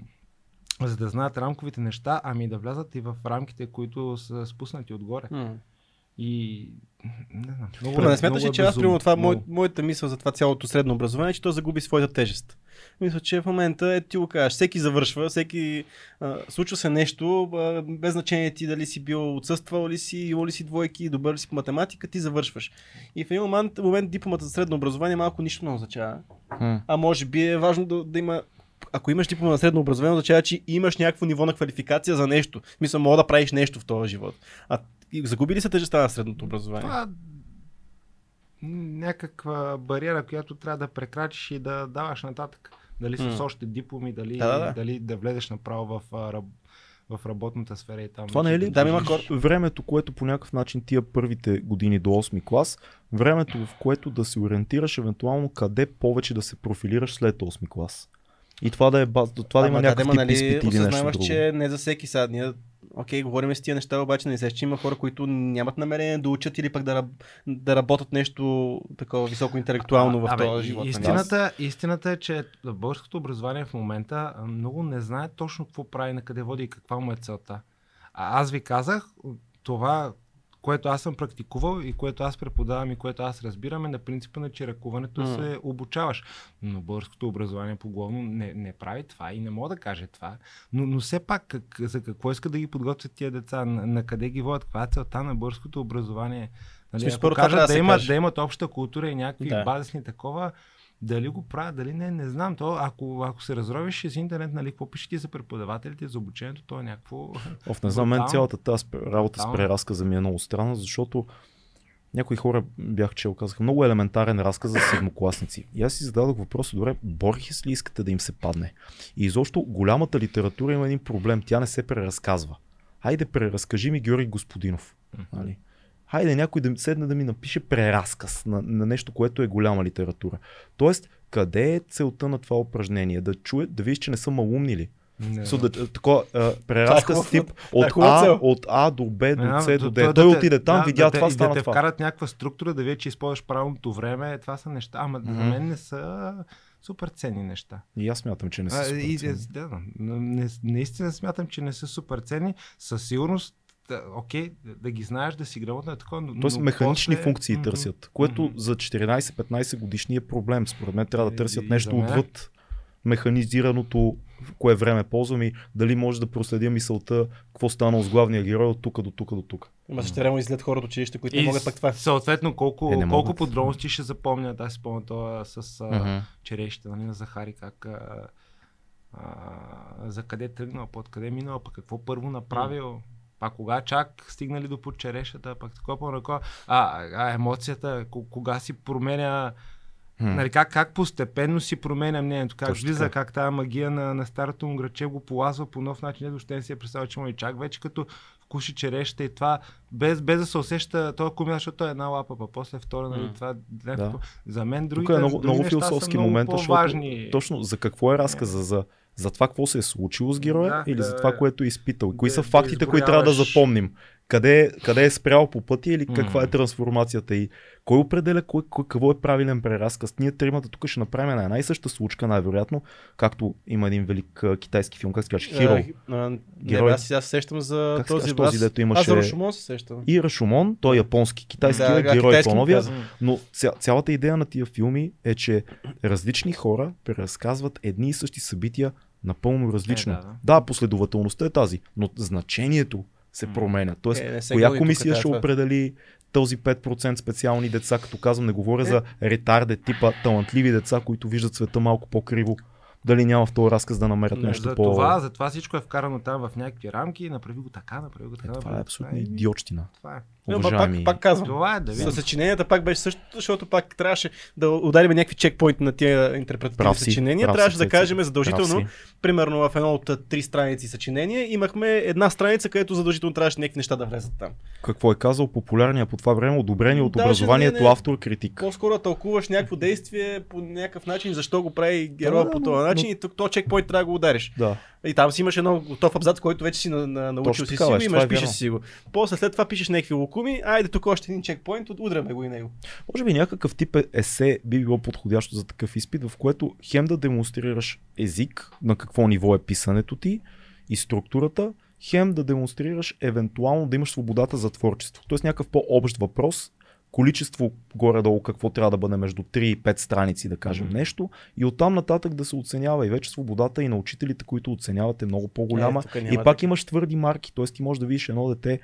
за да знаят рамковите неща, ами да влязат и в рамките, които са спуснати отгоре. М. И не знам. Много, Ама е- не смяташ много ли, е че аз, примерно, това, мой, Много. моята мисъл за това цялото средно образование, е, че то загуби своята тежест. Мисля, че в момента, е ти го кажеш, всеки завършва, всеки а, случва се нещо, а, без значение ти дали си бил отсъствал ли си, имал ли си двойки, добър ли си по математика, ти завършваш. И в един момент, момент дипломата за средно образование малко нищо не означава. М. А може би е важно да, да има ако имаш диплома на средно образование, означава, че имаш някакво ниво на квалификация за нещо. Смисъл, мога да правиш нещо в този живот. А загуби ли се тежестта на средното образование? Това... някаква бариера, която трябва да прекрачиш и да даваш нататък. Дали с М. още дипломи, дали Да, да, да. дали да влезеш направо в, в работната сфера и там. Това не е ли Да, има хора- времето, което по някакъв начин тия първите години до 8 клас, времето в което да се ориентираш евентуално къде повече да се профилираш след 8 клас. И това да е баз, това да има Ама някакъв ама, тип нали, изпит или нещо друго. че не за всеки сега. Ние, окей, говорим с тия неща, обаче не се, че има хора, които нямат намерение да учат или пък да, да работят нещо такова високо интелектуално в този живот. нали? Истината, истината е, че българското образование в момента много не знае точно какво прави, на къде води и каква му е целта. А аз ви казах, това, което аз съм практикувал и което аз преподавам и което аз разбирам е на принципа на чиракуването М. се обучаваш. Но българското образование поглавно не, не прави това и не мога да каже това. Но, но все пак как, за какво иска да ги подготвят тия деца, на, на къде ги водят, каква е целта на българското образование. Нали, ако кажат да да, имат, да имат обща култура и някакви Да. базисни такова, дали го правят, дали не, не знам. То, ако, ако се разровиш с интернет, нали, какво пише ти за преподавателите, за обучението, то е някакво... Оф, не знам, мен цялата тази работа с преразказа ми е много странна, защото някои хора бях чел, казаха много елементарен разказ за седмокласници. И аз си зададох въпроса, добре, Борхес ли искате да им се падне? И изобщо голямата литература има един проблем, тя не се преразказва. Хайде, преразкажи ми Георги Господинов. Нали? Хайде някой да седне да ми напише преразказ на, на нещо, което е голяма литература. Тоест, къде е целта на това упражнение? Да чуе, да видиш, че не са малумни ли? Не, So, да, такова, а, преразказ хубав- тип това е от а, от а до Б, до С до Д. то- Той отиде там, да, видя да, това, стана да те това. вкарат някаква структура, да видят, че използваш правилното време, това са неща, ама за Мгм. мен не са супер ценни неща. И аз смятам, че не са А, супер ценни. да, наистина смятам, че не са супер ценни. Със сигурност, да, окей, да, да ги знаеш, да си грамотно е такова, но, Тоест но механични после- функции Мгм. търсят, което Мгм. за 14-15 годишни е проблем. Според мен трябва да И- търсят и нещо мен. отвъд механизираното, в кое време ползвам и дали може да проследя мисълта, какво станало с главния герой от тук до тук до тук. Има също време излед хора от училище, които не могат пък това. съответно колко, Е, колко подробности ще запомнят. Аз си спомня това с а, Мгм. черешите нали, на Захари, как а, а, за къде тръгнал, под къде минал, пък какво първо направил. А кога чак стигнали до под черешата, пък такова. По а, а, емоцията, ко- кога си променя Хм. Нали, как, как постепенно си променя мнението, как Точно влиза, как тази магия на, на старото му граче го полазва по нов начин, ето ще не си е представил, че му и чак вече като вкуши черешата и това, без, без да се усеща този комина, защото е една лапа, па после втора, нали, това някакво, за мен Тук другите, е много, други много философски много момент, по-важни. защото точно за какво е разказа, за, за това какво се е случило с героя Да, или да, за това, което е изпитал. И кои да- са да фактите, които трябва да запомним. Къде, къде е спрял по пътя или каква е трансформацията и кой определя кой, кой, какво е правилен преразказ. Ние тримата тук ще направим на една и съща случка, най-вероятно, както има един велик а, китайски филм, как се казваш, Хиро. Не, Герой. бе, аз сега сещам за Как този този, дето Аз имаше- за Рошомон се сещам. И Рашомон, той е японски, китайски Да, е герой по-новия, но ця, цялата идея на тия филми е, че различни хора преразказват едни и същи събития напълно различно. Е, да, да. да. последователността е тази, но значението се променя. Тоест, Е, коя комисия ще това. определи този 5% специални деца, като казвам, не говоря Е. за ретарде типа талантливи деца, които виждат света малко по-криво. Дали няма в този разказ да намерят Не, нещо за, по... това, за това всичко е вкарано там в някакви рамки, направи го така, направи го Е, така. това направи е абсолютно идиотщина. Това е. Уважаеми... пак, пак казвам. Това е да видим. Съчиненията пак беше същото, защото пак трябваше да ударим някакви чекпоинти на тия интерпретативни Прав си, съчинения. прав си, трябваше да кажем задължително, примерно в едно от три страници съчинения, имахме една страница, където задължително трябваше някакви неща да влезат там. Какво е казал популярния по това време, одобрение от Даже образованието, не, не. автор, критик. По-скоро тълкуваш някакво действие по някакъв начин, защо го прави героя Да, по но- този но- начин и то чекпоинт трябва да го удариш. Да. И там си имаш едно готов абзац, който вече си на, на, научил си си го, беше, имаш, е пишеш си го. После след това пишеш някакви лукуми, айде тук още един чекпоинт, удряме го и него. Може би някакъв тип е- есе би било подходящо за такъв изпит, в което хем да демонстрираш език, на какво ниво е писането ти и структурата, хем да демонстрираш евентуално да имаш свободата за творчество. Тоест някакъв по-общ въпрос, количество горе-долу какво трябва да бъде между 3 и 5 страници, да кажем Мгм. нещо, и оттам нататък да се оценява и вече свободата и на учителите, които оценяват е много по-голяма. Е, и пак така. имаш твърди марки, т.е. ти можеш да видиш едно дете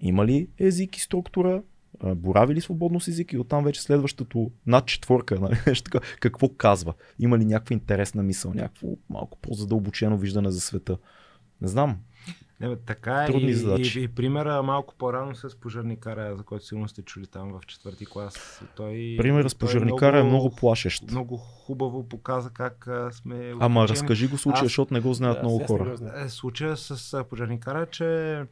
има ли език и структура, борави ли свободно с език и оттам вече следващото над четворка, нали, нещо такова, какво казва, има ли някаква интересна мисъл, някакво малко по-задълбочено виждане за света. Не знам. Не, бе, така е. Трудни и, задачи. и, и, примера малко по-рано с пожарникара, за който сигурно сте чули там в четвърти клас. Той, Примерът с той пожарникара е много плашещ. много хубаво показа как сме Ама отличени. разкажи го случая, Аз- защото не го знаят Да, много хора. Е, случая с пожарникара, е, че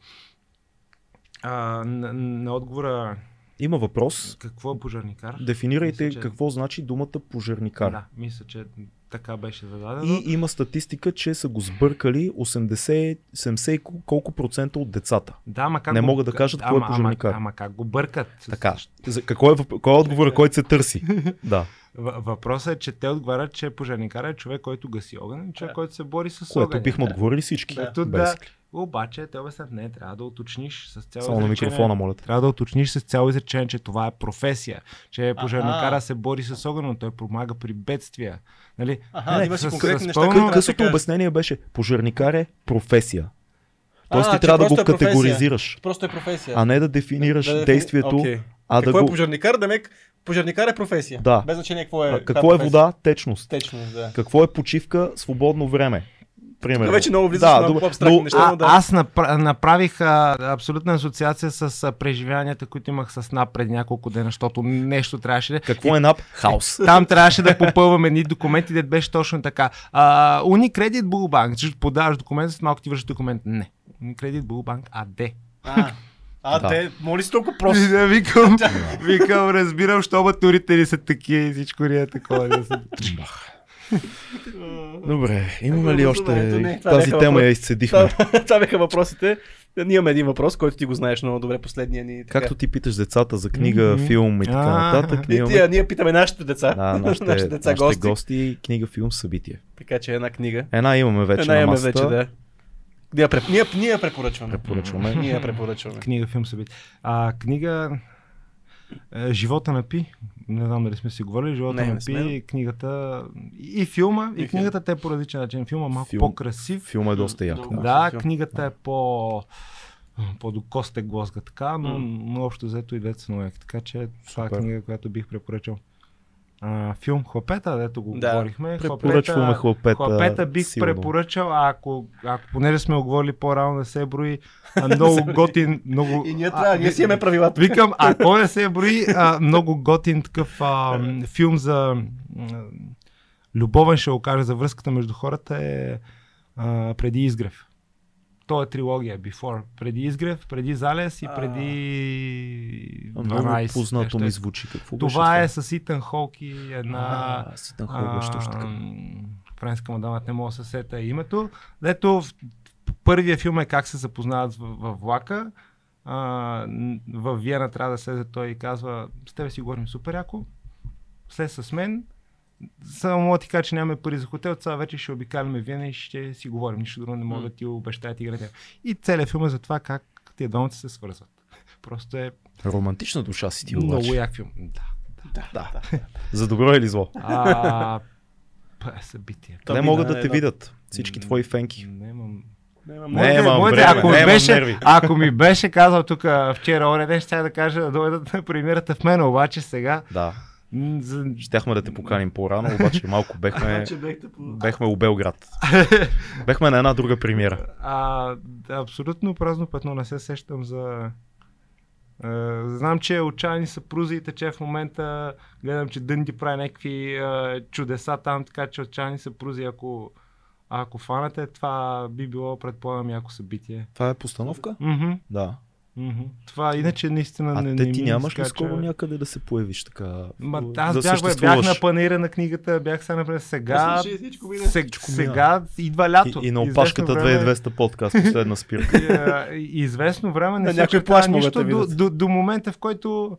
а, на, на отговора Има въпрос. какво е пожарникар? Дефинирайте Мисля, че- какво значи думата пожарникар. Да, мисля, че така беше зададено. И има статистика, че са го сбъркали 80, 70 и кол- колко процента от децата. Да, ама как Не го- могат да кажат кой е пожарникар. Ама, ама как го бъркат? Така. За, какво е, кой е отговора, който се търси? Да. Въпросът е, че те отговарят, че пожарникар е човек, който гаси огън, човек, Да. който се бори с Което огъня. бихме отговорили всички. Да. Ето да. Обаче, те обяснят, не, трябва да уточниш с цяло Само на изречение- микрофона, моля. Трябва да уточниш с цяло изречение, че това е професия, че пожарникара Аха. се бори с огън, но той помага при бедствия. Нали? Аха, Не, има си с- конкретни с неща, пълно- да Късото обяснение беше, пожарникар е професия. Тоест А, ти трябва да го е категоризираш, Просто е професия. а не да дефинираш Да, да, действието, окей. а да Какво е го... пожарникар? Да мек, пожарникар е професия. Да. Без значение какво е. А, Какво е професия. вода? Течност. Течност, да. Какво е почивка? Свободно време. Примерно. Тук вече много влизаш в много добре, по-абстрактни но- неща. А, но да. Аз напра- направих а, абсолютна асоциация с а, преживяванията, които имах с НАП преди няколко дена, защото нещо трябваше да... Какво е НАП? Хаос. Там трябваше да попълвам едни документи, де беше точно така. А, Unicredit Bullbank, че подаваш документ, след малко ти върши документ. Не. Unicredit Bullbank AD. А, а Да. те, моли си толкова просто. да викам, викам, разбирам, що матурите ни са такива и всичко ни е такова. Да са... Добре, имаме ли още... не, това Тази тема въпрос- я изцедихме. Това, това бяха въпросите. Ние имаме един въпрос, който ти го знаеш много добре, последния ни. Така. Както ти питаш децата за книга, Мгм. филм и така нататък, ние имаме ние питаме нашите деца. да, нашите, нашите деца нашите гости. гости, книга, филм, събитие. Така че една книга. Една имаме вече една на имаме масата. вече, да. Ние, преп- ние, ние препоръчваме. Препоръчваме. Ние препоръчваме. Книга, филм, събитие. А, книга е, Живота на Пи. Не знам дали сме си говорили. Живота Не, на не сме. Пи, книгата и филма, и, И книгата те по различен начин. Филма е малко Филм. по-красив. Филма е доста як. Да. Книгата е по по до косте глозга така, но, М. но общо взето и двете са. Така че това е книга, която бих препоръчал. А, филм Хлапета, дето го Да, говорихме. Препоръчваме Хлапета, Хлапета бих силно. препоръчал, а ако, ако понеже сме го говорили по-рано, не се брои, а, много готин, много... И ние а, трябва, ние ви- си имаме правилата. Викам, ако не се брои, а, много готин такъв а, филм за м, любовен, ще го кажа, за връзката между хората е а, преди изгрев. То е трилогия, Before. Преди изгрев, преди залез и А. преди Много 12. познато нещо ми е. звучи. Какво Това е с Итан Холк и една... А, Ситън Хол беше точно така. Френска мадамът не мога да се сета името. Дето в първия филм е как се запознават в, в влака. А, в Виена трябва да слезе той и казва, с тебе си говорим супер яко, след с мен, само мога да ти кажа, че нямаме пари за хотел, сега вече ще обикаляме Виена и ще си говорим. Нищо друго не мога да ти обещая ти градя. И целият филм е за това как тия двамата се свързват. Просто е Романтична душа си ти много обаче. як филм. Да. Да, да. За добро или зло? А, събитие. Не могат да да те да. видят. Всички твои фенки. Не, мам... Няма- Не, Моите- имам време, ако, ми не, беше, нерви. ако ми беше казал тук вчера, оня ден, ще да кажа да дойдат на премиерата в мен, обаче сега... Да. Щяхме да те поканим по-рано, обаче малко бехме, Че бехте по... бехме у Белград. Бехме на една друга премиера. А, да, абсолютно празно пътно не се сещам за... Uh, знам, че отчаяни съпрузи и тече в момента. Гледам, че Дънди прави някакви чудеса там, така че отчаяни съпрузи, ако, ако фанате, това би било, предполагам, яко събитие. Това е постановка? Мгм. Да. Мгм. Това иначе наистина А не, те не ти нямаш ли скоро някъде да се появиш така? Ма, да аз бях, бе, бях съществуваш? на панера на книгата, бях сега напред. Сега, Слушай, всичко мина. се, Всичко сега идва лято. И, и на опашката време- 2200 подкаст, последна спирка. Известно време не На се чета нищо да до, до, до, момента, в който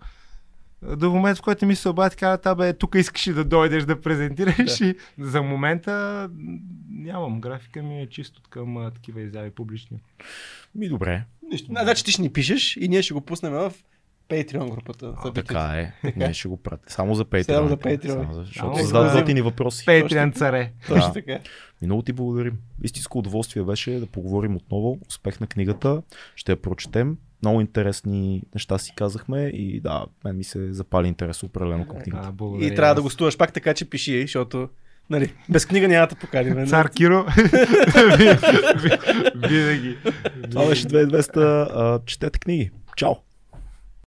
до момента, в който ми се обади, каза, абе, тук искаш ли да дойдеш да презентираш Да. и за момента нямам. Графика ми е чисто към а, такива изяви публични. Ми добре, Нищо. А, Значи ти ще ни пишеш и ние ще го пуснем в Patreon групата. събитието. така е. Ние ще го пратим. Само за Patreon. Само за Patreon. Само за- Защото задават готини въпроси. Пейтриан царе. Точно така. И много ти благодарим. Истинско удоволствие беше да поговорим отново. Успех на книгата. Ще я прочетем. Много интересни неща си казахме и да, мен ми се запали интерес определено към книгата. А, И трябва да аз. гостуваш пак така, че пиши, защото Нали, без книга няма да поканим. Цар Киро. Винаги. Това беше 2200. а, Четете книги. Чао!